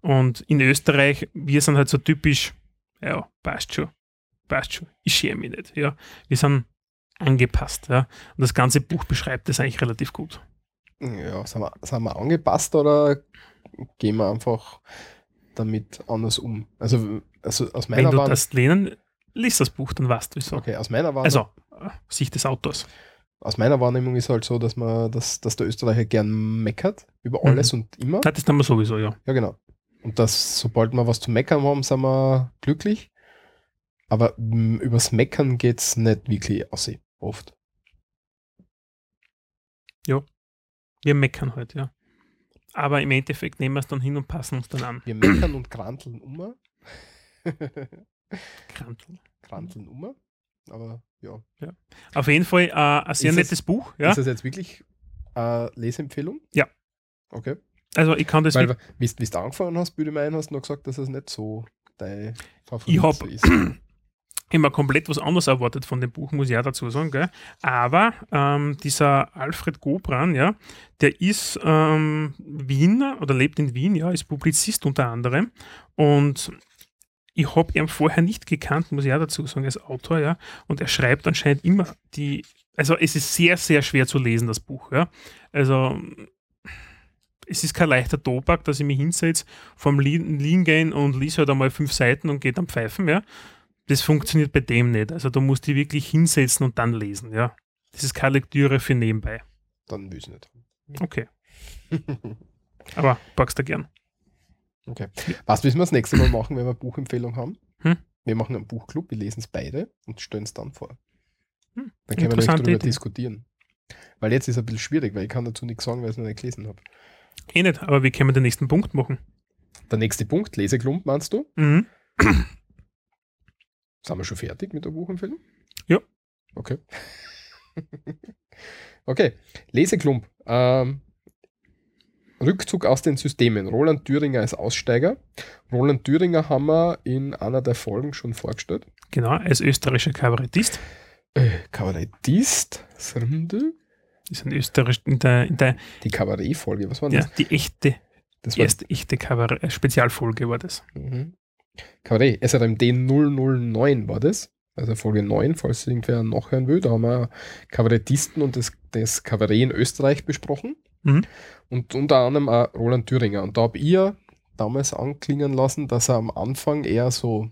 Und in Österreich, wir sind halt so typisch, ja, passt schon, passt schon, ich schäme mich nicht, ja. Wir sind angepasst, ja. Und das ganze Buch beschreibt das eigentlich relativ gut. ja, sind wir, sind wir angepasst oder gehen wir einfach damit anders um? Also, also aus Wenn meiner du Wahrnehmung. das lehnen, liest das Buch, dann weißt du wieso. Okay, aus meiner Wahrnehmung. Also, äh, Sicht des Autors. aus meiner Wahrnehmung ist halt so, dass man, dass, dass der Österreicher gern meckert über Mhm. alles und immer. Ja, das tun wir sowieso, ja. Ja, genau. Und dass, sobald wir was zu meckern haben, sind wir glücklich. Aber mh, übers Meckern geht es nicht wirklich aus, oft. Wir meckern halt, ja. Aber im Endeffekt nehmen wir es dann hin und passen uns dann an. Wir meckern und kranteln um. Kranteln. kranteln um. Aber ja. Auf jeden Fall äh, ein sehr Ist nettes es- Buch, ja. Ist das jetzt wirklich eine Leseempfehlung? Ja. Okay. Also ich kann das Weil, wirklich- wie du angefangen hast, meinen, hast du noch gesagt, dass es nicht so dein Favorit Ich habe ist. Immer komplett was anderes erwartet von dem Buch, muss ich auch dazu sagen. Gell? Aber ähm, dieser Alfred Gobran, ja, der ist ähm, Wiener oder lebt in Wien, ja, ist Publizist unter anderem. Und ich habe ihn vorher nicht gekannt, muss ich auch dazu sagen, als Autor, ja. Und er schreibt anscheinend immer die, also es ist sehr, sehr schwer zu lesen, das Buch, ja. Also es ist kein leichter Tobak, dass ich mich hinsetze, vom Liegen gehen und lese halt einmal fünf Seiten und geht am Pfeifen, ja. Das funktioniert bei dem nicht. Also da musst du dich wirklich hinsetzen und dann lesen, ja. Das ist keine Lektüre für nebenbei. Dann will ich nicht. Okay. Aber packst du gern. Okay. Was müssen wir das nächste Mal machen, wenn wir eine Buchempfehlung haben? Hm? Wir machen einen Buchclub, wir lesen es beide und stellen es dann vor. Hm, Dann können wir interessante darüber Idee. diskutieren. Weil jetzt ist es ein bisschen schwierig, weil ich kann dazu nichts sagen, weil ich es noch nicht gelesen habe. Eh nicht, aber wie können wir den nächsten Punkt machen? Der nächste Punkt, Leseklump, meinst du? Mhm. Sind wir schon fertig mit der Buchempfehlung? Ja. Okay. okay, Leseklump. Ähm, Rückzug aus den Systemen. Roland Thüringer als Aussteiger. Roland Thüringer haben wir in einer der Folgen schon vorgestellt. Genau, als österreichischer Kabarettist. Äh, Kabarettist. Srmdü? Ist ein Österreich in der, in der Die Kabarett-Folge, was war ja, das? die echte, Das die erste echte Kabarett, Spezialfolge war das. Mhm. Kabarett, SRMD 009 war das. Also Folge 9, falls irgendwer nachhören will. Da haben wir Kabarettisten und das, das Kabarett in Österreich besprochen. Mhm. Und unter anderem auch Roland Thüringer. Und da habe ich ja damals anklingen lassen, dass er am Anfang eher so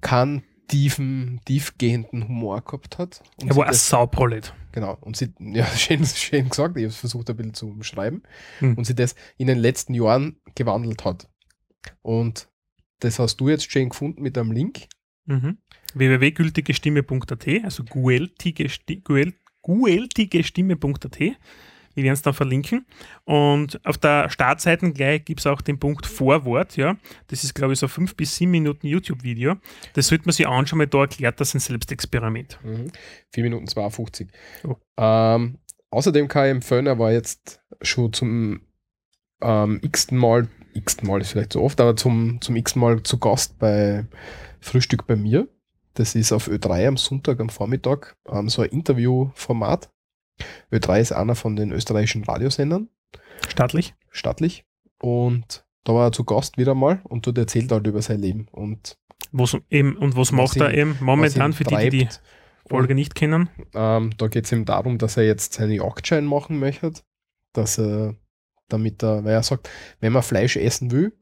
keinen tiefen, tiefgehenden Humor gehabt hat. Er war ein Sauprolet. Genau. Und sie, ja, schön, schön gesagt, ich habe es versucht ein bisschen zu umschreiben. Hm. Und sie das in den letzten Jahren gewandelt hat. Und das hast du jetzt schön gefunden mit einem Link. Mhm. www.gültigestimme.at, also gueltige, Sti- guel, gueltigestimme.at. Wir werden es dann verlinken. Und auf der Startseite gleich gibt es auch den Punkt Vorwort. Ja. Das ist, glaube ich, so ein 5 bis 7 Minuten YouTube-Video. Das sollte man sich anschauen, weil da erklärt das ein Selbstexperiment. Mhm. 4 Minuten 52. Oh. Ähm, außerdem kann ich empfehlen, er war jetzt schon zum ähm, x-ten Mal, x-ten Mal ist vielleicht so oft, aber zum, zum x-ten Mal zu Gast bei Frühstück bei mir. Das ist auf Ö3 am Sonntag am Vormittag, ähm, so ein Interviewformat. Ö3 ist einer von den österreichischen Radiosendern, Staatlich. staatlich. Und da war er zu Gast wieder mal und dort erzählt halt über sein Leben und Was, eben, und was, Was macht er ihn- eben momentan für die, die die. Folge nicht kennen? Ähm, da geht es ihm darum, dass er jetzt seine Jagdschein machen möchte, dass er damit er, weil er sagt, wenn man Fleisch essen will,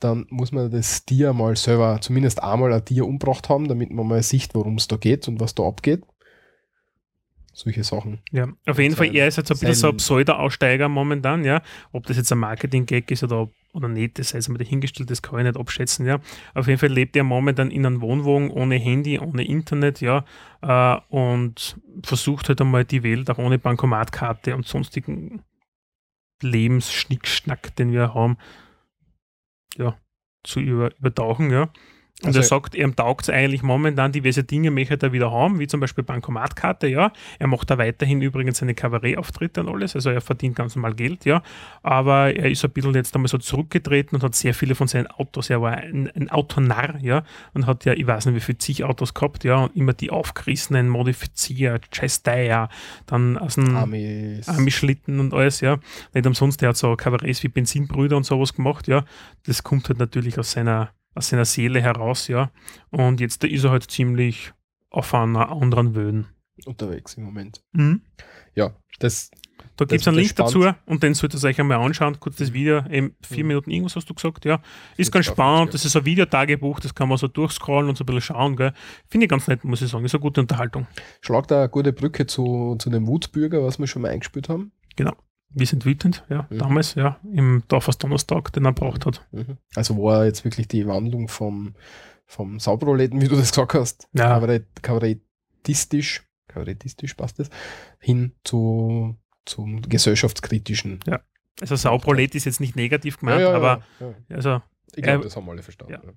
dann muss man das Tier mal selber, zumindest einmal ein Tier umgebracht haben, damit man mal sieht, worum es da geht und was da abgeht. Solche Sachen. Ja, auf jeden Fall, er ist jetzt ein bisschen so ein Pseudo-Aussteiger momentan, ja. Ob das jetzt ein Marketing-Gag ist oder, oder nicht, das sei jetzt mal dahingestellt, das kann ich nicht abschätzen, ja. Auf jeden Fall lebt er momentan in einem Wohnwagen ohne Handy, ohne Internet, ja, äh, und versucht halt einmal die Welt auch ohne Bankomatkarte und sonstigen Lebensschnickschnack, den wir haben, ja, zu über, übertauchen, ja. Und Also- er sagt, ihm taugt es eigentlich momentan, diverse Dinge möchte er wieder haben, wie zum Beispiel Bankomatkarte, ja. Er macht da weiterhin übrigens seine Kabarettauftritte und alles, also er verdient ganz normal Geld, ja. Aber er ist ein bisschen jetzt einmal so zurückgetreten und hat sehr viele von seinen Autos, er war ein, ein Autonarr, ja, und hat ja, ich weiß nicht, wie viele zig Autos gehabt, ja, und immer die aufgerissenen, modifiziert, Chasteier, dann aus dem Amis. Amischlitten und alles, ja. Nicht umsonst, der hat so Kabarets wie Benzinbrüder und sowas gemacht, ja. Das kommt halt natürlich aus seiner, aus seiner Seele heraus, ja. Und jetzt ist er halt ziemlich auf einer anderen Wöhn. unterwegs im Moment. Mhm. Ja, das, Da gibt es einen Link dazu spannend. und den solltet ihr euch einmal anschauen. Kurz das Video, eben vier Mhm. Minuten irgendwas hast du gesagt, ja. Ist Das ganz spannend, das ist ein Videotagebuch, das kann man so durchscrollen und so ein bisschen schauen, gell. Finde ich ganz nett, muss ich sagen. Ist eine gute Unterhaltung. schlagt da eine gute Brücke zu, zu dem Wutbürger, was wir schon mal eingespielt haben. Wir sind wütend, ja, Mhm. damals, ja, im Dorfers Donnerstag, den er braucht hat. Mhm. Also war jetzt wirklich die Wandlung vom, vom Sauproleten, wie du das gesagt hast, Ja. Kabarett, kabarettistisch, kabarettistisch passt das, hin zu, zum gesellschaftskritischen. Also Sauprolet ist jetzt nicht negativ gemeint, Ja, ja, aber ja, ja. also Ich glaube, Äh, das haben alle verstanden. ja. ja.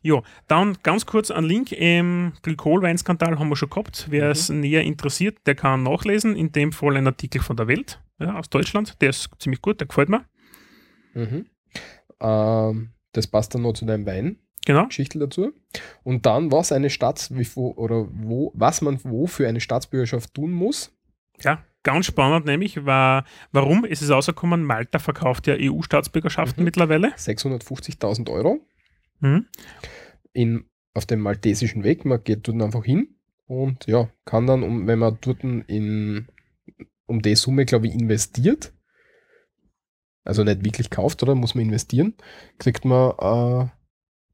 Ja, dann ganz kurz ein Link. Im Glykolweinskandal haben wir schon gehabt. Wer Mhm. es näher interessiert, der kann nachlesen. In dem Fall ein Artikel von der Welt ja, aus Deutschland. Der ist ziemlich gut, der gefällt mir. Mhm. Ähm, das passt dann noch zu deinem Wein. Genau. Geschichte dazu. Und dann, was eine Staats wie, wo, oder wo, was man wo für eine Staatsbürgerschaft tun muss. Ja, ganz spannend nämlich, war, warum ist es rausgekommen, Malta verkauft ja EU-Staatsbürgerschaften Mhm. mittlerweile. 650.000 Euro Mhm. in, auf dem maltesischen Weg. Man geht dort einfach hin und ja, kann dann, wenn man dort in, um die Summe, glaube ich, investiert, also nicht wirklich kauft, oder muss man investieren, kriegt man äh,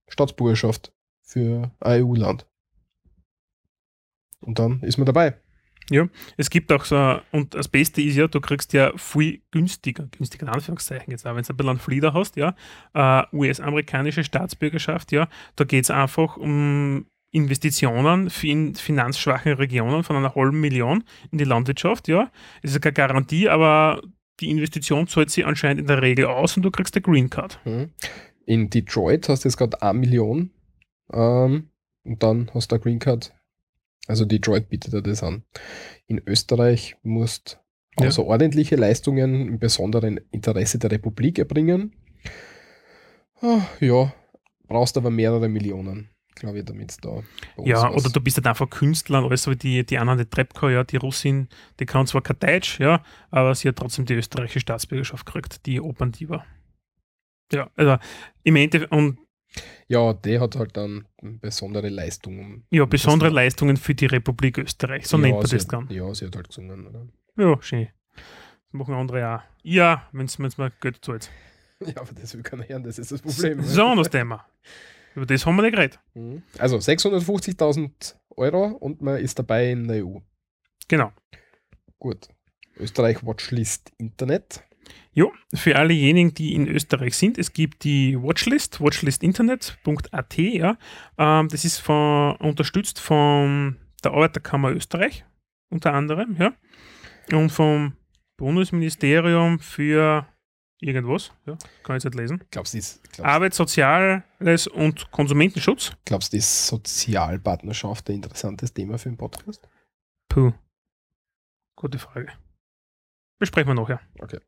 Staatsbürgerschaft für ein EU-Land. Und dann ist man dabei. Es gibt auch so, und das Beste ist ja, du kriegst ja viel günstiger, günstiger in Anführungszeichen jetzt auch, wenn du ein bisschen einen Flieder hast, ja, äh, US-amerikanische Staatsbürgerschaft, ja, da geht es einfach um Investitionen in finanzschwachen Regionen von einer halben Million in die Landwirtschaft, ja. Das ist keine Garantie, aber die Investition zahlt sich anscheinend in der Regel aus und du kriegst eine Green Card. Mhm. In Detroit hast du jetzt gerade eine Million ähm, und dann hast du eine Green Card. Also Detroit bietet dir das an. In Österreich musst Ja. außerordentliche Leistungen im besonderen Interesse der Republik erbringen. Ah, ja, brauchst aber mehrere Millionen, glaube ich, damit da bei uns Ja, oder du bist halt einfach Künstler und alles so wie die, die Anna de Trepko, ja, die Russin, die kann zwar kein Deutsch, ja, aber sie hat trotzdem die österreichische Staatsbürgerschaft gekriegt, die Operndiva. Ja, also im Endeffekt, und Ja, der hat halt dann besondere Leistungen. ja, besondere Leistungen für die Republik Österreich, so ja, nennt man das hat, dann. Ja, sie hat halt gesungen, oder? Ja, schön. Das machen andere auch. Ja, wenn es mir Geld zahlt. Ja, aber das will keiner hören, das ist das Problem. Das ein anderes Thema. Über das haben wir nicht geredet. Mhm. Also 650.000 Euro und man ist dabei in der EU. Genau. Gut. Österreich Watchlist Internet. Jo, für allejenigen, die in Österreich sind, es gibt die Watchlist, watchlistinternet.at, ja. Ähm, das ist von, unterstützt von der Arbeiterkammer Österreich, unter anderem, ja. Und vom Bundesministerium für irgendwas, ja, kann ich jetzt nicht lesen. Glaubst du, das, glaubst, Arbeit, Soziales und Konsumentenschutz. glaubst, du, ist Sozialpartnerschaft ein interessantes Thema für den Podcast? Puh. Gute Frage. Besprechen wir nachher. Okay.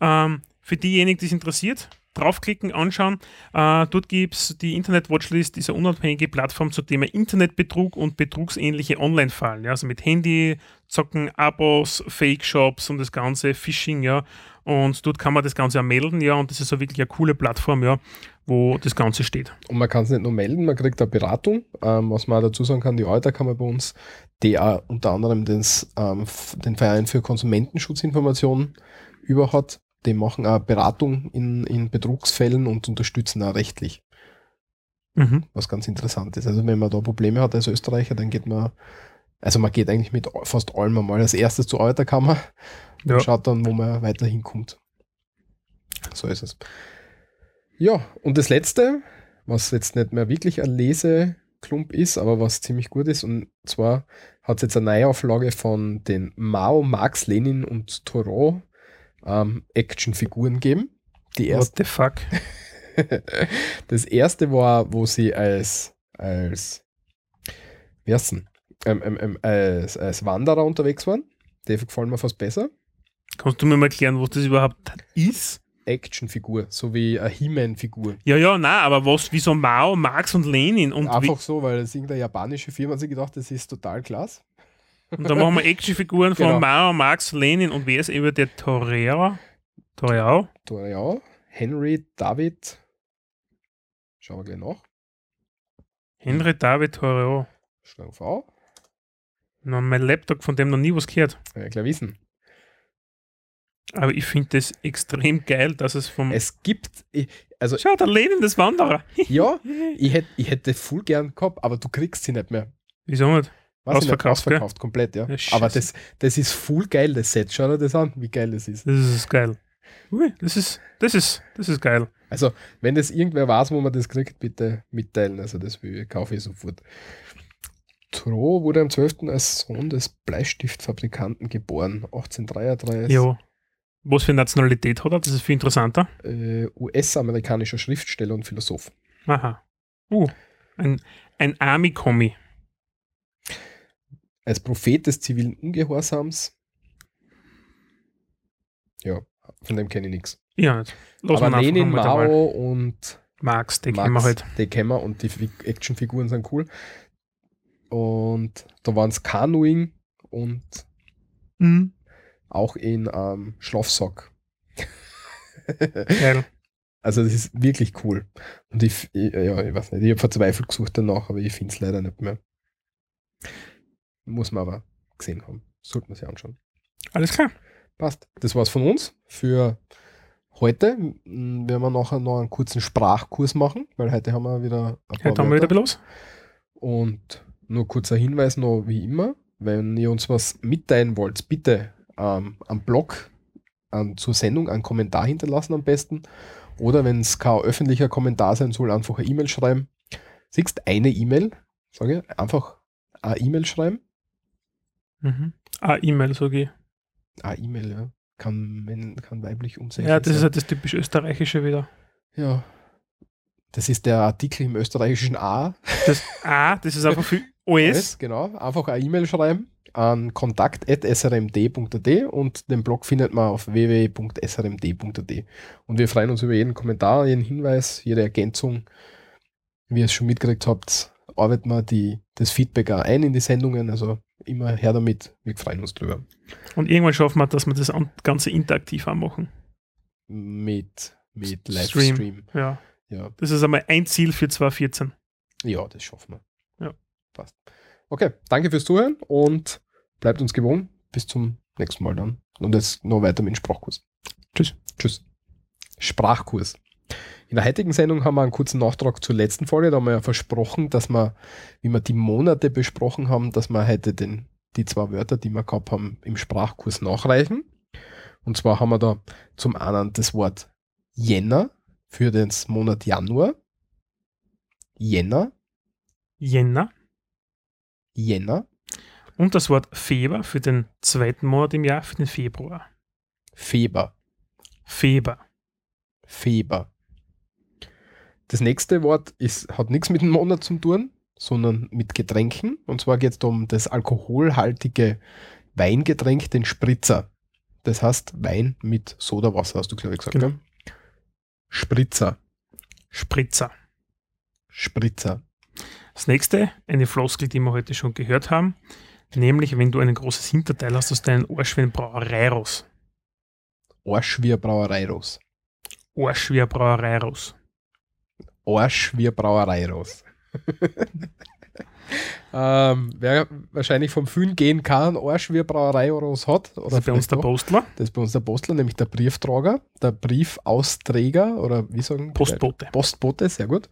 Ähm, für diejenigen, die es interessiert, draufklicken, anschauen. Äh, dort gibt es die Internet-Watchlist, ist eine unabhängige Plattform zum Thema Internetbetrug und betrugsähnliche Online-Fallen. Ja, also mit Handy, Zocken, Abos, Fake-Shops und das ganze Phishing, ja. Und dort kann man das Ganze auch melden, ja. Und das ist so wirklich eine coole Plattform, ja, wo das Ganze steht. Und man kann es nicht nur melden, man kriegt eine Beratung. Ähm, was man auch dazu sagen kann, die Arbeiterkammer bei uns, die auch unter anderem das, ähm, den Verein für Konsumentenschutzinformationen über. Die machen auch Beratung in, in Betrugsfällen und unterstützen auch rechtlich. Mhm. was ganz interessant ist. Also wenn man da Probleme hat als Österreicher, dann geht man, also man geht eigentlich mit fast allem einmal als erstes zur Arbeiterkammer Ja. und schaut dann, wo man weiter hinkommt. So ist es. Ja, und das letzte, was jetzt nicht mehr wirklich ein Leseklump ist, aber was ziemlich gut ist, und zwar hat es jetzt eine Neuauflage von den Mao, Marx, Lenin und Thoreau ähm, Actionfiguren gegeben. Die What erste the fuck? das erste war, wo sie als, als, denn? Ähm, ähm, ähm, als, als Wanderer unterwegs waren. Die gefallen mir fast besser. Kannst du mir mal erklären, was das überhaupt ist? Actionfigur, so wie eine He-Man-Figur. Ja, ja, nein, aber was, wieso Mao, Marx und Lenin? Und, Einfach so, weil es irgendeine japanische Firma hat sich gedacht, das ist total klasse. Und dann machen wir Actionfiguren von Genau. Mao, Marx, Lenin und wer ist eben der? Torero? Da, ja, Henry, David, schauen wir gleich nach. Henry David Torero. Schlang V. Na, mein Laptop, von dem noch nie was gehört. Ja, klar wissen. Aber ich finde das extrem geil, dass es vom. Es gibt, also Schau, der Lenin, das Wanderer. ja, ich hätte ich hätte voll gern gehabt, aber du kriegst sie nicht mehr. Wieso nicht? Weiß nicht, Ausverkauft, ausverkauft komplett, ja. Ja, Aber das, das ist voll geil, das Set. Schau dir das an, wie geil das ist. Das ist geil. Ui, das ist, das ist, das ist geil. Also, wenn das irgendwer weiß, wo man das kriegt, bitte mitteilen. Also, das will ich, kaufe ich sofort. Troh wurde am 12. als Sohn des Bleistiftfabrikanten geboren. 1833. Ja. Was für Nationalität hat er? Das ist viel interessanter. Äh, US-amerikanischer Schriftsteller und Philosoph. Aha. Uh, ein, ein Army-Kommi. Als Prophet des zivilen Ungehorsams. Ja, von dem kenne ich nichts. Ja. Lass Aber Lenin. Mao und Marx, Max, kennen wir halt. Die kennen wir und die Fi- Actionfiguren sind cool. Und da waren es Canoeing und Mhm. auch in ähm, Schlafsack. Geil. Also das ist wirklich cool. Und ich, ich ja, ich weiß nicht, ich habe verzweifelt gesucht danach, aber ich finde es leider nicht mehr. Muss man aber gesehen haben. Sollte man sich anschauen. Alles klar. Passt. Das war's von uns für heute. Werden wir nachher noch einen kurzen Sprachkurs machen, weil heute haben wir wieder ein paar Heute haben wir wieder bloß. Und nur kurzer Hinweis noch wie immer, wenn ihr uns was mitteilen wollt, bitte ähm, am Blog an, zur Sendung einen Kommentar hinterlassen am besten. Oder wenn es kein öffentlicher Kommentar sein soll, einfach eine E-Mail schreiben. Siehst eine E-Mail, sage ich, einfach eine E-Mail schreiben. Mhm. Ah, E-Mail, sage ich. Ah, E-Mail, ja. kann, kann weiblich umsetzen. Ja, das ist halt das typisch Österreichische wieder. ja. Das ist der Artikel im österreichischen A. Das A, das ist einfach für OS. Genau, einfach eine E-Mail schreiben an kontakt.srmd.at und den Blog findet man auf www.srmd.at. Und wir freuen uns über jeden Kommentar, jeden Hinweis, jede Ergänzung. Wie ihr es schon mitgekriegt habt, arbeiten wir die, das Feedback auch ein in die Sendungen. Also immer her damit. Wir freuen uns drüber. Und irgendwann schaffen wir, dass wir das an- Ganze interaktiv anmachen. Mit, mit Stream. Livestream. Ja. Ja. Das ist einmal ein Ziel für 2014. ja, das schaffen wir. Ja. Passt. Okay, danke fürs Zuhören und bleibt uns gewogen. Bis zum nächsten Mal dann. Und jetzt noch weiter mit dem Sprachkurs. Tschüss. Tschüss. Sprachkurs. In der heutigen Sendung haben wir einen kurzen Nachtrag zur letzten Folge. Da haben wir ja versprochen, dass wir, wie wir die Monate besprochen haben, dass wir heute den, die zwei Wörter, die wir gehabt haben, im Sprachkurs nachreichen. Und zwar haben wir da zum einen das Wort Jänner für den Monat Januar. Jänner, Jänner. Jänner, Und das Wort Feber für den zweiten Monat im Jahr, für den Februar. Feber, Feber. Feber. Das nächste Wort ist, hat nichts mit dem Monat zu tun, sondern mit Getränken. Und zwar geht es um das alkoholhaltige Weingetränk, den Spritzer. Das heißt Wein mit Sodawasser, hast du glaube ich gesagt. Genau. Spritzer, Spritzer. Spritzer. Das nächste, eine Floskel, die wir heute schon gehört haben, nämlich wenn du ein großes Hinterteil hast, hast du einen Arsch wie ein Brauereiros. Arsch wie ein Brauereiros. Arsch wie ein Brauereiros. Arsch wie ein Brauereiros. ähm, wer wahrscheinlich vom Fühlen gehen kann, Arsch wie ein Brauereiros hat. Oder Das ist bei uns der. Postler. Das ist bei uns der Postler, nämlich der Brieftrager, der Briefausträger oder wie sagen Postbote. Postbote, sehr gut.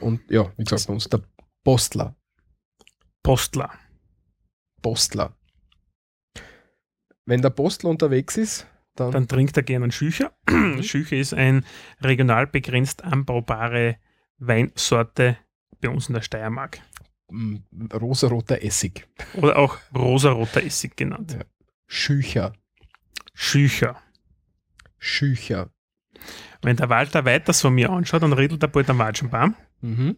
Und ja, wie gesagt, bei uns der Postler. Postler. Postler. Wenn der Postler unterwegs ist, dann, Dann trinkt er gerne einen Schücher. Schücher ist ein regional begrenzt anbaubare Weinsorte bei uns in der Steiermark. mm, rosaroter Essig. Oder auch rosaroter Essig genannt. Ja. Schücher. Schücher. Schücher. Wenn der Walter weiter von mir anschaut, dann redelt er bald am Watschenbaum. Mhm.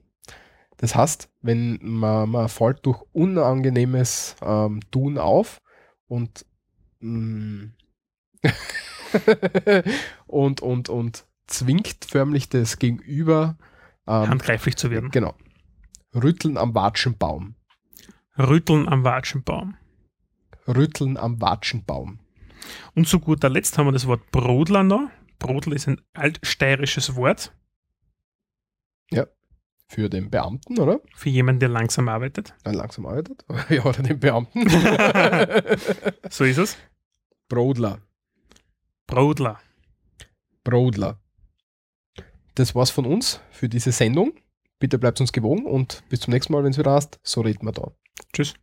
Das heißt, wenn man, man fällt durch unangenehmes ähm, Tun auf und mm, und, und, und zwingt förmlich das Gegenüber ähm, handgreiflich zu werden. Genau. Rütteln am Watschenbaum. Rütteln am Watschenbaum. Rütteln am Watschenbaum. Und zu guter Letzt haben wir das Wort Brodler noch. Brodel ist ein altsteirisches Wort Ja. Für den Beamten, oder? für jemanden, der langsam arbeitet. Der langsam arbeitet. ja, oder den Beamten. So ist es. Brodler. Brodler. Brodler. Das war's von uns für diese Sendung. Bitte bleibt uns gewogen und bis zum nächsten Mal, wenn es wieder hast. So reden wir da. Tschüss.